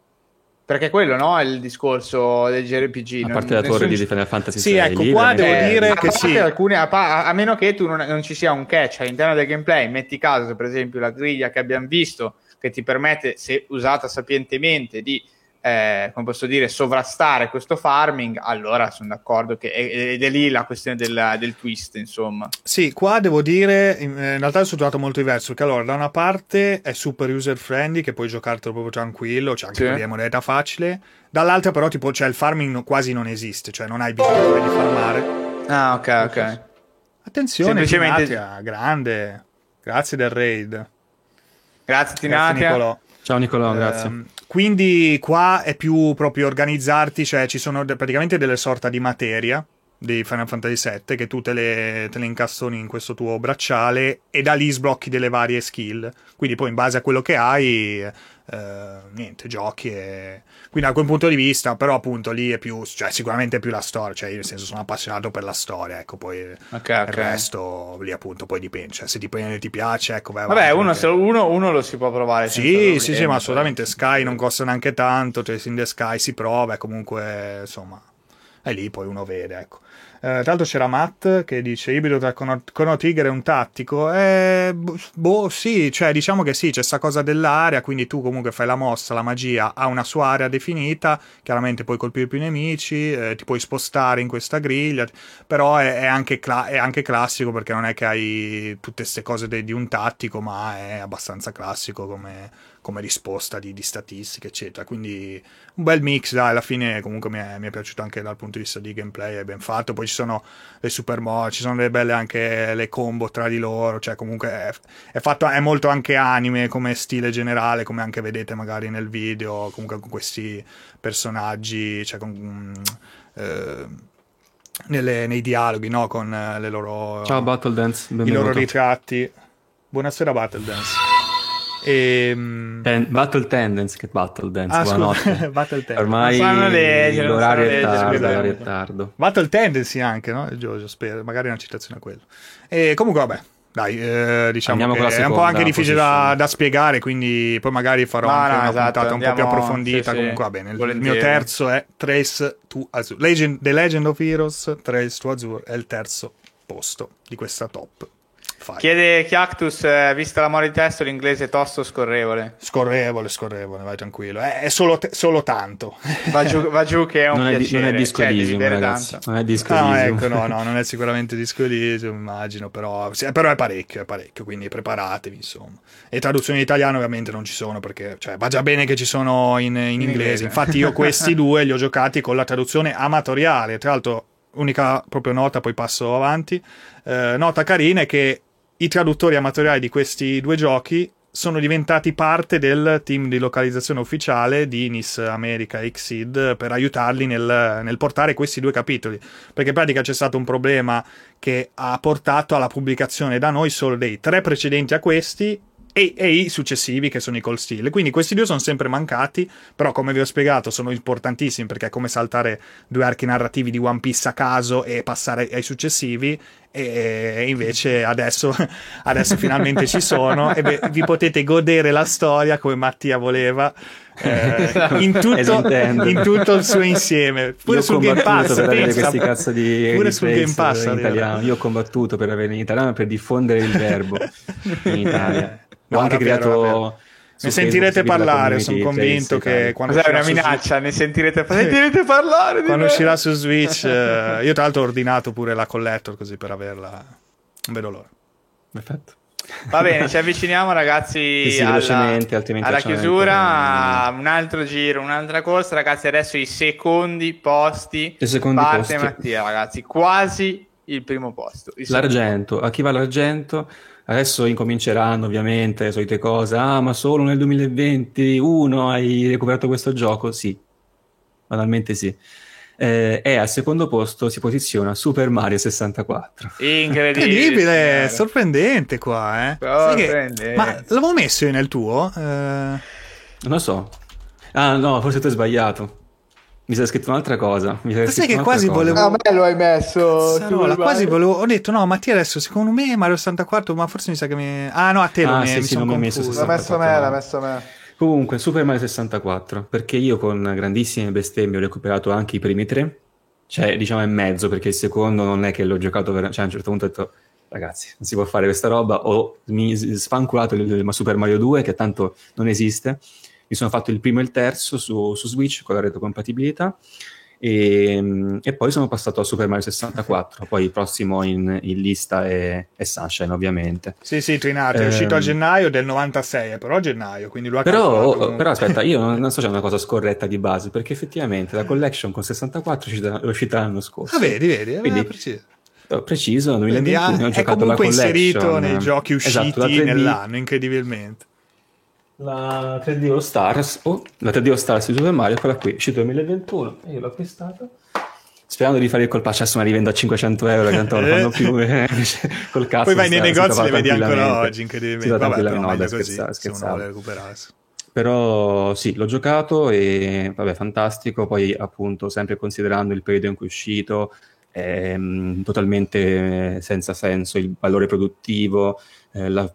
Perché quello no, è il discorso del JRPG. A parte la torre di Final Fantasy Sì, ecco, qua devo eh, dire che sì. Alcune, a, pa- a, meno che tu non, non, ci sia un catch all'interno del gameplay, metti caso per esempio la griglia che abbiamo visto, che ti permette, se usata sapientemente, di eh, come posso dire, sovrastare questo farming, allora sono d'accordo che ed è lì la questione del, del, twist, insomma. Sì, qua devo dire, in, in realtà è strutturato molto diverso, perché allora da una parte è super user friendly, che puoi giocartelo proprio tranquillo, c'è anche sì. moneta facile, dall'altra però tipo cioè, il farming quasi non esiste, cioè non hai bisogno di farmare. Ah, ok, ok. Attenzione, Semplicemente... Tinatia, grande, grazie del raid. Grazie Tinatia. Ciao Nicolò, grazie. Quindi qua è più proprio organizzarti, cioè ci sono praticamente delle sorta di materia di Final Fantasy VII che tu te le, te le, incastoni in questo tuo bracciale e da lì sblocchi delle varie skill. Quindi poi in base a quello che hai, niente, giochi e... Quindi da quel punto di vista, però appunto lì è più, cioè sicuramente è più la storia, cioè io nel senso sono appassionato per la storia, ecco, poi okay, il okay. resto lì appunto poi dipende, cioè se dipende ti piace, ecco, vai Vabbè, uno, se uno, uno, lo si può provare. Sì, sì, sì, ma assolutamente Sky non costa neanche tanto, cioè in the Sky si prova e comunque, insomma, è lì poi uno vede, ecco. Tra l'altro c'era Matt che dice ibrido tra Chrono Trigger e un tattico. Eh, boh, sì, cioè diciamo che sì, c'è questa cosa dell'area, quindi tu comunque fai la mossa, la magia ha una sua area definita, chiaramente puoi colpire più nemici, eh, ti puoi spostare in questa griglia, però è, è, anche, cla- è anche, classico perché non è che hai tutte queste cose de- di un tattico, ma è abbastanza classico come come risposta di, di, statistiche, eccetera. Quindi un bel mix, dai, alla fine comunque mi è, mi è, piaciuto anche dal punto di vista di gameplay, è ben fatto. Poi ci sono le super mod, ci sono delle belle anche le combo tra di loro, cioè comunque è, è, fatto, è molto anche anime come stile generale, come anche vedete magari nel video, comunque con questi personaggi, cioè con... Eh, nelle, nei dialoghi, no? Con le loro... Ciao Battle Dance, I loro ritratti. Buonasera Battle Dance. E, ehm, Ten- Battle Tendence, che Battle Dance, ah, buonanotte. <laughs> Battle Tendence. Ormai legge, l'orario, è tardo, l'orario è tardo. Battle Tendency anche, no? Giorgio, spero, magari una citazione a quello. E comunque, vabbè, dai, eh, diciamo che è un po' anche difficile da, da, spiegare, quindi poi magari farò no, anche no, una esatto, puntata andiamo, un po' più approfondita. Sì, comunque, va bene. Il mio terzo è Trace to Azure. Legend, The Legend of Heroes, Trace to Azure è il terzo posto di questa top. Fai. Chiede Chiactus, eh, vista la mole di testo, l'inglese è tosto o scorrevole? Scorrevole, scorrevole, vai tranquillo. È, è solo, te- solo, tanto. <laughs> Va giù, va giù, che è un non piacere. È, non è disco cioè, Elysium, ragazzi. Non è disco no, ecco, no, no, <laughs> non è sicuramente disco Elysium, immagino, però, sì, però è parecchio, è parecchio, quindi preparatevi, insomma. E traduzioni in italiano ovviamente non ci sono, perché cioè, va già bene che ci sono in, in, in inglese. inglese. Infatti io <laughs> questi due li ho giocati con la traduzione amatoriale, tra l'altro unica proprio nota, poi passo avanti. Eh, nota carina è che i traduttori amatoriali di questi due giochi sono diventati parte del team di localizzazione ufficiale di NIS America Xseed per aiutarli nel, nel, portare questi due capitoli. Perché in pratica c'è stato un problema che ha portato alla pubblicazione da noi solo dei tre precedenti a questi e, e, i successivi che sono i Cold Steel. Quindi questi due sono sempre mancati, però come vi ho spiegato sono importantissimi perché è come saltare due archi narrativi di One Piece a caso e passare ai successivi e invece adesso, <laughs> adesso finalmente ci sono e beh, vi potete godere la storia come Mattia voleva eh, in, <laughs> tutto, in, tutto, il suo insieme. Pure io sul Game Pass per avere questi cazzo di pure sul Game Pass in italiano. io ho combattuto per avere in italiano per diffondere il verbo <laughs> in Italia ho anche creato ne sentirete parlare, sono convinto che quando Cos'è una minaccia, su... ne sentirete, sentirete parlare quando uscirà su Switch. <laughs> eh, io tra l'altro ho ordinato pure la collector così per averla. Non vedo l'ora. Perfetto. Va bene, ci avviciniamo ragazzi <laughs> sì, alla, alla chiusura, un altro giro, un'altra corsa, ragazzi adesso i secondi posti, I secondi parte posti. Mattia ragazzi, quasi il primo posto. Il l'argento, a chi va l'argento? Adesso incominceranno ovviamente le solite cose. Ah, ma solo nel 2021 hai recuperato questo gioco? Sì, banalmente sì. Eh, e al secondo posto si posiziona Super Mario 64. Incredibile, Incredibile sorprendente qua, eh. Sorprendente. Che, ma l'avevo messo io nel tuo? Eh... Non lo so. Ah, no, forse tu hai sbagliato. Mi sei scritto un'altra cosa. Mi sei sai che quasi cosa. volevo. A me lo hai messo. Sarola, quasi volevo. Ho detto no, Mattia adesso secondo me Mario 64, ma forse mi sa che mi. Ah no, a te lo ah, mi, sì, mi sì, sono non messo. L'ha messo me, l'ha messo me. Comunque, Super Mario 64, perché io con grandissime bestemmie ho recuperato anche i primi tre. Cioè, diciamo, è mezzo, perché il secondo non è che l'ho giocato per... Cioè, a un certo punto ho detto, ragazzi, non si può fare questa roba. Ho mi sfanculato il Super Mario 2, che tanto non esiste. Mi sono fatto il primo e il terzo su, su Switch con la retrocompatibilità. E, e, poi sono passato a Super Mario 64 poi il prossimo in, in lista è, è, Sunshine ovviamente. Sì sì Trinato è eh, uscito a gennaio del 96 però a gennaio quindi lo ha però, però aspetta io non, <laughs> non so se è una cosa scorretta di base perché effettivamente la collection con 64 è uscita l'anno scorso. Ah vedi vedi quindi, preciso. preciso 2021 ho giocato la collection. inserito nei giochi esatto, usciti esatto, nell'anno incredibilmente la 3D All Stars, oh, la 3D All Stars di Super Mario, quella qui, uscito 2021, e io l'ho acquistata. Sperando di fare il colpaccio, adesso me la rivendo a 500 euro, tanto non lo fanno più eh, <laughs> col cazzo. Poi vai nei negozi e le vedi ancora oggi, incredibilmente. Vabbè, però no, da scherzare, scherzare. Però sì, l'ho giocato e vabbè, fantastico. Poi appunto, sempre considerando il periodo in cui è uscito, è, mh, totalmente senza senso il valore produttivo, eh, la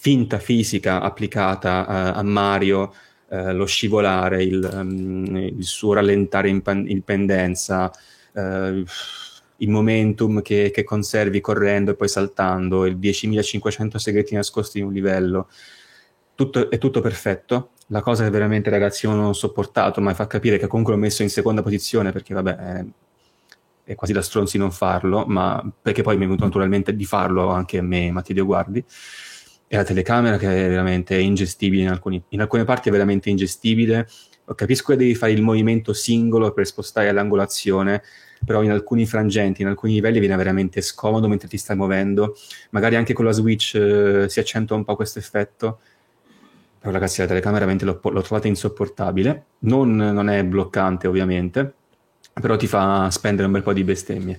finta fisica applicata a, a Mario, eh, lo scivolare, il, um, il, suo rallentare in, pan- in pendenza, eh, il momentum che, che, conservi correndo e poi saltando, il 10.500 segreti nascosti in un livello, tutto, è tutto perfetto. La cosa che veramente ragazzi io non ho sopportato, ma fa capire che comunque l'ho messo in seconda posizione perché vabbè è, è quasi da stronzi non farlo, ma perché poi mi è venuto naturalmente di farlo anche a me, Mattidio Guardi, e la telecamera che è veramente ingestibile in, alcuni, in alcune parti è veramente ingestibile. Capisco che devi fare il movimento singolo per spostare l'angolazione, però in alcuni frangenti, in alcuni livelli viene veramente scomodo mentre ti stai muovendo. Magari anche con la Switch eh, si accentua un po' questo effetto. Però ragazzi la telecamera veramente l'ho, l'ho trovata insopportabile. Non, non, è bloccante ovviamente, però ti fa spendere un bel po' di bestemmie.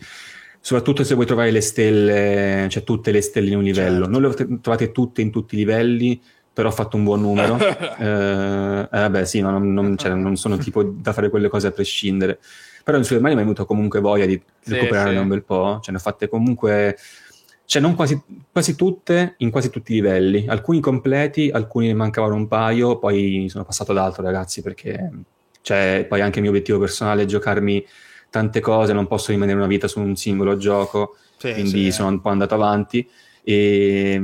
Soprattutto se vuoi trovare le stelle, cioè tutte le stelle in un livello. Certo. Non le trovate tutte in tutti i livelli, però ho fatto un buon numero. <laughs> eh, eh, beh sì, ma non, non, cioè, non sono tipo da fare quelle cose a prescindere però in Super Mario mi è venuto comunque voglia di sì, recuperarne sì. un bel po', ce ne ho fatte comunque, cioè non quasi, quasi, tutte, in quasi tutti i livelli, alcuni completi, alcuni ne mancavano un paio, poi sono passato ad altro ragazzi perché cioè, poi anche il mio obiettivo personale è giocarmi tante cose, non posso rimanere una vita su un singolo gioco, sì, quindi sono un po' andato avanti. E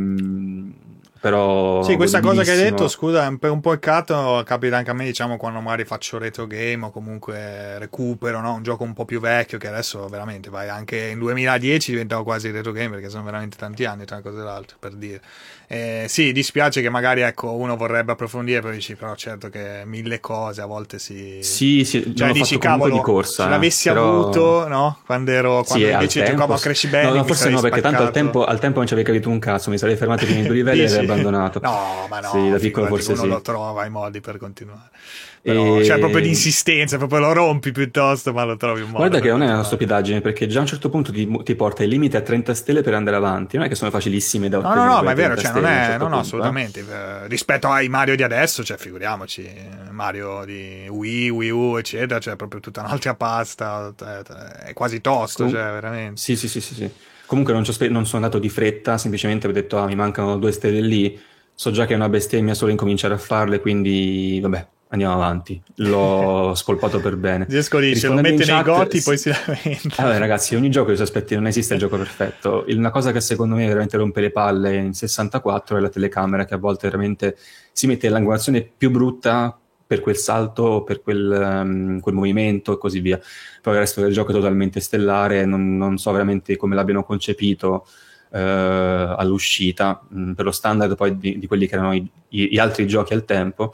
però sì questa cosa che hai detto scusa per un po' il cato capita anche a me diciamo quando magari faccio retro game o comunque recupero no? un gioco un po' più vecchio che adesso veramente vai anche in 2010 diventavo quasi retro game perché sono veramente tanti anni tra una cosa e l'altra per dire eh, sì, dispiace che magari ecco, uno vorrebbe approfondire, però dici, però certo che mille cose a volte si... Sì, sì, cioè dici, cavolo, di corsa, se l'avessi però... avuto, no? Quando ero, quando sì, invece giocavo a Crash Bandicoot No, no forse no, perché tanto al tempo, al tempo non ci avevi capito un cazzo, mi sarei fermato prima i due livelli e avrei abbandonato. No, ma no, sì, da piccolo forse uno sì. lo trova i modi per continuare. Però, e... Cioè, proprio l'insistenza, proprio lo rompi piuttosto, ma lo trovi un modo. Guarda che non è una stupidaggine, perché già a un certo punto ti, ti, porta il limite a 30 stelle per andare avanti. Non è che sono facilissime da ottenere. No, no, no, ma è vero, cioè, non è, certo no, no, punto, assolutamente. Eh? Rispetto ai Mario di adesso, cioè, figuriamoci, Mario di Wii, Wii U, eccetera, cioè, proprio tutta un'altra pasta, è quasi tosto, Com- cioè, veramente. Sì, sì, sì, sì. sì. Comunque non, non, sono andato di fretta, semplicemente ho detto, ah, mi mancano due stelle lì, so già che è una bestemmia solo incominciare a farle, quindi vabbè, Andiamo avanti, l'ho <laughs> spolpato per bene. Gesco dice, lo mette nei goti, poi si lamenta. Allora, ragazzi, ogni gioco si aspetti, non esiste il gioco perfetto. Una cosa che secondo me veramente rompe le palle in 64 è la telecamera, che a volte veramente si mette nell'angolazione più brutta per quel salto, per quel, um, quel, movimento e così via. Poi il resto del gioco è totalmente stellare, non, non so veramente come l'abbiano concepito. Uh, all'uscita mh, mm, per lo standard poi di, di quelli che erano i, gli altri giochi al tempo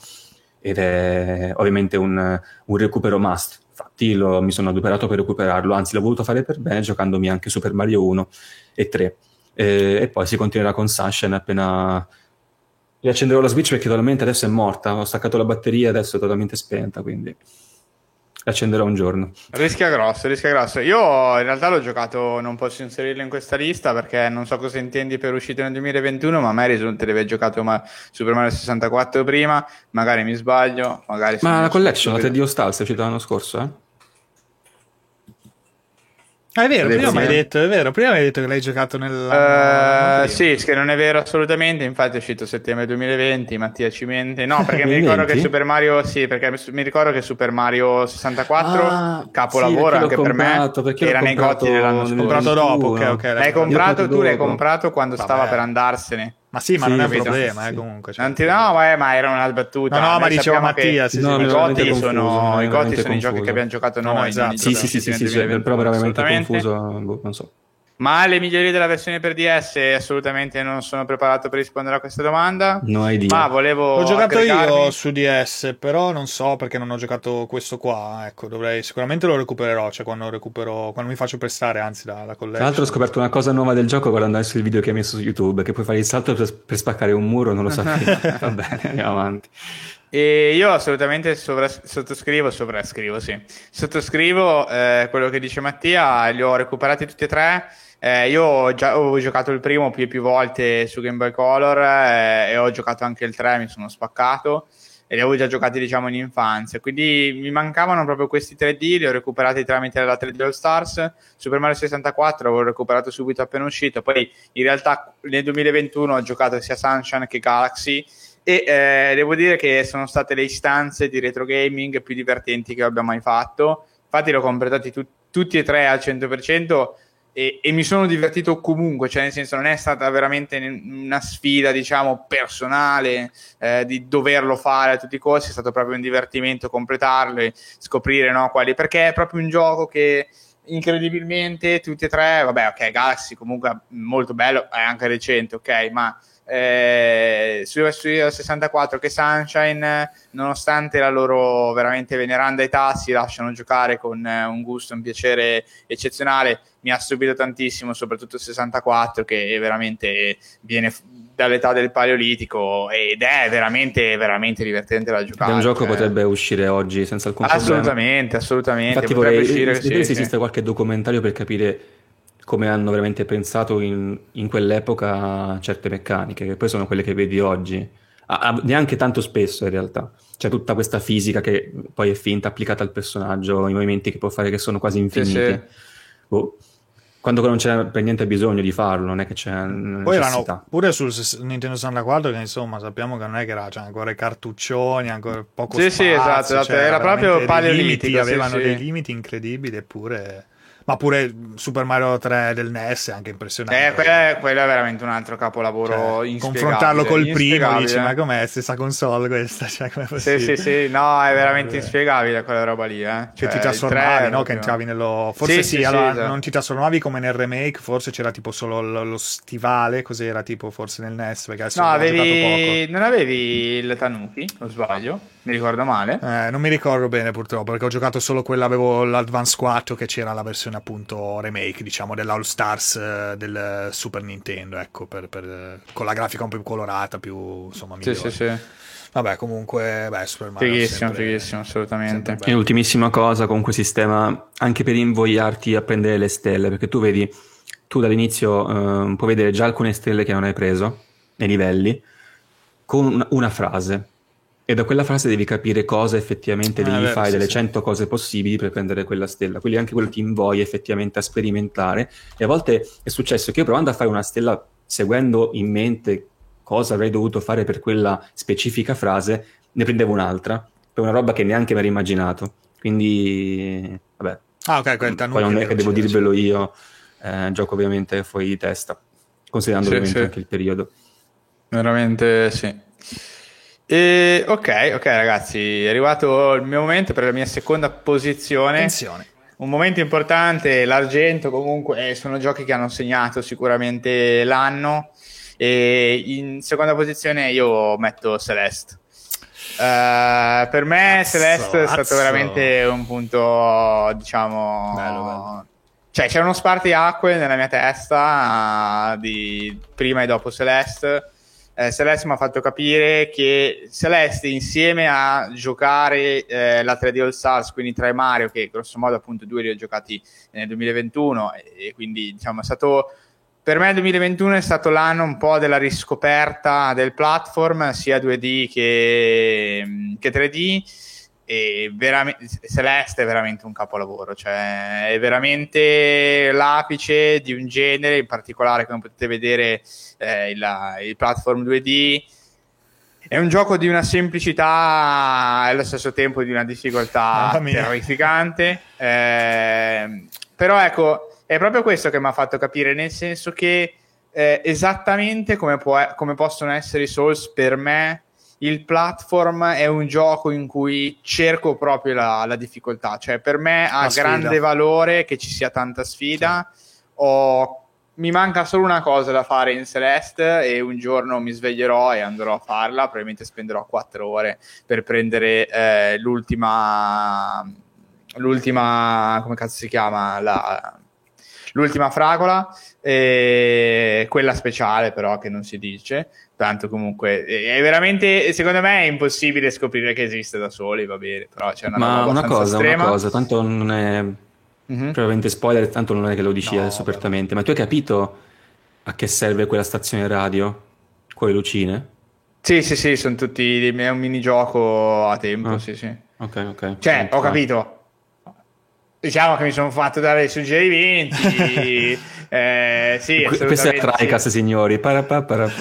ed è ovviamente un, un recupero must. Infatti lo, mi sono adoperato per recuperarlo, anzi l'ho voluto fare per bene giocandomi anche Super Mario 1 e 3. E, e poi si continuerà con Sunshine appena riaccenderò la Switch perché totalmente adesso è morta, ho staccato la batteria adesso è totalmente spenta, quindi accenderò un giorno. Rischia grosso, rischia grosso. Io in realtà l'ho giocato, non posso inserirlo in questa lista perché non so cosa intendi per uscita nel 2021, ma a me risulta di aver giocato ma Super Mario 64 prima, magari mi sbaglio, magari... Ma la collection, la 3D All Stars è uscita l'anno scorso, eh? Ah, è vero, prima mi hai detto, è vero, prima mi hai detto che l'hai giocato nel... Uh, sì, che non è vero assolutamente, infatti è uscito settembre 2020, Mattia Cimente, no, perché mi ricordo che Super Mario, sì, perché mi ricordo che Super Mario 64, ah, capolavoro sì, anche per me, era nei gotti dell'anno scorso. L'ho comprato dopo, ok, ok. L'hai comprato, tu l'hai comprato quando Vabbè. stava per andarsene. Ma sì, ma sì, non è un problema, eh, comunque. Cioè. Ti, no, ma, ma, era una battuta. No, no, ma diceva Mattia. Sì, no, I Gotti sono, i, gotti sono i giochi che abbiamo giocato noi. No, esatto. Sì, sì, sì, sì, sì, però veramente confuso, boh, non so. Ma le migliorie della versione per DS assolutamente non sono preparato per rispondere a questa domanda. No idea. Ma volevo. L'ho giocato aggregarmi... io su DS, però non so perché non ho giocato questo qua. Ecco, dovrei sicuramente lo recupererò. Cioè, quando recupero, quando mi faccio prestare, anzi, la, la collection. Tra l'altro, ho scoperto una cosa nuova del gioco guardando adesso il video che hai messo su YouTube: che puoi fare il salto per, per spaccare un muro. Non lo sapevo. <laughs> Va bene, andiamo avanti. E io assolutamente sovra- sottoscrivo, sovrascrivo, sì. Sottoscrivo eh, quello che dice Mattia, li ho recuperati tutti e tre. Eh, io ho, già, ho giocato il primo più e più volte su Game Boy Color eh, e ho giocato anche il 3, mi sono spaccato e li avevo già giocati diciamo in infanzia. Quindi mi mancavano proprio questi 3D li ho recuperati tramite la 3D All Stars. Super Mario 64 l'avevo recuperato subito appena uscito. Poi in realtà nel 2021 ho giocato sia Sunshine che Galaxy e eh, devo dire che sono state le istanze di retro gaming più divertenti che abbia mai fatto. Infatti l'ho completati tu- tutti e tre al 100% e, e, mi sono divertito comunque, cioè nel senso non è stata veramente una sfida diciamo personale eh, di doverlo fare a tutti i costi, è stato proprio un divertimento completarlo e scoprire no, quali, perché è proprio un gioco che incredibilmente tutti e tre, vabbè ok Galaxy comunque molto bello, è anche recente ok, ma eh, su 64 che Sunshine, nonostante la loro veramente veneranda età, si lasciano giocare con eh, un gusto, un piacere eccezionale. Mi ha subito tantissimo, soprattutto il 64, che veramente viene dall'età del paleolitico ed è veramente, veramente divertente da giocare. È un gioco cioè... potrebbe uscire oggi senza alcun problema. Assolutamente, assolutamente. Infatti vorrei uscire, sì, se sì. esiste qualche documentario per capire come hanno veramente pensato in, in, quell'epoca certe meccaniche, che poi sono quelle che vedi oggi, a, a, neanche tanto spesso in realtà. C'è tutta questa fisica che poi è finta, applicata al personaggio, i movimenti che può fare che sono quasi infiniti. Sì, sì. Boh. Quando non c'è per niente bisogno di farlo, non è che c'è Poi erano pure sul Nintendo 64 che insomma sappiamo che non è che era, c'è ancora i cartuccioni, ancora poco sì, spazio. Sì, esatto, esatto. era proprio paleolitico. Avevano dei limiti incredibili eppure ma pure Super Mario 3 del NES è anche impressionante. Eh, quello è, quello è veramente un altro capolavoro cioè, Confrontarlo col primo, dici, ma com'è stessa console questa? <laughs> Cioè, com'è sì, sì, sì, no, è veramente inspiegabile quella roba lì. Eh. Cioè, che ti trasformavi, no? Che entravi nello... Forse sì, sì allora esatto. non ti trasformavi come nel remake, forse c'era tipo solo lo, lo stivale, cos'era tipo forse nel NES, perché adesso no, avevi... non avevi il Tanuki, o sbaglio? Mi ricordo male? Eh, non mi ricordo bene purtroppo, perché ho giocato solo quella, avevo l'Advance 4 che c'era la versione appunto remake, diciamo, dell'All Stars eh, del Super Nintendo, ecco, per, per, con la grafica un po' più colorata, più insomma migliore. Sì, sì, sì. Vabbè, comunque, beh, Super Mario Fighissimo, sempre, fighissimo, assolutamente. E ultimissima cosa, comunque sistema anche per invogliarti a prendere le stelle, perché tu vedi, tu dall'inizio eh, puoi vedere già alcune stelle che non hai preso nei livelli, con una, una frase e da quella frase devi capire cosa effettivamente ah, devi fare, sì, delle sì. 100 cose possibili per prendere quella stella. Quindi anche quello ti invoglia effettivamente a sperimentare. E a volte è successo che io provando a fare una stella seguendo in mente cosa avrei dovuto fare per quella specifica frase, ne prendevo un'altra, per una roba che neanche mi ero immaginato. Quindi, vabbè. Ah, ok, quella Poi non è che devo dirvelo io, eh, gioco ovviamente fuori di testa, considerando sì, ovviamente anche il periodo. Veramente sì. E, ok, ok ragazzi, è arrivato il mio momento per la mia seconda posizione. Attenzione. Un momento importante, l'argento comunque eh, sono giochi che hanno segnato sicuramente l'anno e in seconda posizione io metto Celeste. Uh, per me azzo, Celeste è stato azzo. veramente un punto, diciamo... Bello, bello. Cioè c'è uno spartiacque nella mia testa uh, di prima e dopo Celeste eh, Celeste mi ha fatto capire che Celeste insieme a giocare eh, la 3D All Stars, quindi tra i Mario, che grosso modo appunto due li ho giocati nel 2021 e, e quindi diciamo è stato per me il 2021 è stato l'anno un po' della riscoperta del platform sia 2D che, che 3D e veramente, Celeste è veramente un capolavoro, cioè è veramente l'apice di un genere, in particolare come potete vedere eh, il, il, platform 2D. È un gioco di una semplicità e allo stesso tempo di una difficoltà terrificante. Eh, però ecco, è proprio questo che mi ha fatto capire, nel senso che eh, esattamente come, può, come possono essere i Souls per me il platform è un gioco in cui cerco proprio la, la difficoltà, cioè per me ha grande valore che ci sia tanta sfida. Sì. Ho, mi manca solo una cosa da fare in Celeste e un giorno mi sveglierò e andrò a farla, probabilmente spenderò quattro ore per prendere eh, l'ultima l'ultima come cazzo si chiama la, l'ultima fragola e quella speciale però che non si dice tanto comunque. È veramente secondo me è impossibile scoprire che esiste da soli va bene però c'è una ma una cosa estrema. una cosa tanto non è mm-hmm. probabilmente spoiler tanto non è che lo dici no, adesso apertamente ma tu hai capito a che serve quella stazione radio con le lucine? Sì sì sì sono tutti è un minigioco a tempo ah. sì sì. Ok ok. Cioè ho capito. Diciamo che mi sono fatto dare suggerimenti <laughs> Eh, sì, Questa è Tricast, sì. signori.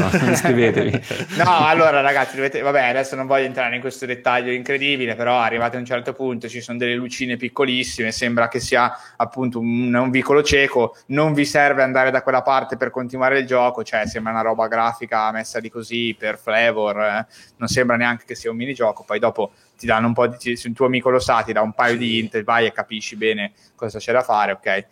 <laughs> Iscrivetevi. no, allora ragazzi, dovete... vabbè, adesso non voglio entrare in questo dettaglio incredibile, però arrivate a un certo punto ci sono delle lucine piccolissime, sembra che sia appunto un, un vicolo cieco, non vi serve andare da quella parte per continuare il gioco, cioè sembra una roba grafica messa di così per flavor, eh? non sembra neanche che sia un minigioco, poi dopo ti danno un po' di... se un tuo amico lo sa, ti dà un paio di int, vai e capisci bene cosa c'è da fare, ok?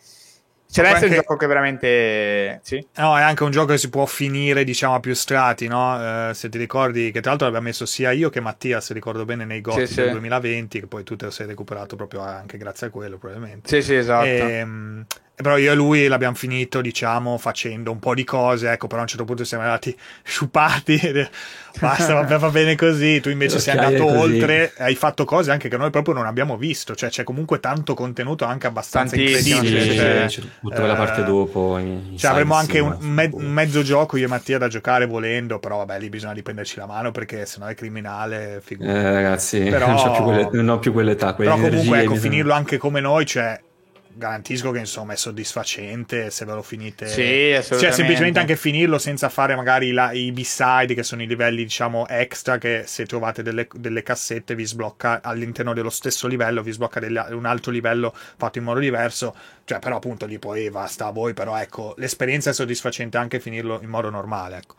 Celeste anche... è un gioco che veramente. Sì? No, è anche un gioco che si può finire, diciamo, a più strati, no? Eh, se ti ricordi, che tra l'altro l'abbiamo messo sia io che Mattia, se ricordo bene, nei GOTY sì, del sì. 2020, che poi tu te lo sei recuperato proprio anche grazie a quello, probabilmente. Sì, sì, esatto. E, ehm, però io e lui l'abbiamo finito, diciamo, facendo un po' di cose, ecco, però a un certo punto siamo andati <laughs> sciupati, basta, va, va, bene così, tu invece sei andato oltre, hai fatto cose anche che noi proprio non abbiamo visto, cioè c'è comunque tanto contenuto anche abbastanza incredibile. Sì, cioè, tutta quella parte dopo. Cioè avremo anche un, me- mezzo gioco io e Mattia da giocare volendo, però vabbè, lì bisogna riprenderci la mano perché sennò è criminale, figura. Eh, ragazzi, però, <laughs> non, ho più, quelle, non ho più quell'età, però comunque, ecco, finirlo anche come noi, cioè garantisco che insomma è soddisfacente se ve lo finite. Sì, assolutamente. Cioè, semplicemente anche finirlo senza fare magari la, i B-side, che sono i livelli, diciamo, extra, che se trovate delle, delle cassette vi sblocca all'interno dello stesso livello, vi sblocca delle, un altro livello fatto in modo diverso. Cioè, però appunto lì poi basta a voi, però ecco, l'esperienza è soddisfacente anche finirlo in modo normale, ecco.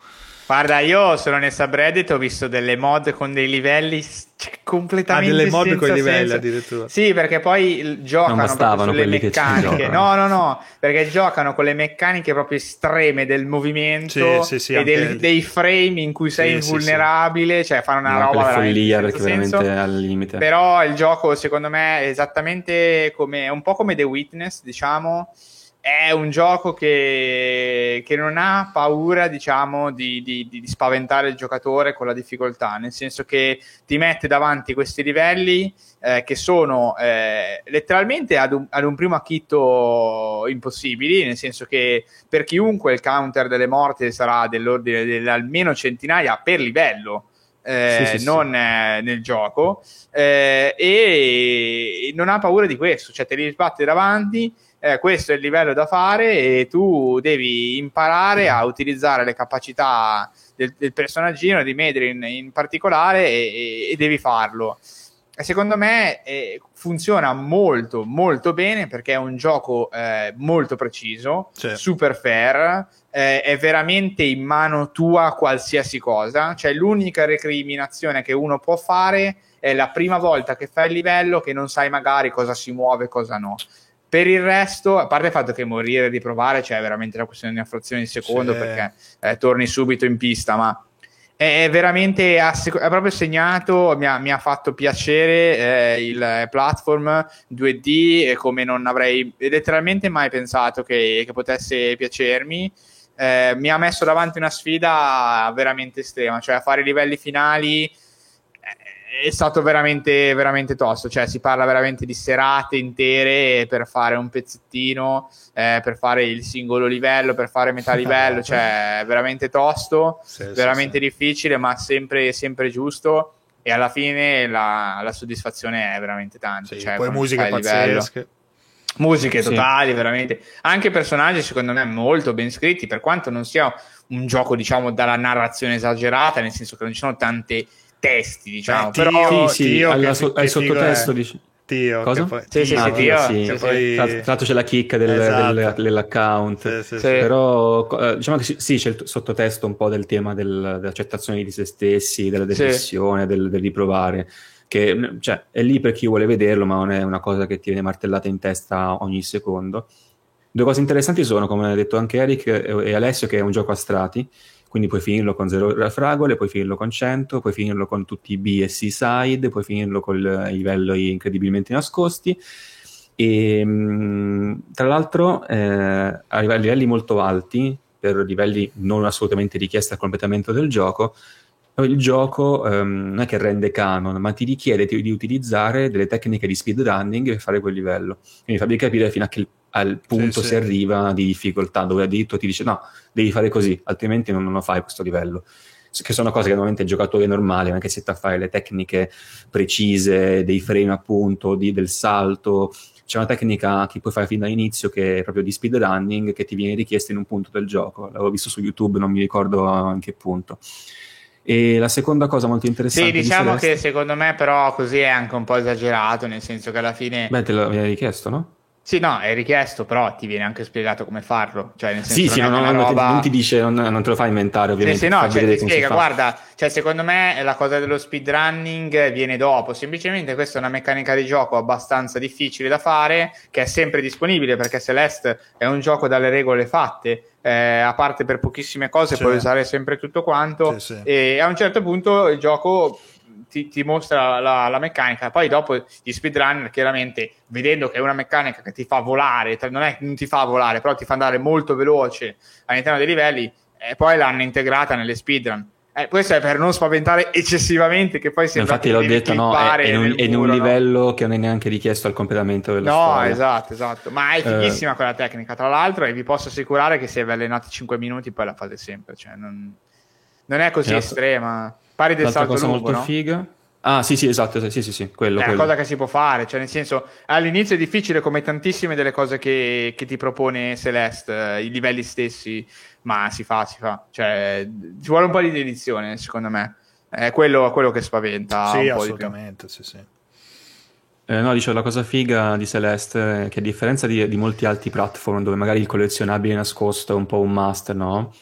Guarda, io sono nel subreddit, ho visto delle mod con dei livelli cioè, completamente ah, delle mod con i livelli addirittura. Sì, perché poi giocano sulle meccaniche. No, no, no, perché giocano con le meccaniche proprio estreme del movimento sì, sì, sì, e del, dei frame in cui sei invulnerabile, cioè fanno una no, roba veramente follia perché veramente al limite. Però il gioco secondo me è esattamente come un po' come The Witness, diciamo è un gioco che, che non ha paura, diciamo, di, di, di, spaventare il giocatore con la difficoltà, nel senso che ti mette davanti questi livelli eh, che sono eh, letteralmente ad un, ad un, primo acchitto impossibili, nel senso che per chiunque il counter delle morti sarà dell'ordine di almeno centinaia per livello. Eh, sì, sì, non sì. Eh, nel gioco eh, e non ha paura di questo, cioè te li sbatte davanti eh, questo è il livello da fare e tu devi imparare a utilizzare le capacità del, del personaggino di Medrin in particolare e, e, devi farlo. E secondo me eh, funziona molto molto bene perché è un gioco eh, molto preciso, certo. super fair, eh, è veramente in mano tua qualsiasi cosa, cioè l'unica recriminazione che uno può fare è la prima volta che fai il livello che non sai magari cosa si muove e cosa no. Per il resto, a parte il fatto che morire di provare, c'è cioè veramente una questione di una frazione di secondo sì. perché eh, torni subito in pista, ma è veramente ha, è proprio segnato mi ha, mi ha fatto piacere eh, il platform 2D come non avrei letteralmente mai pensato che, che potesse piacermi eh, mi ha messo davanti una sfida veramente estrema cioè a fare i livelli finali è stato veramente, veramente tosto. Cioè, si parla veramente di serate intere per fare un pezzettino, eh, per fare il singolo livello, per fare metà livello. <laughs> cioè, veramente tosto, sì, veramente sì, difficile, ma sempre, sempre giusto. E alla fine la, la soddisfazione è veramente tanta. Sì, cioè, poi musiche pazzesche. Musiche totali, veramente. Anche personaggi, secondo me, molto ben scritti, per quanto non sia un gioco, diciamo, dalla narrazione esagerata, nel senso che non ci sono tante testi, diciamo. Eh, però sì, sì, alla, so- al sottotesto dici. Tio, Cosa? Poi, sì, sì, ah, tio, sì. Sì, poi... Tra, l'altro c'è la chicca del, esatto. del, dell'account, sì, però eh, diciamo che sì, c'è il sottotesto un po' del tema del, dell'accettazione di se stessi, della depressione, del, del riprovare, che cioè, è lì per chi vuole vederlo, ma non è una cosa che ti viene martellata in testa ogni secondo. Due cose interessanti sono, come ha detto anche Eric e Alessio, che è un gioco a strati, quindi puoi finirlo con 0 fragole, puoi finirlo con 100, puoi finirlo con tutti i B e C side, puoi finirlo con i livelli incredibilmente nascosti. E tra l'altro, eh, a livelli molto alti, per livelli non assolutamente richiesti al completamento del gioco, il gioco um, non è che rende canon, ma ti richiede di, di utilizzare delle tecniche di speedrunning per fare quel livello. Quindi farvi capire fino a che al punto sì, si sì. arriva di difficoltà, dove addirittura ti dice no, devi fare così, altrimenti non, non lo fai questo livello. Che sono cose che normalmente il giocatore normale, anche se a fare le tecniche precise, dei frame appunto, di, del salto, c'è una tecnica che puoi fare fin dall'inizio che è proprio di speedrunning che ti viene richiesta in un punto del gioco. L'avevo visto su YouTube, non mi ricordo in che punto. E la seconda cosa molto interessante. Sì, diciamo di che secondo me, però, così è anche un po' esagerato, nel senso che alla fine. Beh, te l'avevi richiesto, no? Sì, no, è richiesto, però ti viene anche spiegato come farlo. Cioè, nel senso sì, sì, no, no, roba... non, ti, dice, non, non, te lo fa inventare, ovviamente. Sì, sì no, cioè, ti spiega, guarda, cioè, secondo me la cosa dello speedrunning viene dopo. Semplicemente questa è una meccanica di gioco abbastanza difficile da fare, che è sempre disponibile, perché Celeste è un gioco dalle regole fatte. Eh, a parte per pochissime cose, sì. puoi usare sempre tutto quanto. Sì, sì. E a un certo punto il gioco ti, ti mostra la, la, meccanica. Poi dopo gli speedrunner, chiaramente, vedendo che è una meccanica che ti fa volare, non è non ti fa volare, però ti fa andare molto veloce all'interno dei livelli, e poi l'hanno integrata nelle speedrun. Eh, questo è per non spaventare eccessivamente, che poi sembra Infatti l'ho detto, no, è, in un, è in un livello no? che non è neanche richiesto al completamento della no, storia. No, esatto, esatto. Ma è eh. fighissima eh. quella tecnica, tra l'altro, e vi posso assicurare che se vi allenate 5 minuti poi la fate sempre. Cioè, non, non è così esatto. estrema. Pari del L'altra salto cosa lungo, molto no? figa. Ah, sì, sì, esatto, sì, sì, sì, quello, È quello. una cosa che si può fare, cioè nel senso, all'inizio è difficile come tantissime delle cose che, che ti propone Celeste, eh, i livelli stessi, ma si fa, si fa. Cioè, ci vuole un po' di dedizione, secondo me. È quello, quello che spaventa sì, assolutamente, sì, sì. Eh, no, dicevo, la cosa figa di Celeste è che a differenza di, di molti altri platform dove magari il collezionabile nascosto è un po' un master, no?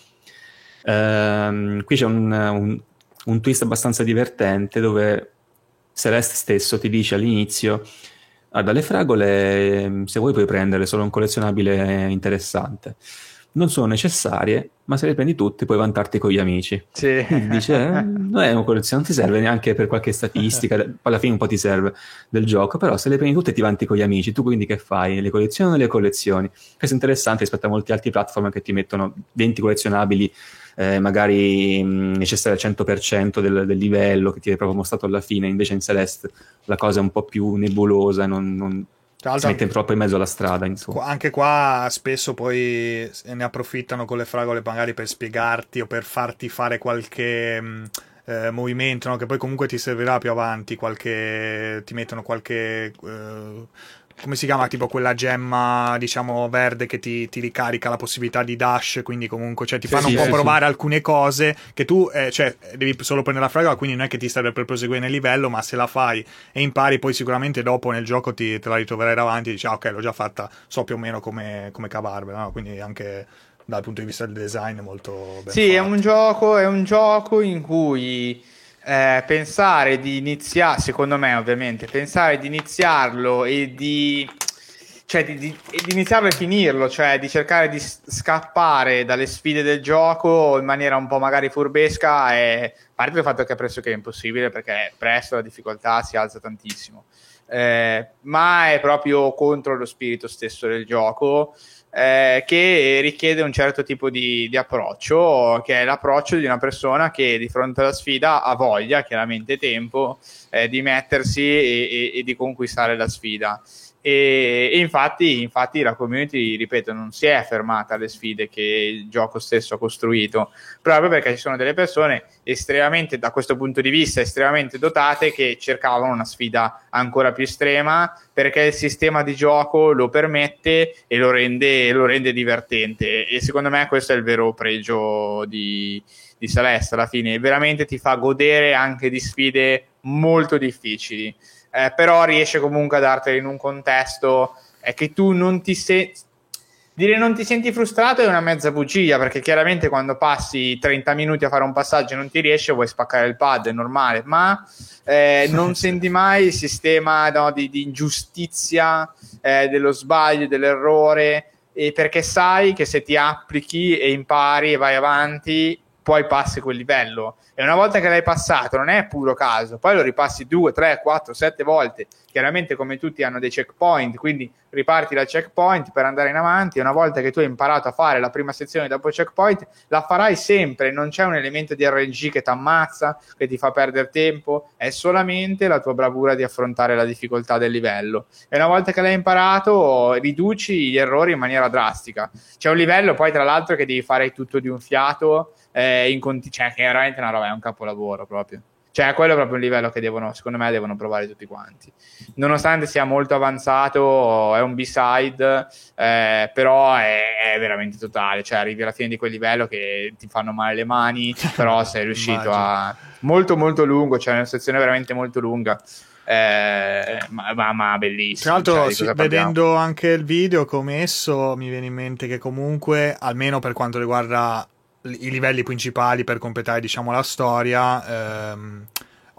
Ehm, qui c'è un, un, un, twist abbastanza divertente dove Celeste stesso ti dice all'inizio ah, dalle fragole se vuoi puoi prendere solo un collezionabile interessante non sono necessarie, ma se le prendi tutte puoi vantarti con gli amici. Sì. <laughs> Dice, eh, non è una collezione, non ti serve neanche per qualche statistica, <laughs> alla fine un po' ti serve del gioco, però se le prendi tutte ti vanti con gli amici, tu quindi che fai? Le collezioni o le collezioni? Questo è interessante rispetto a molti altri platform che ti mettono 20 collezionabili eh, magari mh, necessari al 100% del, del, livello che ti hai proprio mostrato alla fine, invece in Celeste la cosa è un po' più nebulosa, non, non si mette proprio in mezzo alla strada. Insomma. Anche qua spesso poi ne approfittano con le fragole magari per spiegarti o per farti fare qualche... Mh, eh, movimento no? che poi comunque ti servirà più avanti qualche ti mettono qualche eh, come si chiama, tipo quella gemma, diciamo, verde che ti, ti, ricarica la possibilità di dash, quindi comunque, cioè, ti fanno sì, un po' sì, provare alcune cose che tu, eh, cioè, devi solo prendere la fragola, quindi non è che ti serve per proseguire nel livello, ma se la fai e impari, poi sicuramente dopo nel gioco ti, te la ritroverai davanti e dici, ah, ok, l'ho già fatta, so più o meno come, come cavarvela, no? quindi anche dal punto di vista del design è molto ben Sì, fatto. è un gioco, è un gioco in cui eh, pensare di iniziare, secondo me ovviamente, pensare di iniziarlo e di, cioè di, di, di, iniziarlo e finirlo, cioè di cercare di scappare dalle sfide del gioco in maniera un po' magari furbesca, è, a parte il fatto che è pressoché impossibile perché presto la difficoltà si alza tantissimo, eh, ma è proprio contro lo spirito stesso del gioco eh, che richiede un certo tipo di, di, approccio, che è l'approccio di una persona che di fronte alla sfida ha voglia, chiaramente tempo, eh, di mettersi e, e, e di conquistare la sfida. E, e infatti, infatti, la community, ripeto, non si è fermata alle sfide che il gioco stesso ha costruito, proprio perché ci sono delle persone estremamente, da questo punto di vista, estremamente dotate che cercavano una sfida ancora più estrema perché il sistema di gioco lo permette e lo rende, lo rende divertente. E secondo me questo è il vero pregio di, di Celeste alla fine, veramente ti fa godere anche di sfide molto difficili eh, però riesce comunque a dartelo in un contesto è che tu non ti senti dire non ti senti frustrato è una mezza bugia perché chiaramente quando passi 30 minuti a fare un passaggio e non ti riesce vuoi spaccare il pad è normale ma eh, non <laughs> senti mai il sistema no, di, di, ingiustizia eh, dello sbaglio dell'errore e perché sai che se ti applichi e impari e vai avanti poi passi quel livello e una volta che l'hai passato non è puro caso, poi lo ripassi due, tre, quattro, sette volte. Chiaramente come tutti hanno dei checkpoint, quindi riparti dal checkpoint per andare in avanti e una volta che tu hai imparato a fare la prima sezione dopo il checkpoint, la farai sempre, non c'è un elemento di RNG che ti ammazza, che ti fa perdere tempo, è solamente la tua bravura di affrontare la difficoltà del livello. E una volta che l'hai imparato, riduci gli errori in maniera drastica. C'è un livello poi tra l'altro che devi fare tutto di un fiato eh, in conti- cioè che è veramente una roba, è un capolavoro proprio. Cioè, quello è proprio un livello che devono, secondo me, devono provare tutti quanti. Nonostante sia molto avanzato, è un B-side, eh, però è, è, veramente totale. Cioè, arrivi alla fine di quel livello che ti fanno male le mani, <laughs> però sei riuscito a... Molto, molto lungo, cioè una sezione veramente molto lunga. Eh, ma, ma, ma, bellissimo. Tra l'altro, cioè, vedendo anche il video come esso, mi viene in mente che comunque, almeno per quanto riguarda i livelli principali per completare diciamo la storia ehm,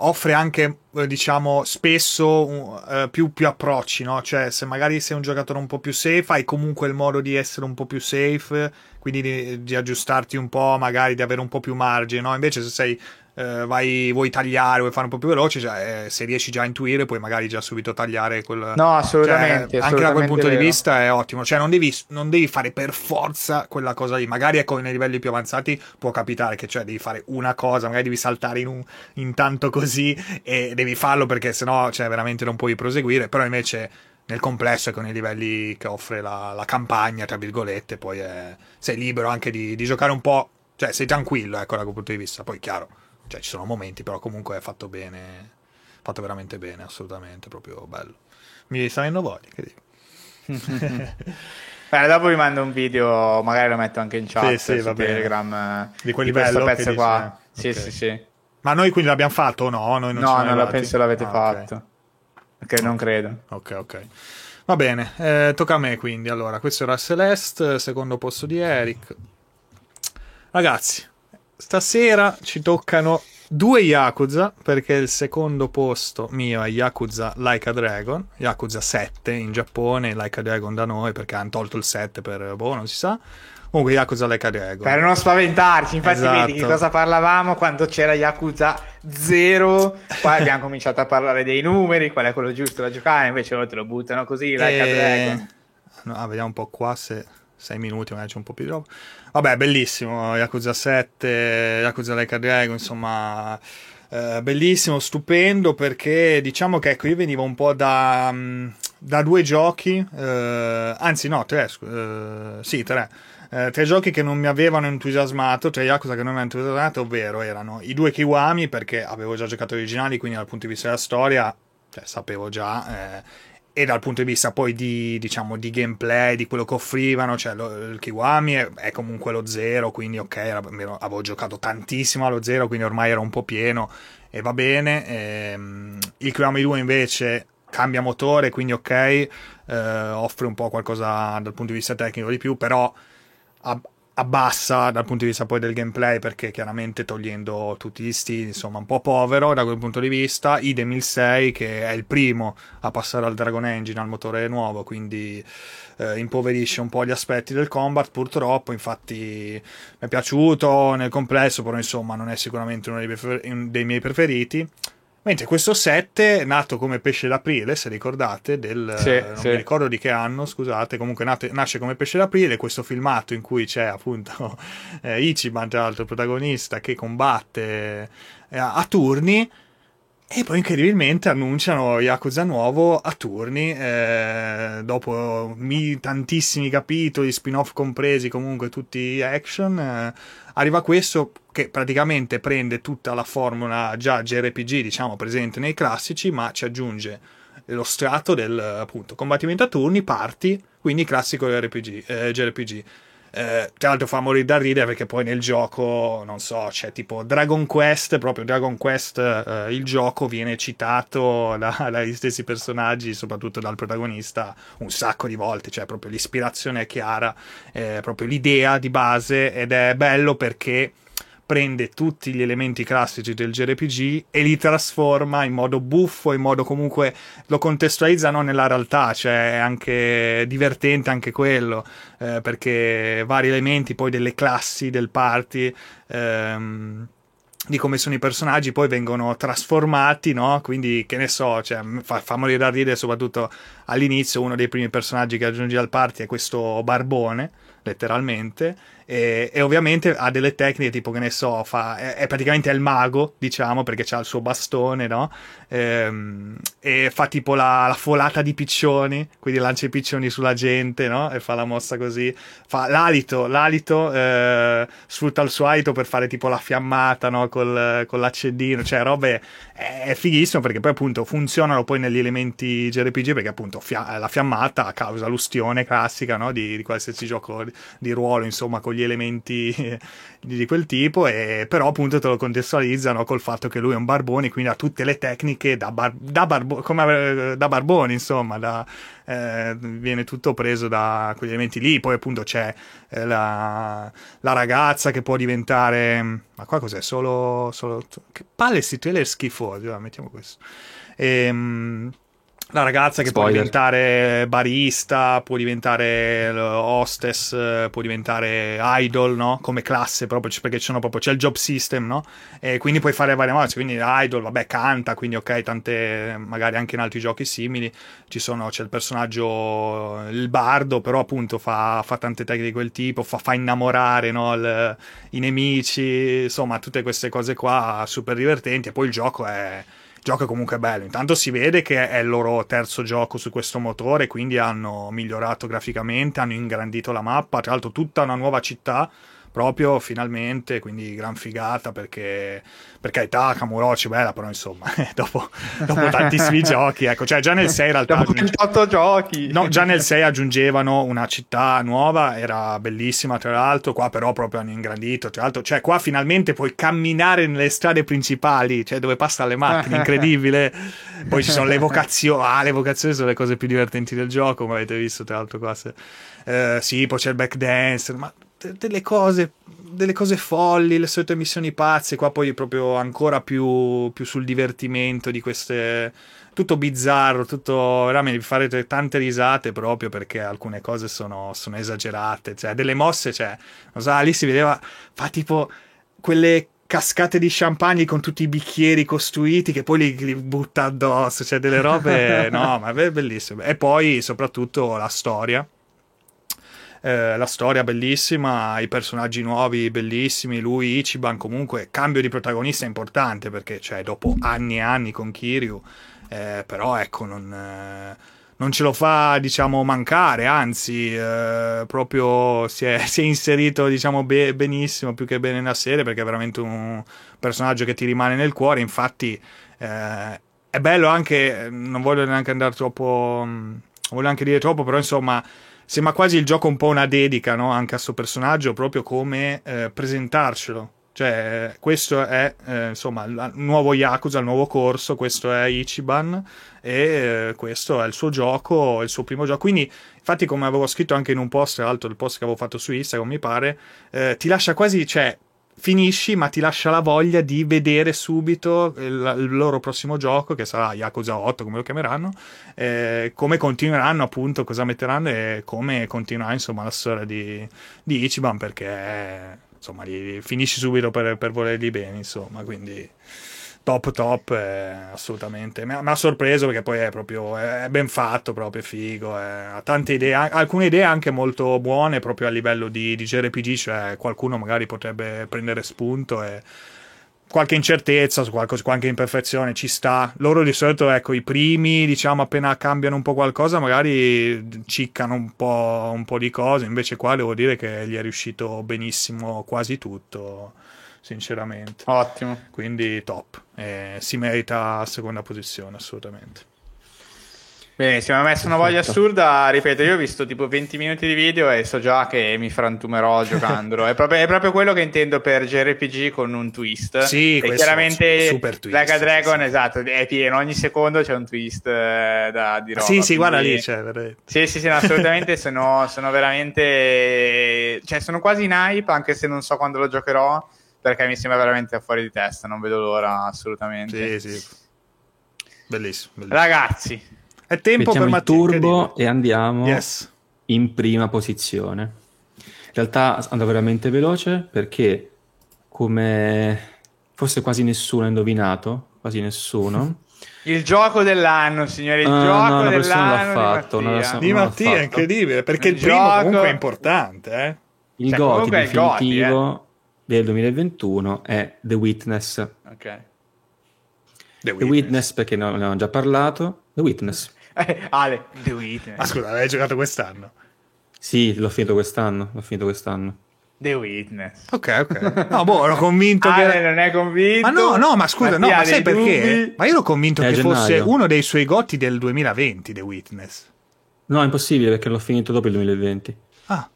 offre anche eh, diciamo spesso uh, più, più, approcci no? cioè se magari sei un giocatore un po' più safe hai comunque il modo di essere un po' più safe quindi di, di aggiustarti un po' magari di avere un po' più margine no? invece se sei eh, vai, vuoi tagliare, vuoi fare un po' più veloce, cioè, eh, se riesci già a intuire puoi magari già subito tagliare quel... No, assolutamente. Cioè, anche da quel punto vero. di vista è ottimo, cioè non devi, non devi, fare per forza quella cosa lì, magari ecco nei livelli più avanzati può capitare che cioè devi fare una cosa, magari devi saltare in un, intanto così e devi farlo perché sennò cioè, veramente non puoi proseguire, però invece nel complesso e con i livelli che offre la, la campagna, tra virgolette, poi è, sei libero anche di, di giocare un po', cioè sei tranquillo ecco da quel punto di vista, poi chiaro cioè, ci sono momenti, però comunque è fatto bene. Fatto veramente bene, assolutamente, proprio bello. Mi sta venendo voglia, che dico. <laughs> Beh, dopo vi mando un video, magari lo metto anche in chat sì, sì, su Telegram di, quel di questo pezzo qua. Sì, okay. sì, sì. Ma noi quindi l'abbiamo fatto o no? Noi non no, non la penso l'avete ah, fatto. Okay. Perché non credo. Ok, ok. Va bene, eh, tocca a me quindi. Allora, questo era Celeste, secondo posto di Eric. Ragazzi, stasera ci toccano due Yakuza, perché il secondo posto mio è Yakuza Like a Dragon, Yakuza 7 in Giappone, Like a Dragon da noi, perché hanno tolto il 7 per, boh, non si sa. Comunque Yakuza Like a Dragon. Per non spaventarci, infatti esatto. vedi di cosa parlavamo quando c'era Yakuza 0, poi abbiamo cominciato a parlare dei numeri, qual è quello giusto da giocare, invece loro te lo buttano così, Like e... a Dragon. No, ah, vediamo un po' qua se 6 minuti, magari c'è un po' più di roba. Vabbè, bellissimo, Yakuza 7, Yakuza Like a Dragon, insomma... Eh, bellissimo, stupendo perché diciamo che ecco io venivo un po' da, mm, da due giochi, eh, anzi no, tre, eh, sì, tre. Eh, tre giochi che non mi avevano entusiasmato, tre Yakuza che non mi avevano entusiasmato, ovvero erano i due Kiwami perché avevo già giocato originali, quindi dal punto di vista della storia cioè, sapevo già, eh, e dal punto di vista poi di, diciamo, di gameplay, di quello che offrivano, cioè lo, il Kiwami è, è, comunque lo zero, quindi ok, avevo giocato tantissimo allo zero, quindi ormai era un po' pieno e va bene. Ehm, il Kiwami 2 invece cambia motore, quindi ok, eh, offre un po' qualcosa dal punto di vista tecnico di più, però abbassa dal punto di vista poi del gameplay perché chiaramente togliendo tutti gli stili insomma un po' povero da quel punto di vista. Idem il 6 che è il primo a passare al Dragon Engine al motore nuovo quindi eh, impoverisce un po' gli aspetti del combat purtroppo. Infatti mi è piaciuto nel complesso però insomma non è sicuramente uno dei, miei preferiti Mentre questo 7 è nato come pesce d'aprile, se ricordate, del, sì, non sì. mi ricordo di che anno, scusate, comunque nate, nasce come pesce d'aprile, questo filmato in cui c'è appunto <laughs> eh, Ichiban, tra l'altro il protagonista, che combatte eh, a, a turni e poi incredibilmente annunciano Yakuza nuovo a turni, eh, dopo mi, tantissimi capitoli, spin-off compresi, comunque tutti action. Eh, arriva questo che praticamente prende tutta la formula già JRPG, diciamo, presente nei classici, ma ci aggiunge lo strato del appunto combattimento a turni, parti, quindi classico RPG, eh, JRPG. Eh, tra l'altro fa morire da ridere perché poi nel gioco, non so, c'è tipo Dragon Quest, proprio Dragon Quest, eh, il gioco viene citato da, <laughs> dagli stessi personaggi, soprattutto dal protagonista, un sacco di volte, cioè proprio l'ispirazione è chiara, eh, proprio l'idea di base ed è bello perché prende tutti gli elementi classici del JRPG e li trasforma in modo buffo, in modo comunque lo contestualizza non nella realtà, cioè è anche divertente anche quello, eh, perché vari elementi poi delle classi del party ehm, di come sono i personaggi poi vengono trasformati, no? Quindi che ne so, cioè, fa, fa morire da ridere soprattutto all'inizio uno dei primi personaggi che aggiungi al party è questo barbone letteralmente, e, e, ovviamente ha delle tecniche tipo che ne so, fa, è, è praticamente il mago, diciamo, perché ha il suo bastone, no? Ehm, e fa tipo la, la, folata di piccioni, quindi lancia i piccioni sulla gente, no? E fa la mossa così. Fa l'alito, l'alito, eh, sfrutta il suo alito per fare tipo la fiammata, no? Col, con l'accendino, cioè robe, è fighissimo perché poi appunto funzionano poi negli elementi JRPG perché appunto fia- la fiammata causa l'ustione classica, no? Di, di qualsiasi gioco di, ruolo, insomma, con gli elementi <laughs> di quel tipo, e, però appunto te lo contestualizzano col fatto che lui è un barbone, quindi ha tutte le tecniche da, bar, da, barbo, come, da barbone, insomma, da, eh, viene tutto preso da quegli elementi lì, poi appunto c'è eh, la, la, ragazza che può diventare... Ma qua cos'è? Solo... solo che palle sti trailer schifosi, mettiamo questo. E, ehm, la ragazza che Spoiler. può diventare barista, può diventare hostess, può diventare idol, no? Come classe proprio, perché proprio, c'è il job system, no? E quindi puoi fare varie mosse, quindi idol, vabbè, canta, quindi ok, tante, magari anche in altri giochi simili, ci sono, c'è il personaggio, il bardo, però appunto fa, fa tante tecniche di quel tipo, fa, fa innamorare, no? Il, I nemici, insomma, tutte queste cose qua super divertenti e poi il gioco è gioco è comunque bello. Intanto si vede che è il loro terzo gioco su questo motore, quindi hanno migliorato graficamente, hanno ingrandito la mappa, tra l'altro tutta una nuova città proprio finalmente, quindi gran figata perché per carità Kamurochi bella, però insomma <laughs> dopo, dopo tantissimi <laughs> giochi, ecco, cioè già nel 6 in realtà... Dopo 28 giochi! No, già nel 6 aggiungevano una città nuova, era bellissima tra l'altro, qua però proprio hanno ingrandito, tra l'altro, cioè qua finalmente puoi camminare nelle strade principali, cioè dove passano le macchine, incredibile. <laughs> Poi ci sono le vocazioni, ah, le vocazioni sono le cose più divertenti del gioco, come avete visto tra l'altro qua. Se... Eh, sì, poi c'è il backdance, ma delle cose, delle cose folli, le solite missioni pazze, qua poi proprio ancora più, più sul divertimento di queste... Tutto bizzarro, tutto veramente farete tante risate proprio perché alcune cose sono, sono esagerate, cioè delle mosse, cioè, non so, lì si vedeva, fa tipo quelle cascate di champagne con tutti i bicchieri costruiti che poi li, li butta addosso, cioè delle robe, <laughs> no, ma è bellissimo. E poi soprattutto la storia eh, la storia bellissima, i personaggi nuovi bellissimi, lui Ichiban comunque cambio di protagonista importante perché cioè, dopo anni e anni con Kiryu, eh, però ecco non, eh, non, ce lo fa diciamo mancare, anzi eh, proprio si è, <laughs> si è, inserito diciamo be- benissimo, più che bene nella serie perché è veramente un personaggio che ti rimane nel cuore, infatti eh, è bello anche, non voglio neanche andare troppo, non voglio anche dire troppo, però insomma sembra quasi il gioco un po' una dedica no? anche a questo personaggio, proprio come eh, presentarcelo. Cioè, questo è eh, insomma il nuovo Yakuza, il nuovo corso, questo è Ichiban e eh, questo è il suo gioco, il suo primo gioco. Quindi, infatti, come avevo scritto anche in un post, tra l'altro il post che avevo fatto su Instagram, mi pare, eh, ti lascia quasi, cioè, finisci, ma ti lascia la voglia di vedere subito il, il loro prossimo gioco, che sarà Yakuza 8, come lo chiameranno, eh, come continueranno appunto, cosa metteranno e come continuerà insomma la storia di, di Ichiban, perché insomma li, finisci subito per, per volerli bene, insomma, quindi top top eh, assolutamente. Mi ha, sorpreso perché poi è proprio è ben fatto proprio figo eh, ha tante idee alcune idee anche molto buone proprio a livello di, di JRPG cioè qualcuno magari potrebbe prendere spunto e qualche incertezza su qualcosa, qualche imperfezione ci sta. Loro di solito ecco i primi diciamo appena cambiano un po' qualcosa magari ciccano un po', un po' di cose. Invece qua devo dire che gli è riuscito benissimo quasi tutto sinceramente. Ottimo. Quindi top. Eh, si merita la seconda posizione, assolutamente. Benissimo, mi ha messo una voglia assurda, ripeto, io ho visto tipo 20 minuti di video e so già che mi frantumerò <laughs> giocandolo. è, proprio, è proprio quello che intendo per JRPG con un twist. Sì, e chiaramente super twist. Like a Dragon, sì. esatto, è pieno, ogni secondo c'è un twist eh, da di roba. Sì, sì, quindi... guarda lì, c'è veramente. Sì, sì, sì, no, assolutamente <laughs> sono, sono veramente... Cioè, sono quasi in hype, anche se non so quando lo giocherò perché mi sembra veramente fuori di testa, non vedo l'ora assolutamente. Sì, sì. Bellissimo. bellissimo. Ragazzi, è tempo Mettiamo per il turbo e andiamo yes. in prima posizione. In realtà andrò veramente veloce perché come forse quasi nessuno ha indovinato, quasi nessuno, <laughs> Il gioco dell'anno, signore, il uh, gioco no, dell'anno l'ha fatto, di Mattia. Di Mattia è incredibile, perché il, il primo gioco... comunque è importante, eh? Il cioè, GOTY definitivo GOTY, eh? Del 2021 è The Witness. Ok. The, The Witness. Witness. perché ne abbiamo già parlato. The Witness. Eh, Ale, The Witness. Ah, scusa, l'hai giocato quest'anno? Sì, l'ho finito quest'anno. L'ho finito quest'anno. The Witness. Ok, ok. No, boh, ero convinto Ale che... non è convinto. Ma no, no, ma scusa, no, ma sai perché? Ma io ero convinto che gennaio. fosse uno dei suoi gotti del 2020, The Witness. No, è impossibile perché l'ho finito dopo il 2020. Ah.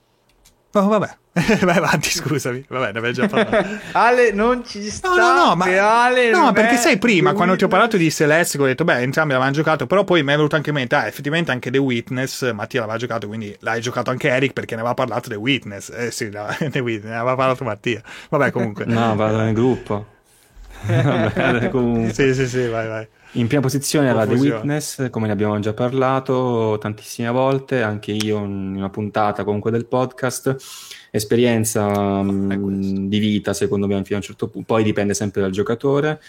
Oh, vabbè. <laughs> Vai avanti, scusami. Vabbè, ne avevi già parlato. <laughs> Ale, non ci sta. No, no, no, ma, Ale no perché sai, prima, quando ti ho parlato di Celeste, ho detto, beh, entrambi l'avevano giocato, però poi mi è venuto anche in mente, ah, effettivamente anche The Witness, Mattia l'aveva giocato, quindi l'hai giocato anche Eric perché ne aveva parlato The Witness. Eh sì, no, <laughs> The Witness, ne aveva parlato Mattia. Vabbè, comunque. no, vado nel gruppo. Vabbè, comunque. Sì, sì, sì, vai, vai. In prima posizione era The Witness, come ne abbiamo già parlato tantissime volte, anche io in una puntata comunque del podcast esperienza mh, mm, di vita, secondo me, fino a un certo punto. Poi dipende sempre dal giocatore.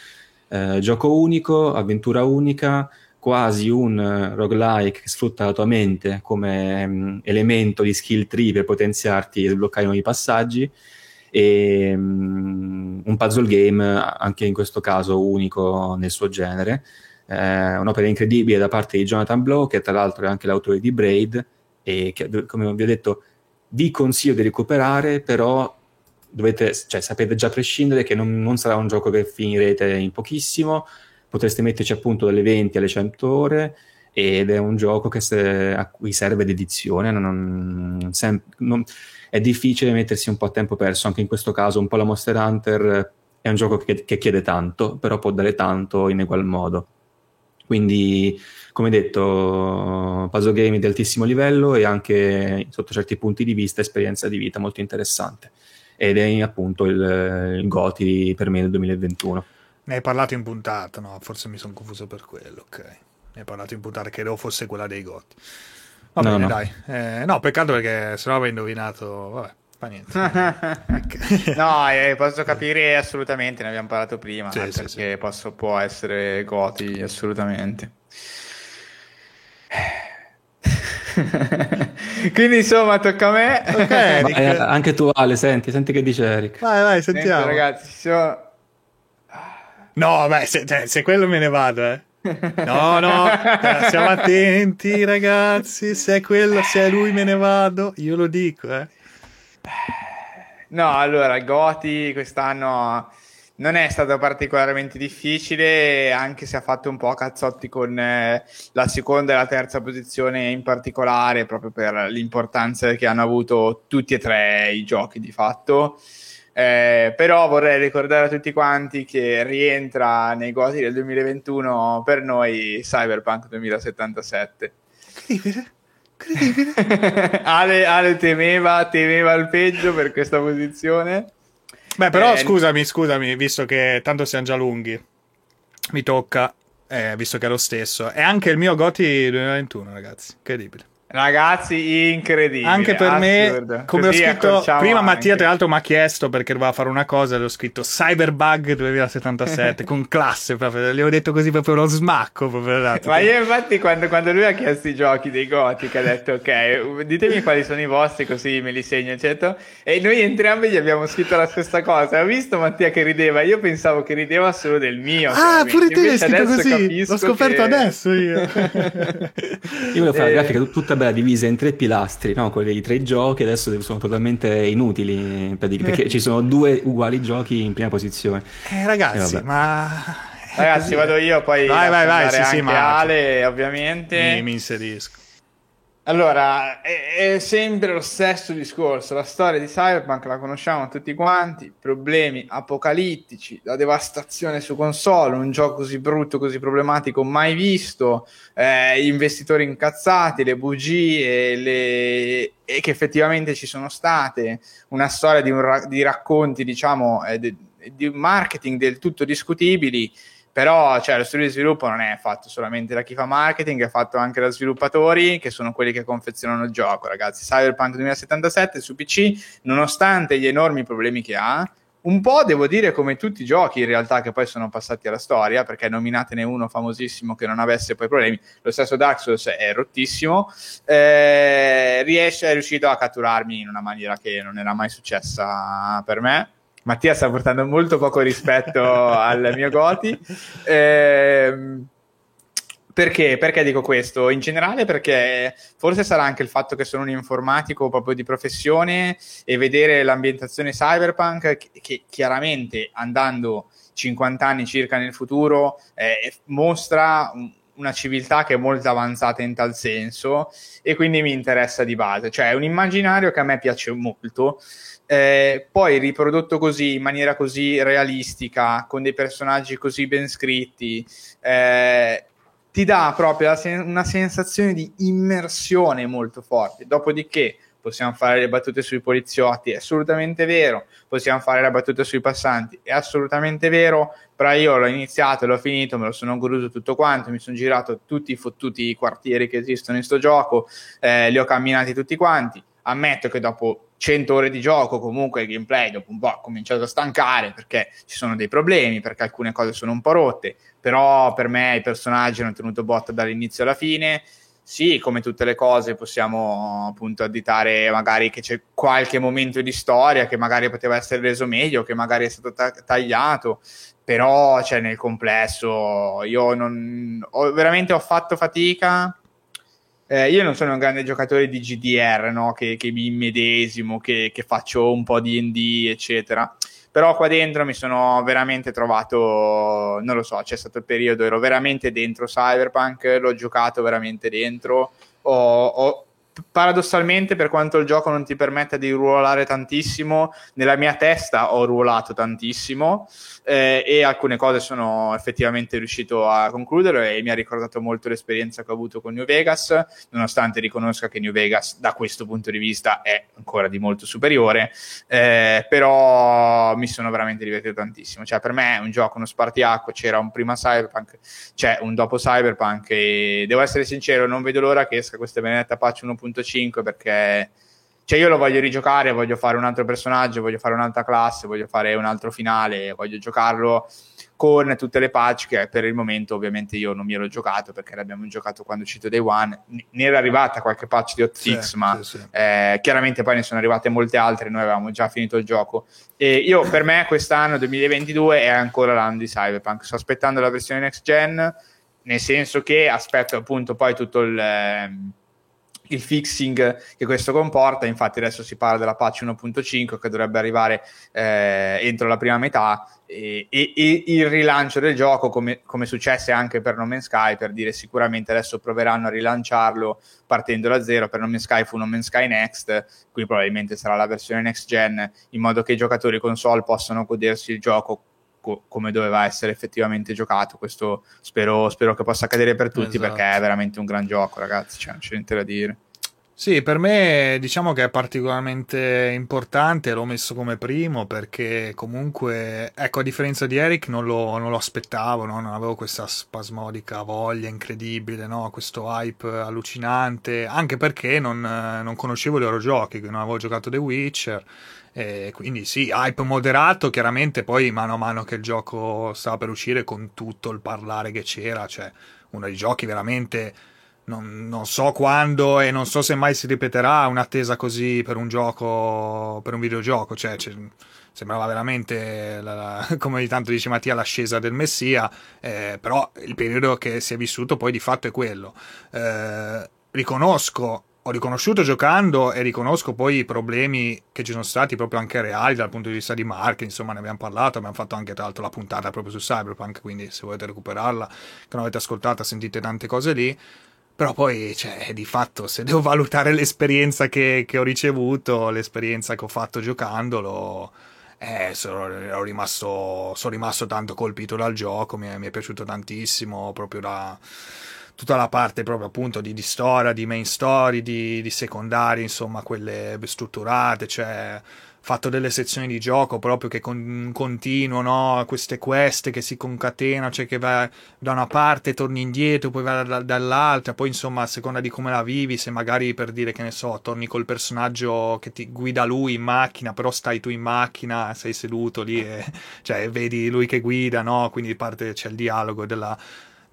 Eh, gioco unico, avventura unica, quasi un roguelike che sfrutta la tua mente come mh, mm, elemento di skill tree per potenziarti e sbloccare nuovi passaggi. E mm, un puzzle game, anche in questo caso unico nel suo genere. Eh, un'opera incredibile da parte di Jonathan Blow, che tra l'altro è anche l'autore di Braid, e che, come vi ho detto, vi consiglio di recuperare, però dovete, cioè, sapete già a prescindere che non, non, sarà un gioco che finirete in pochissimo, potreste metterci appunto dalle 20 alle 100 ore ed è un gioco se, a cui serve dedizione, non, sem- non, è difficile mettersi un po' a tempo perso, anche in questo caso un po' la Monster Hunter è un gioco che, che chiede tanto, però può dare tanto in egual modo. Quindi come detto, puzzle game di altissimo livello e anche sotto certi punti di vista esperienza di vita molto interessante. Ed è appunto il, il Goti per me del 2021. Ne hai parlato in puntata, no? Forse mi sono confuso per quello, ok. Ne hai parlato in puntata, credo fosse quella dei Goti. Va no, bene, no. dai. Eh, no, peccato perché se no avevo indovinato, vabbè. Fa niente. <laughs> no, eh, posso capire assolutamente, ne abbiamo parlato prima, sì, sì, perché sì. Posso, può essere Goti assolutamente. <laughs> Quindi insomma tocca a me. Okay, <laughs> eh, anche tu Ale, senti, senti che dice Eric. Vai, vai, sentiamo. Senti, ragazzi, sono... No, beh, se, cioè, se, quello me ne vado, eh. No, no, siamo attenti ragazzi, se è quello, se è lui me ne vado, io lo dico, eh. No, allora, Goti quest'anno non è stato particolarmente difficile, anche se ha fatto un po' cazzotti con eh, la seconda e la terza posizione in particolare, proprio per l'importanza che hanno avuto tutti e tre i giochi di fatto. Eh, però vorrei ricordare a tutti quanti che rientra nei goti del 2021 per noi Cyberpunk 2077. Incredibile. Incredibile. <laughs> Ale, Ale temeva, temeva il peggio per questa posizione. Beh, però eh, scusami, scusami, visto che tanto siamo già lunghi, mi tocca, eh, visto che è lo stesso. È anche il mio Goti 2021, ragazzi. Incredibile. Ragazzi, incredibile. Anche per me, come Così ho scritto prima, anche. Mattia tra l'altro mi ha chiesto perché doveva fare una cosa, le ho scritto Cyberbug 2077 <laughs> con classe proprio. Gli ho detto così proprio lo smacco. Proprio, esatto. <laughs> Ma io, infatti, quando, quando, lui ha chiesto i giochi dei Gothic, ha detto ok, ditemi quali sono i vostri, così me li segno, eccetera. E noi entrambi gli abbiamo scritto la stessa cosa. Ho visto Mattia che rideva, io pensavo che rideva solo del mio. Ah, pure te hai scritto così. L'ho scoperto che... adesso io. <laughs> io volevo fare la grafica tutta bella divisa in tre pilastri, no? Quelli tre giochi adesso sono totalmente inutili perché ci sono due uguali giochi in prima posizione. Eh, ragazzi, ma Ragazzi, vado io, poi vai, vai, vai, sì, sì, ma... Ale, ovviamente. Mi, mi inserisco. Allora, è, è, sempre lo stesso discorso. La storia di Cyberpunk la conosciamo tutti quanti. Problemi apocalittici, la devastazione su console, un gioco così brutto, così problematico mai visto. Eh, investitori incazzati, le bugie, le... che effettivamente ci sono state. Una storia di, un ra- di racconti, diciamo, eh, di, di marketing del tutto discutibili però cioè, lo studio di sviluppo non è fatto solamente da chi fa marketing, è fatto anche da sviluppatori che sono quelli che confezionano il gioco, ragazzi. Cyberpunk 2077 su PC, nonostante gli enormi problemi che ha, un po' devo dire come tutti i giochi in realtà che poi sono passati alla storia, perché nominatene uno famosissimo che non avesse poi problemi, lo stesso Dark Souls è rottissimo, eh, riesce, è riuscito a catturarmi in una maniera che non era mai successa per me. Mattia sta portando molto poco rispetto <laughs> al mio Goti. Eh, perché? Perché dico questo? In generale perché forse sarà anche il fatto che sono un informatico proprio di professione e vedere l'ambientazione cyberpunk che, che chiaramente andando 50 anni circa nel futuro eh, mostra un, una civiltà che è molto avanzata in tal senso e quindi mi interessa di base. Cioè è un immaginario che a me piace molto. Eh, poi riprodotto così in maniera così realistica, con dei personaggi così ben scritti, eh, ti dà proprio sen- una sensazione di immersione molto forte. Dopodiché possiamo fare le battute sui poliziotti, è assolutamente vero, possiamo fare le battute sui passanti, è assolutamente vero, però io l'ho iniziato, l'ho finito, me lo sono goduto tutto quanto, mi sono girato tutti i fottuti quartieri che esistono in sto gioco, eh, li ho camminati tutti quanti, ammetto che dopo 100 ore di gioco comunque il gameplay dopo un po' ha cominciato a stancare perché ci sono dei problemi, perché alcune cose sono un po' rotte, però per me i personaggi hanno tenuto botta dall'inizio alla fine. Sì, come tutte le cose possiamo appunto additare magari che c'è qualche momento di storia che magari poteva essere reso meglio, che magari è stato ta- tagliato, però cioè, nel complesso io non ho, veramente ho fatto fatica eh, io non sono un grande giocatore di GDR, no? che, che, mi immedesimo, che, che, faccio un po' di ND, eccetera. Però qua dentro mi sono veramente trovato, non lo so, c'è stato il periodo, ero veramente dentro Cyberpunk, l'ho giocato veramente dentro, ho, ho paradossalmente, per quanto il gioco non ti permetta di ruolare tantissimo, nella mia testa ho ruolato tantissimo eh, e alcune cose sono effettivamente riuscito a concludere e mi ha ricordato molto l'esperienza che ho avuto con New Vegas, nonostante riconosca che New Vegas da questo punto di vista è ancora di molto superiore, eh, però mi sono veramente divertito tantissimo. Cioè, per me è un gioco, uno spartiacque, c'era un prima Cyberpunk, c'è un dopo Cyberpunk e devo essere sincero, non vedo l'ora che esca questa benedetta patch 1.5 perché cioè io lo voglio rigiocare, voglio fare un altro personaggio, voglio fare un'altra classe, voglio fare un altro finale, voglio giocarlo con tutte le patch che per il momento ovviamente io non mi ero giocato perché l'abbiamo giocato quando è uscito Day One. Ne era arrivata qualche patch di Hotfix sì, ma sì, sì. Eh, chiaramente poi ne sono arrivate molte altre noi avevamo già finito il gioco. E io per me quest'anno 2022 è ancora l'anno di Cyberpunk. Sto aspettando la versione next gen nel senso che aspetto appunto poi tutto il ehm, il fixing che questo comporta. Infatti, adesso si parla della patch 1.5 che dovrebbe arrivare eh, entro la prima metà. E, e, e, il rilancio del gioco, come, come successe anche per No Man's Sky, per dire sicuramente adesso proveranno a rilanciarlo partendo da zero. Per No Man's Sky fu No Man's Sky Next, qui probabilmente sarà la versione next gen, in modo che i giocatori console possano godersi il gioco come doveva essere effettivamente giocato. Questo spero, spero che possa accadere per tutti esatto. perché è veramente un gran gioco, ragazzi. Cioè, non c'è niente da dire. Sì, per me diciamo che è particolarmente importante, l'ho messo come primo perché comunque, ecco, a differenza di Eric non lo, non lo aspettavo, no? non avevo questa spasmodica voglia incredibile, no? questo hype allucinante, anche perché non, non conoscevo i loro giochi, non avevo giocato The Witcher, e quindi sì, hype moderato, chiaramente poi mano a mano che il gioco stava per uscire con tutto il parlare che c'era, cioè uno dei giochi veramente non, non, so quando e non so se mai si ripeterà un'attesa così per un gioco, per un videogioco. Cioè, sembrava veramente, la, la, <laughs> come ogni tanto dice Mattia, l'ascesa del Messia, eh, però il periodo che si è vissuto poi di fatto è quello. Eh, riconosco, ho riconosciuto giocando e riconosco poi i problemi che ci sono stati proprio anche reali dal punto di vista di marketing, insomma ne abbiamo parlato, abbiamo fatto anche tra l'altro la puntata proprio su Cyberpunk, quindi se volete recuperarla, che non avete ascoltata, sentite tante cose lì. Però poi, cioè, di fatto, se devo valutare l'esperienza che, che ho ricevuto, l'esperienza che ho fatto giocandolo, eh, sono, rimasto, sono rimasto tanto colpito dal gioco, mi è, mi è piaciuto tantissimo, proprio da tutta la parte proprio appunto di, di storia, di main story, di, di secondari, insomma, quelle strutturate, cioè fatto delle sezioni di gioco proprio che con, continuano, queste quest che si concatenano, cioè che vai da una parte, torni indietro, poi vai da, dall'altra, poi insomma a seconda di come la vivi, se magari per dire che ne so, torni col personaggio che ti guida lui in macchina, però stai tu in macchina, sei seduto lì e cioè, vedi lui che guida, no? Quindi parte c'è il dialogo della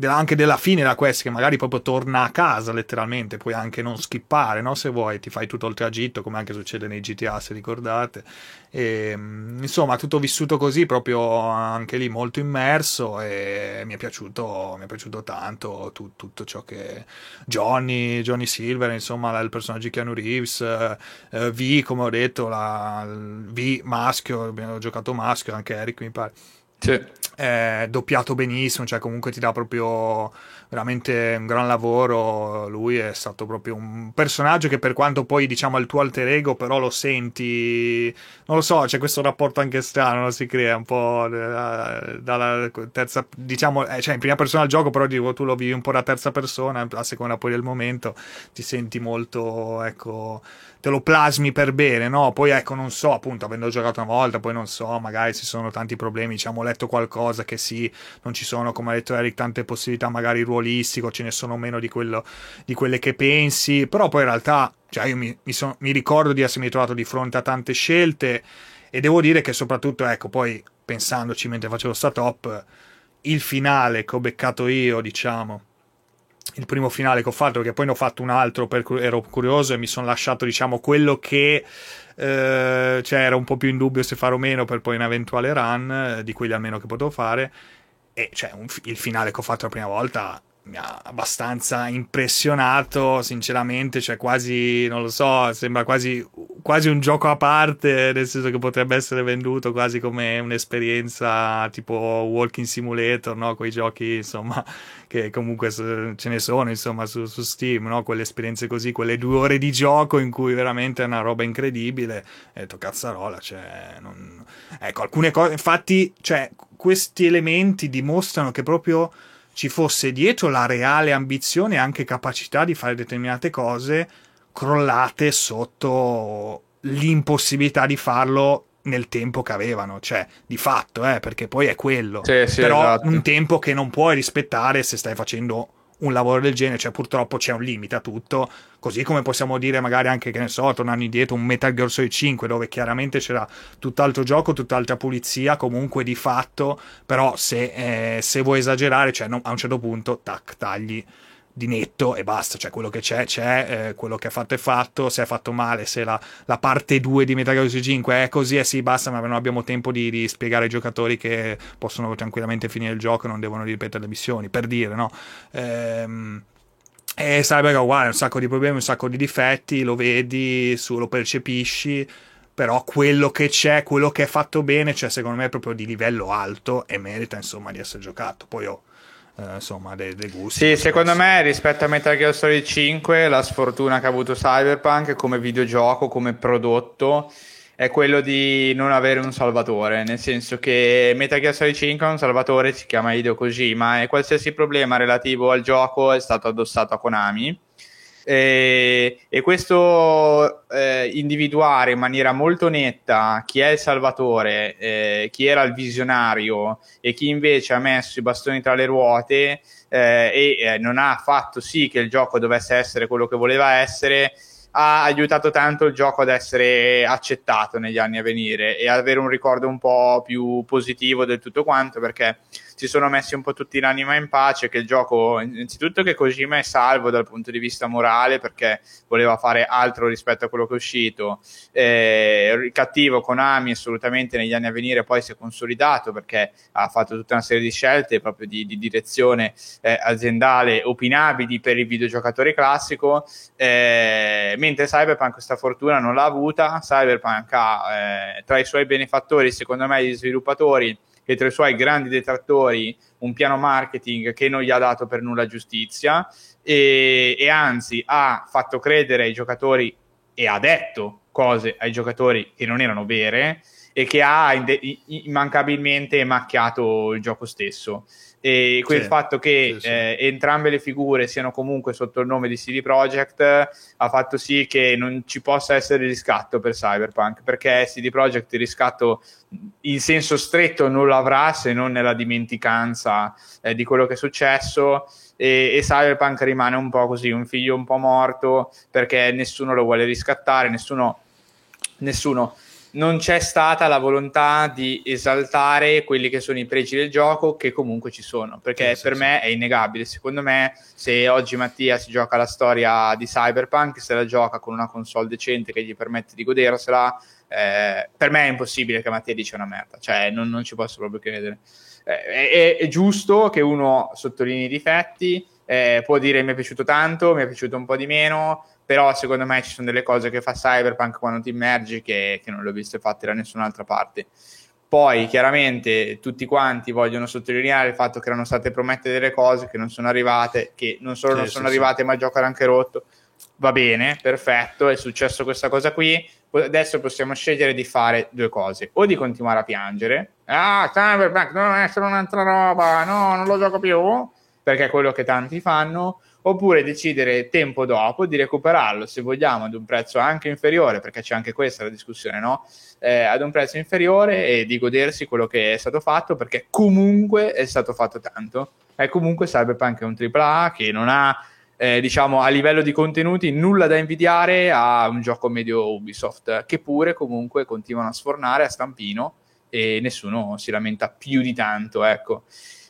della, anche della fine della quest che magari proprio torna a casa letteralmente, puoi anche non skippare no? se vuoi, ti fai tutto il tragitto come anche succede nei GTA se ricordate. E, mm, insomma, tutto vissuto così, proprio anche lì molto immerso e mi è piaciuto, mi è piaciuto tanto tu, tutto ciò che Johnny, Johnny Silver, insomma il personaggio di Keanu Reeves, eh, V come ho detto, la, V maschio, abbiamo giocato maschio, anche Eric mi pare. Sì è doppiato benissimo, cioè comunque ti dà proprio veramente un gran lavoro. Lui è stato proprio un personaggio che per quanto poi diciamo il tuo alter ego, però lo senti, non lo so, c'è questo rapporto anche strano, si crea un po' dalla terza, diciamo, eh, cioè in prima persona il gioco, però dico, tu lo vivi un po' da terza persona, a seconda poi del momento ti senti molto, ecco te lo plasmi per bene, no? Poi ecco, non so, appunto, avendo giocato una volta, poi non so, magari ci sono tanti problemi, diciamo, ho letto qualcosa che sì, non ci sono, come ha detto Eric, tante possibilità magari ruolistico, ce ne sono meno di, quello, di quelle che pensi, però poi in realtà, cioè io mi, mi, son, mi ricordo di essermi trovato di fronte a tante scelte e devo dire che soprattutto, ecco, poi pensandoci mentre facevo sta top, il finale che ho beccato io, diciamo, il primo finale che ho fatto, perché poi ne ho fatto un altro perché ero curioso e mi sono lasciato, diciamo, quello che eh, cioè era un po' più in dubbio se fare o meno per poi un eventuale run, eh, di quelli almeno che potevo fare. E cioè, un, il finale che ho fatto la prima volta mi ha abbastanza impressionato, sinceramente, cioè quasi, non lo so, sembra quasi, quasi, un gioco a parte, nel senso che potrebbe essere venduto quasi come un'esperienza tipo Walking Simulator, no? Quei giochi, insomma, <laughs> che comunque ce ne sono, insomma, su, su Steam, no? Quelle esperienze così, quelle due ore di gioco in cui veramente è una roba incredibile, e detto cazzarola, cioè, non... ecco, alcune cose, infatti, cioè, questi elementi dimostrano che proprio ci fosse dietro la reale ambizione e anche capacità di fare determinate cose crollate sotto l'impossibilità di farlo nel tempo che avevano, cioè di fatto, eh, perché poi è quello. Sì, sì, Però esatto. un tempo che non puoi rispettare se stai facendo un lavoro del genere, cioè purtroppo c'è un limite a tutto, così come possiamo dire magari anche, che ne so, tornando indietro, un Metal Gear Solid 5 dove chiaramente c'era tutt'altro gioco, tutt'altra pulizia, comunque di fatto, però se, eh, se vuoi esagerare, cioè no, a un certo punto, tac, tagli di netto e basta, cioè quello che c'è c'è, eh, quello che è fatto è fatto, se è fatto male, se la, la parte 2 di Metal Gear Solid 5 è così, eh sì, basta, ma non abbiamo tempo di, di, spiegare ai giocatori che possono tranquillamente finire il gioco e non devono ripetere le missioni, per dire, no? Ehm, e Cyber uguale, un sacco di problemi, un sacco di difetti, lo vedi, su, lo percepisci, però quello che c'è, quello che è fatto bene, cioè secondo me è proprio di livello alto e merita insomma di essere giocato. Poi ho eh, insomma dei, dei, gusti. Sì, secondo me rispetto a Metal Gear Solid 5 la sfortuna che ha avuto Cyberpunk come videogioco, come prodotto è quello di non avere un salvatore, nel senso che Metal Gear Solid 5 è un salvatore, si chiama Hideo Kojima e qualsiasi problema relativo al gioco è stato addossato a Konami e, e questo eh, individuare in maniera molto netta chi è il salvatore, eh, chi era il visionario e chi invece ha messo i bastoni tra le ruote eh, e eh, non ha fatto sì che il gioco dovesse essere quello che voleva essere ha aiutato tanto il gioco ad essere accettato negli anni a venire e ad avere un ricordo un po' più positivo del tutto quanto perché si sono messi un po' tutti l'anima in pace che il gioco innanzitutto che Kojima è salvo dal punto di vista morale perché voleva fare altro rispetto a quello che è uscito. Eh, il cattivo Konami assolutamente negli anni a venire poi si è consolidato perché ha fatto tutta una serie di scelte proprio di, di direzione eh, aziendale opinabili per il videogiocatore classico. Eh, mentre Cyberpunk questa fortuna non l'ha avuta, Cyberpunk ha eh, tra i suoi benefattori, secondo me, gli sviluppatori e tra i suoi grandi detrattori un piano marketing che non gli ha dato per nulla giustizia e, e anzi ha fatto credere ai giocatori e ha detto cose ai giocatori che non erano vere e che ha immancabilmente macchiato il gioco stesso. E quel sì, fatto che sì, sì. Eh, entrambe le figure siano comunque sotto il nome di CD Projekt ha fatto sì che non ci possa essere riscatto per Cyberpunk perché CD Projekt il riscatto in senso stretto non lo avrà se non nella dimenticanza eh, di quello che è successo e, e, Cyberpunk rimane un po' così un figlio un po' morto perché nessuno lo vuole riscattare nessuno, nessuno non c'è stata la volontà di esaltare quelli che sono i pregi del gioco, che comunque ci sono, perché sì, per sì, me sì. è innegabile. Secondo me, se oggi Mattia si gioca la storia di Cyberpunk, se la gioca con una console decente che gli permette di godersela, eh, per me è impossibile che Mattia dica una merda, cioè non, non ci posso proprio credere. Eh, è, è, giusto che uno sottolinei i difetti, eh, può dire mi è piaciuto tanto, mi è piaciuto un po' di meno però secondo me ci sono delle cose che fa Cyberpunk quando ti immergi che, che non le ho viste fatte da nessun'altra parte. Poi chiaramente tutti quanti vogliono sottolineare il fatto che erano state promette delle cose che non sono arrivate, che non solo sì, non sono sì, arrivate sì. ma il gioco era anche rotto. Va bene, perfetto, è successo questa cosa qui. Adesso possiamo scegliere di fare due cose, o di continuare a piangere, ah Cyberpunk non essere un'altra roba, no, non lo gioco più, perché è quello che tanti fanno, oppure decidere tempo dopo di recuperarlo se vogliamo ad un prezzo anche inferiore, perché c'è anche questa la discussione, no? Eh, ad un prezzo inferiore e di godersi quello che è stato fatto, perché comunque è stato fatto tanto. È comunque Cyberpunk è un AAA che non ha, eh, diciamo, a livello di contenuti nulla da invidiare a un gioco medio Ubisoft, che pure comunque continuano a sfornare a stampino e nessuno si lamenta più di tanto, ecco.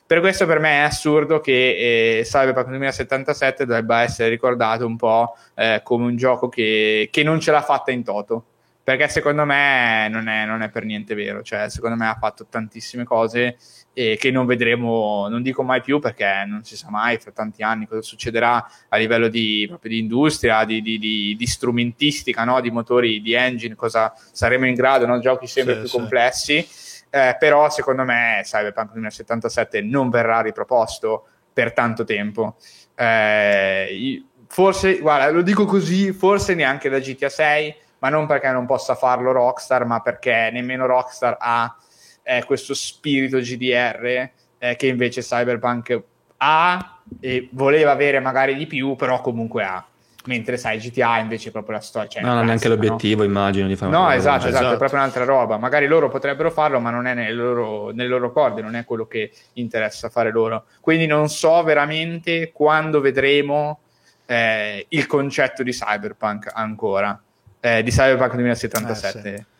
Per questo per me è assurdo che eh, Cyberpunk 2077 debba essere ricordato un po' eh, come un gioco che, che, non ce l'ha fatta in toto. Perché secondo me non è, non è, per niente vero. Cioè, secondo me ha fatto tantissime cose e che non vedremo, non dico mai più perché non si sa mai fra tanti anni cosa succederà a livello di, proprio di industria, di, di, di, di strumentistica, no? di motori, di engine, cosa saremo in grado, no? giochi sempre sì, più sì. complessi eh, però secondo me Cyberpunk 2077 non verrà riproposto per tanto tempo. Eh, forse, guarda, lo dico così, forse neanche da GTA 6, ma non perché non possa farlo Rockstar, ma perché nemmeno Rockstar ha eh, questo spirito GDR eh, che invece Cyberpunk ha e voleva avere magari di più, però comunque ha mentre sai GTA invece è proprio la storia cioè, no, non è neanche l'obiettivo no? immagino di fare no esatto, esatto, esatto, è proprio un'altra roba magari loro potrebbero farlo ma non è nelle loro, nelle loro corde non è quello che interessa fare loro quindi non so veramente quando vedremo eh, il concetto di Cyberpunk ancora eh, di Cyberpunk 2077 eh, sì.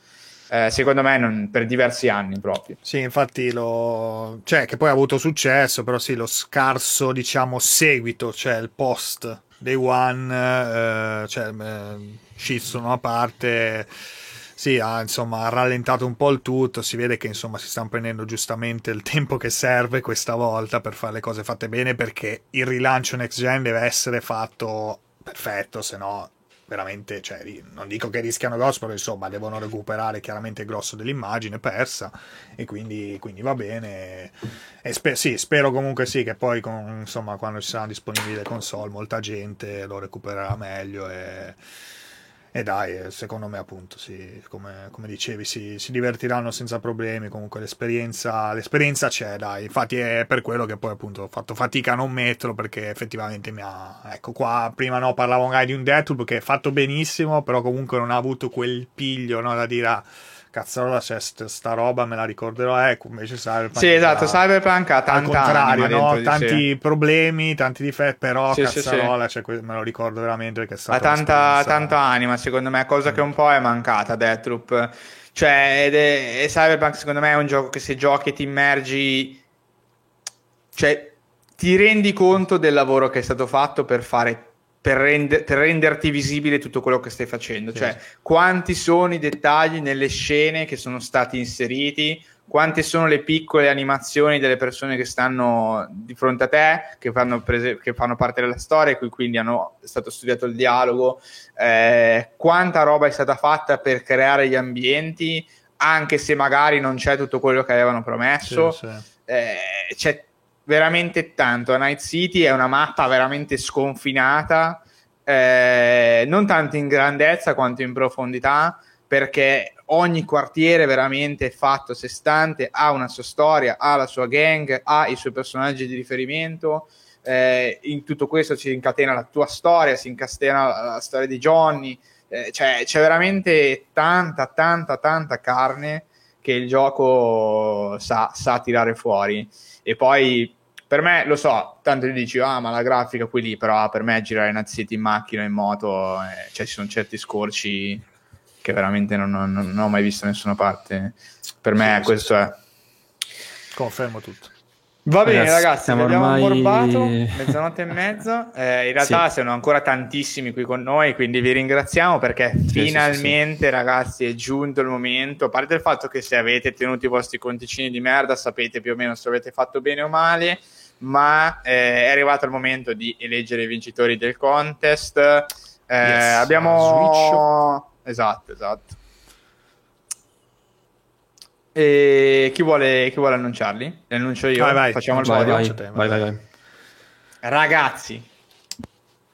Eh, secondo me non, per diversi anni proprio. Sì, infatti lo... cioè che poi ha avuto successo, però sì, lo scarso, diciamo, seguito, cioè il post Day One, eh, cioè eh, Shitsuno a parte, sì, ha, insomma, ha rallentato un po' il tutto, si vede che insomma si stanno prendendo giustamente il tempo che serve questa volta per fare le cose fatte bene perché il rilancio next gen deve essere fatto perfetto, se no veramente, cioè, non dico che rischiano grosso, però insomma devono recuperare chiaramente il grosso dell'immagine persa e quindi, quindi va bene. E spe- sì, spero comunque sì che poi con, insomma, quando ci saranno disponibili le console molta gente lo recupererà meglio e e dai, eh, secondo me appunto, sì, come, come dicevi, si, si, divertiranno senza problemi, comunque l'esperienza, l'esperienza c'è, dai, infatti è per quello che poi appunto ho fatto fatica a non metterlo perché effettivamente mi ha... Ecco qua, prima no, parlavo magari di un Deathloop che è fatto benissimo, però comunque non ha avuto quel piglio, no, da dire... Ah, cazzarola c'è st- sta roba me la ricorderò ecco invece Cyberpunk sì esatto Cyberpunk ha tanta contrario no? tanti sé. problemi tanti difetti però sì, cazzarola sì, sì. me lo ricordo veramente perché è ha tanta, tanta anima secondo me cosa mm. che un po' è mancata Deathloop cioè ed è, Cyberpunk secondo me è un gioco che se giochi e ti immergi cioè ti rendi conto del lavoro che è stato fatto per fare per, render, per, renderti visibile tutto quello che stai facendo. Sì. Cioè, quanti sono i dettagli nelle scene che sono stati inseriti, quante sono le piccole animazioni delle persone che stanno di fronte a te, che fanno, prese, che fanno parte della storia, qui quindi hanno stato studiato il dialogo, eh, quanta roba è stata fatta per creare gli ambienti, anche se magari non c'è tutto quello che avevano promesso. Sì, sì. Eh, c'è veramente tanto. Night City è una mappa veramente sconfinata, eh, non tanto in grandezza quanto in profondità, perché ogni quartiere veramente è fatto a sé stante, ha una sua storia, ha la sua gang, ha i suoi personaggi di riferimento. Eh, in tutto questo si incatena la tua storia, si incatena la, la storia di Johnny. Eh, cioè, c'è veramente tanta, tanta, tanta carne che il gioco sa, sa tirare fuori. E poi per me lo so, tanto ti dici, ah, ma la grafica qui lì, però per me girare Night City in macchina, in moto, eh, cioè ci sono certi scorci che veramente non, non, non, ho mai visto da nessuna parte. Per me sì, questo sì. è. Confermo tutto. Va bene, ragazzi, abbiamo ormai... morbato mezzanotte e mezza. <laughs> Eh, in realtà sì. sono ancora tantissimi qui con noi, quindi vi ringraziamo perché sì, finalmente, sì, ragazzi, è giunto il momento. A parte il fatto che se avete tenuto i vostri conticini di merda, sapete più o meno se avete fatto bene o male. Ma eh, è arrivato il momento di eleggere i vincitori del contest. Eh, yes, abbiamo. Esatto, esatto. E chi vuole, chi vuole annunciarli? Li annuncio io. Vai, vai. Facciamo il vai, vai, vai, vai, vai. Ragazzi,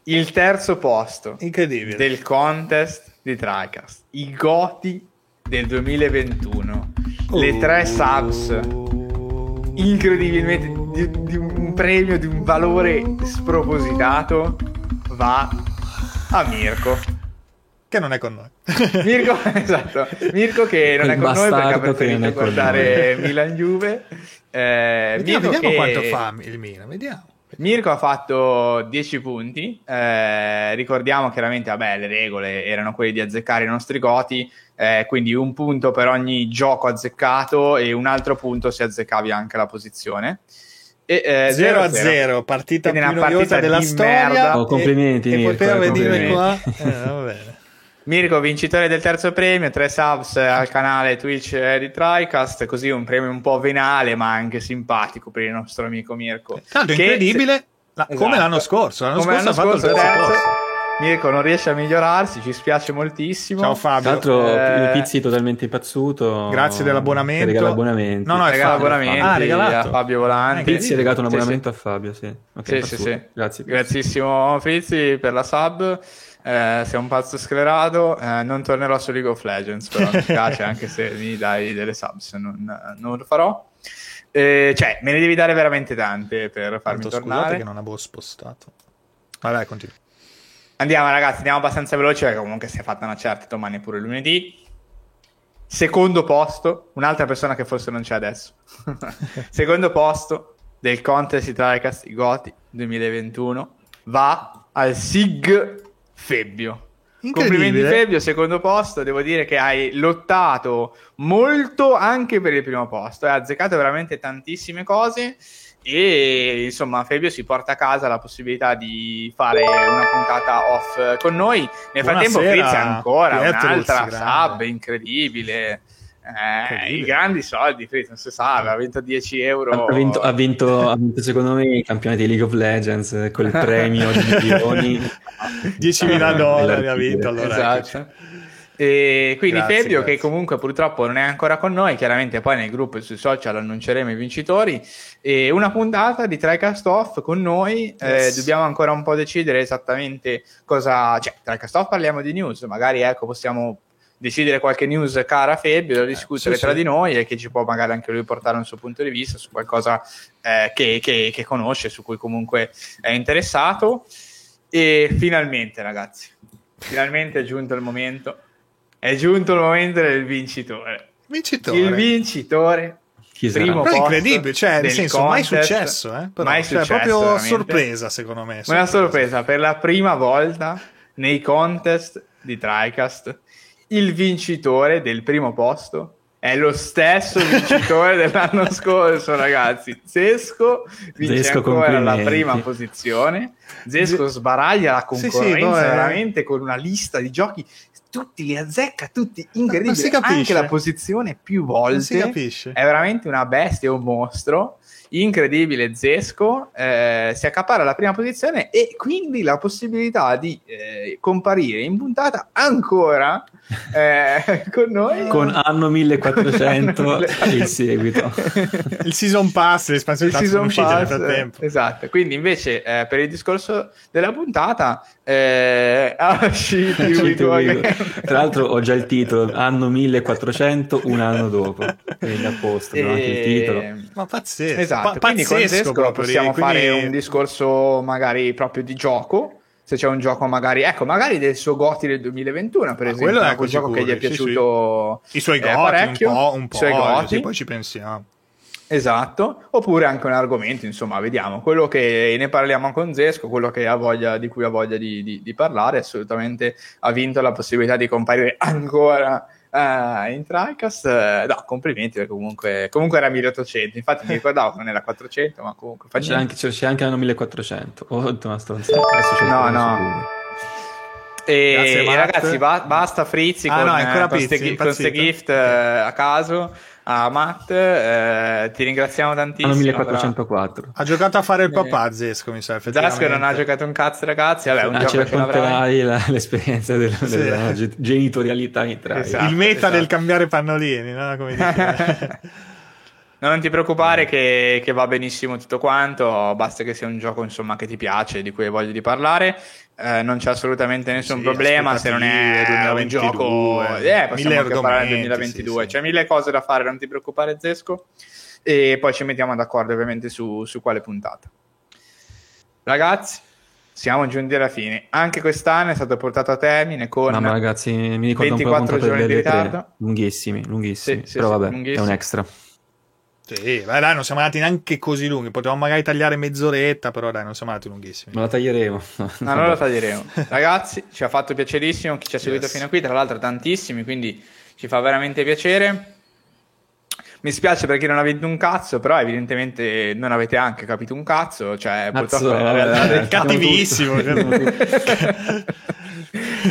il terzo posto Incredibile. del contest di TriCast, i Goti del 2021, uh. le tre subs incredibilmente di, di un premio di un valore spropositato va a Mirko che non è con noi. <laughs> Mirko, esatto. Mirko che non il è con noi perché ha preferito guardare <laughs> Milan Juve. Eh, vediamo, vediamo che... quanto fa il Milan, vediamo. Mirko ha fatto 10 punti, eh, ricordiamo chiaramente, vabbè, le regole erano quelle di azzeccare i nostri goti, eh, quindi un punto per ogni gioco azzeccato e un altro punto se azzeccavi anche la posizione. E, eh, 0 a 0, partita più noiosa della storia. Oh, complimenti, e, Mirko, e poteva venire qua. Eh, va bene. Mirko, vincitore del terzo premio, tre subs al canale Twitch di TriCast, così un premio un po' venale ma anche simpatico per il nostro amico Mirko. Tanto incredibile, se... la... esatto. come l'anno scorso, l'anno come scorso l'anno ha fatto scorso, il terzo. Mirko non riesce a migliorarsi, ci spiace moltissimo. Ciao Fabio. Tra l'altro eh... il Pizzi totalmente impazzuto. Grazie dell'abbonamento. Regala l'abbonamento. No, no, è regala l'abbonamento. Ah, regalato. A Fabio Volanti. Pizzi ha regalato un abbonamento sì, sì. a Fabio, sì. Okay, sì, sì, sì. Grazie. Grazissimo Frizzi per la sub. Eh, sei un pazzo sclerato, eh, non tornerò su League of Legends, però mi <laughs> piace anche se mi dai delle subs, non, non lo farò. Eh, cioè, me ne devi dare veramente tante per farmi Tanto tornare. Scusate che non avevo spostato. Vabbè, continua. Andiamo ragazzi, andiamo abbastanza veloci perché comunque si è fatta una certa, domani è pure lunedì. Secondo posto, un'altra persona che forse non c'è adesso. <laughs> Secondo posto del contest di Tricast i Goti 2021 va al SIG Febbio. Complimenti Febbio, secondo posto, devo dire che hai lottato molto anche per il primo posto, hai azzeccato veramente tantissime cose e insomma Fabio si porta a casa la possibilità di fare una puntata off con noi. Nel frattempo Fritz ancora Pietruz, un'altra sub incredibile. Eh, I grandi soldi, Fritz, non si sa, aveva vinto 10 euro. Ha vinto, ha vinto, ha vinto secondo me i campioni di League of Legends eh, con il <laughs> premio di milioni. 10.000 dollari ha vinto allora. Esatto. E quindi grazie, Fabio, grazie. che comunque purtroppo non è ancora con noi, chiaramente poi nel gruppo e sui social annunceremo i vincitori. E una puntata di TriCast Off con noi. Eh, yes. Eh, dobbiamo ancora un po' decidere esattamente cosa. Cioè, TriCast Off parliamo di news, magari ecco, possiamo decidere qualche news cara a Fabio da discutere sì, tra sì. di noi e che ci può magari anche lui portare un suo punto di vista su qualcosa eh, che, che, che, conosce, su cui comunque è interessato. E finalmente, ragazzi, finalmente è giunto il momento. È giunto il momento del vincitore. Vincitore. Il vincitore. Chi primo Però è incredibile, cioè, nel senso, contest, mai successo, eh? Però, mai cioè, successo, proprio veramente. sorpresa, secondo me. Sorpresa. Una sorpresa per la prima volta nei contest di TriCast il vincitore del primo posto è lo stesso vincitore dell'anno <laughs> scorso, ragazzi. Zesco vince Zesco ancora la prima posizione. Zesco sbaraglia la concorrenza sì, sì, no, veramente con una lista di giochi. Tutti li azzecca, tutti incredibili. Anche la posizione più volte. È veramente una bestia, un mostro incredibile Zesco eh, si accapara la prima posizione e quindi la possibilità di eh, comparire in puntata ancora eh, <laughs> con noi. Con anno 1400 <laughs> il seguito. il season pass, l'espansione il season pass, nel frattempo. Esatto, quindi invece eh, per il discorso della puntata eh, <laughs> ah, shit, Tra l'altro ho già il titolo, anno 1400, un anno dopo. Quindi a posto, e... anche il titolo. Ma pazzesco. Esatto, pa- quindi pazzesco con Zesco possiamo quindi... fare un discorso magari proprio di gioco se c'è un gioco magari, ecco, magari del suo Goti del 2021, per ah, esempio, quello è un gioco che gli è piaciuto sì, sì. i suoi eh, Goti, un po', un po', suoi Goti. poi ci pensiamo. Esatto, oppure anche un argomento, insomma, vediamo, quello che ne parliamo con Zesco, quello che ha voglia, di cui ha voglia di, di, di parlare, assolutamente ha vinto la possibilità di comparire <laughs> ancora uh, in TriCast. Uh, no, complimenti perché comunque, comunque era 1800. Infatti mi ricordavo che non era 400, ma comunque c'è anche, c'è anche l'anno 1400. Oh, una stronzata. No, no. E, Grazie, e ragazzi, ba- basta Frizzi ah, con, no, queste gift uh, a caso a Matt, eh, ti ringraziamo tantissimo. Anno 1404. Però. Ha giocato a fare il papà Zesco, mi sa. Zesco non ha giocato un cazzo, ragazzi. Vabbè, un ah, gioco ci racconterai la, l'esperienza del, sì. della genitorialità in Italia. Esatto, il meta esatto. del cambiare pannolini, no? Come <laughs> non ti preoccupare che, che, va benissimo tutto quanto, basta che sia un gioco insomma, che ti piace, di cui hai voglia di parlare. Eh, non c'è assolutamente nessun sì, problema se non è 2022, un gioco eh, possiamo anche parlare del 2022 sì, c'è mille cose da fare non ti preoccupare Zesco. E poi ci mettiamo d'accordo ovviamente su, su quale puntata. Ragazzi siamo giunti alla fine. Anche quest'anno è stato portato a termine con no, ragazzi, mi ricordo 24 un giorni di ritardo. Lunghissimi lunghissimi. Però vabbè lunghissimi. è un extra sì, beh, dai, non siamo andati neanche così lunghi. Potevamo magari tagliare mezz'oretta, però dai, non siamo andati lunghissimi. Non la taglieremo. <laughs> no, non la taglieremo. <laughs> Ragazzi, ci ha fatto piacerissimo chi ci ha seguito yes. fino a qui, tra l'altro tantissimi, quindi ci fa veramente piacere. Mi spiace perché non avete un cazzo, però evidentemente non avete anche capito un cazzo, cioè purtroppo è <laughs> cattivissimo.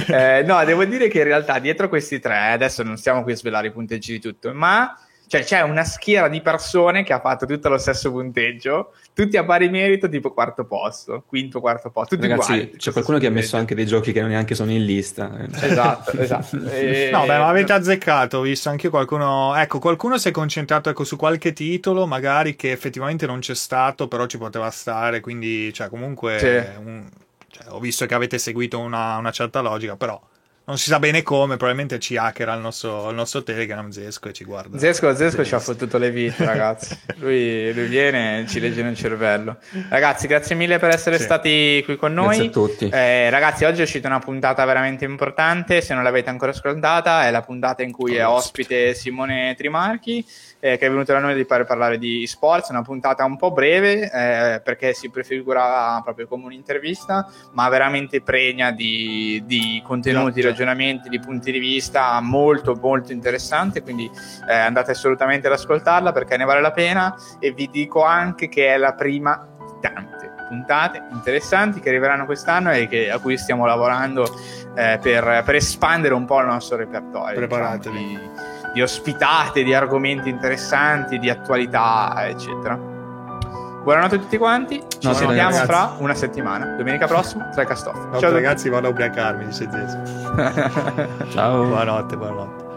eh, no, devo dire che in realtà dietro questi tre, adesso non stiamo qui a svelare i punteggi di tutto, ma cioè c'è una schiera di persone che ha fatto tutto lo stesso punteggio, tutti a pari merito, tipo quarto posto, quinto, quarto posto, tutti Ragazzi, uguali. C'è qualcuno che ha messo anche dei giochi che neanche sono in lista. Esatto, <laughs> esatto. <laughs> E... No, beh, ma avete azzeccato, ho visto anche qualcuno... Ecco, qualcuno si è concentrato ecco, su qualche titolo, magari che effettivamente non c'è stato, però ci poteva stare, quindi, cioè, comunque... Sì. Un... Cioè, ho visto che avete seguito una, una certa logica, però non si sa bene come, probabilmente ci hackera il nostro, il nostro Telegram Zesco e ci guarda. Zesco, Zesco ci ha fottuto le vite, ragazzi. lui, lui, viene e ci legge nel cervello. Ragazzi, grazie mille per essere sì. stati qui con noi. Grazie a tutti. Eh, ragazzi, oggi è uscita una puntata veramente importante. Se non l'avete ancora ascoltata, è la puntata in cui è ospite Simone Trimarchi eh, che è venuto da noi di per parlare di sports, una puntata un po' breve eh, perché si prefigura proprio come un'intervista, ma veramente pregna di, di contenuti, no, ragionamenti, di punti di vista molto molto interessante, quindi eh, andate assolutamente ad ascoltarla perché ne vale la pena e vi dico anche che è la prima di tante puntate interessanti che arriveranno quest'anno e che, a cui stiamo lavorando eh, per, per, espandere un po' il nostro repertorio. Preparatevi. Diciamo, di, di ospitate, di argomenti interessanti, di attualità, eccetera. Buonanotte a tutti quanti, ci no, sentiamo ragazzi. fra una settimana. Domenica prossima, tra castoff. Ciao ragazzi, vado a ubriacarmi, dice Zeso. <laughs> Ciao. Buonanotte, buonanotte.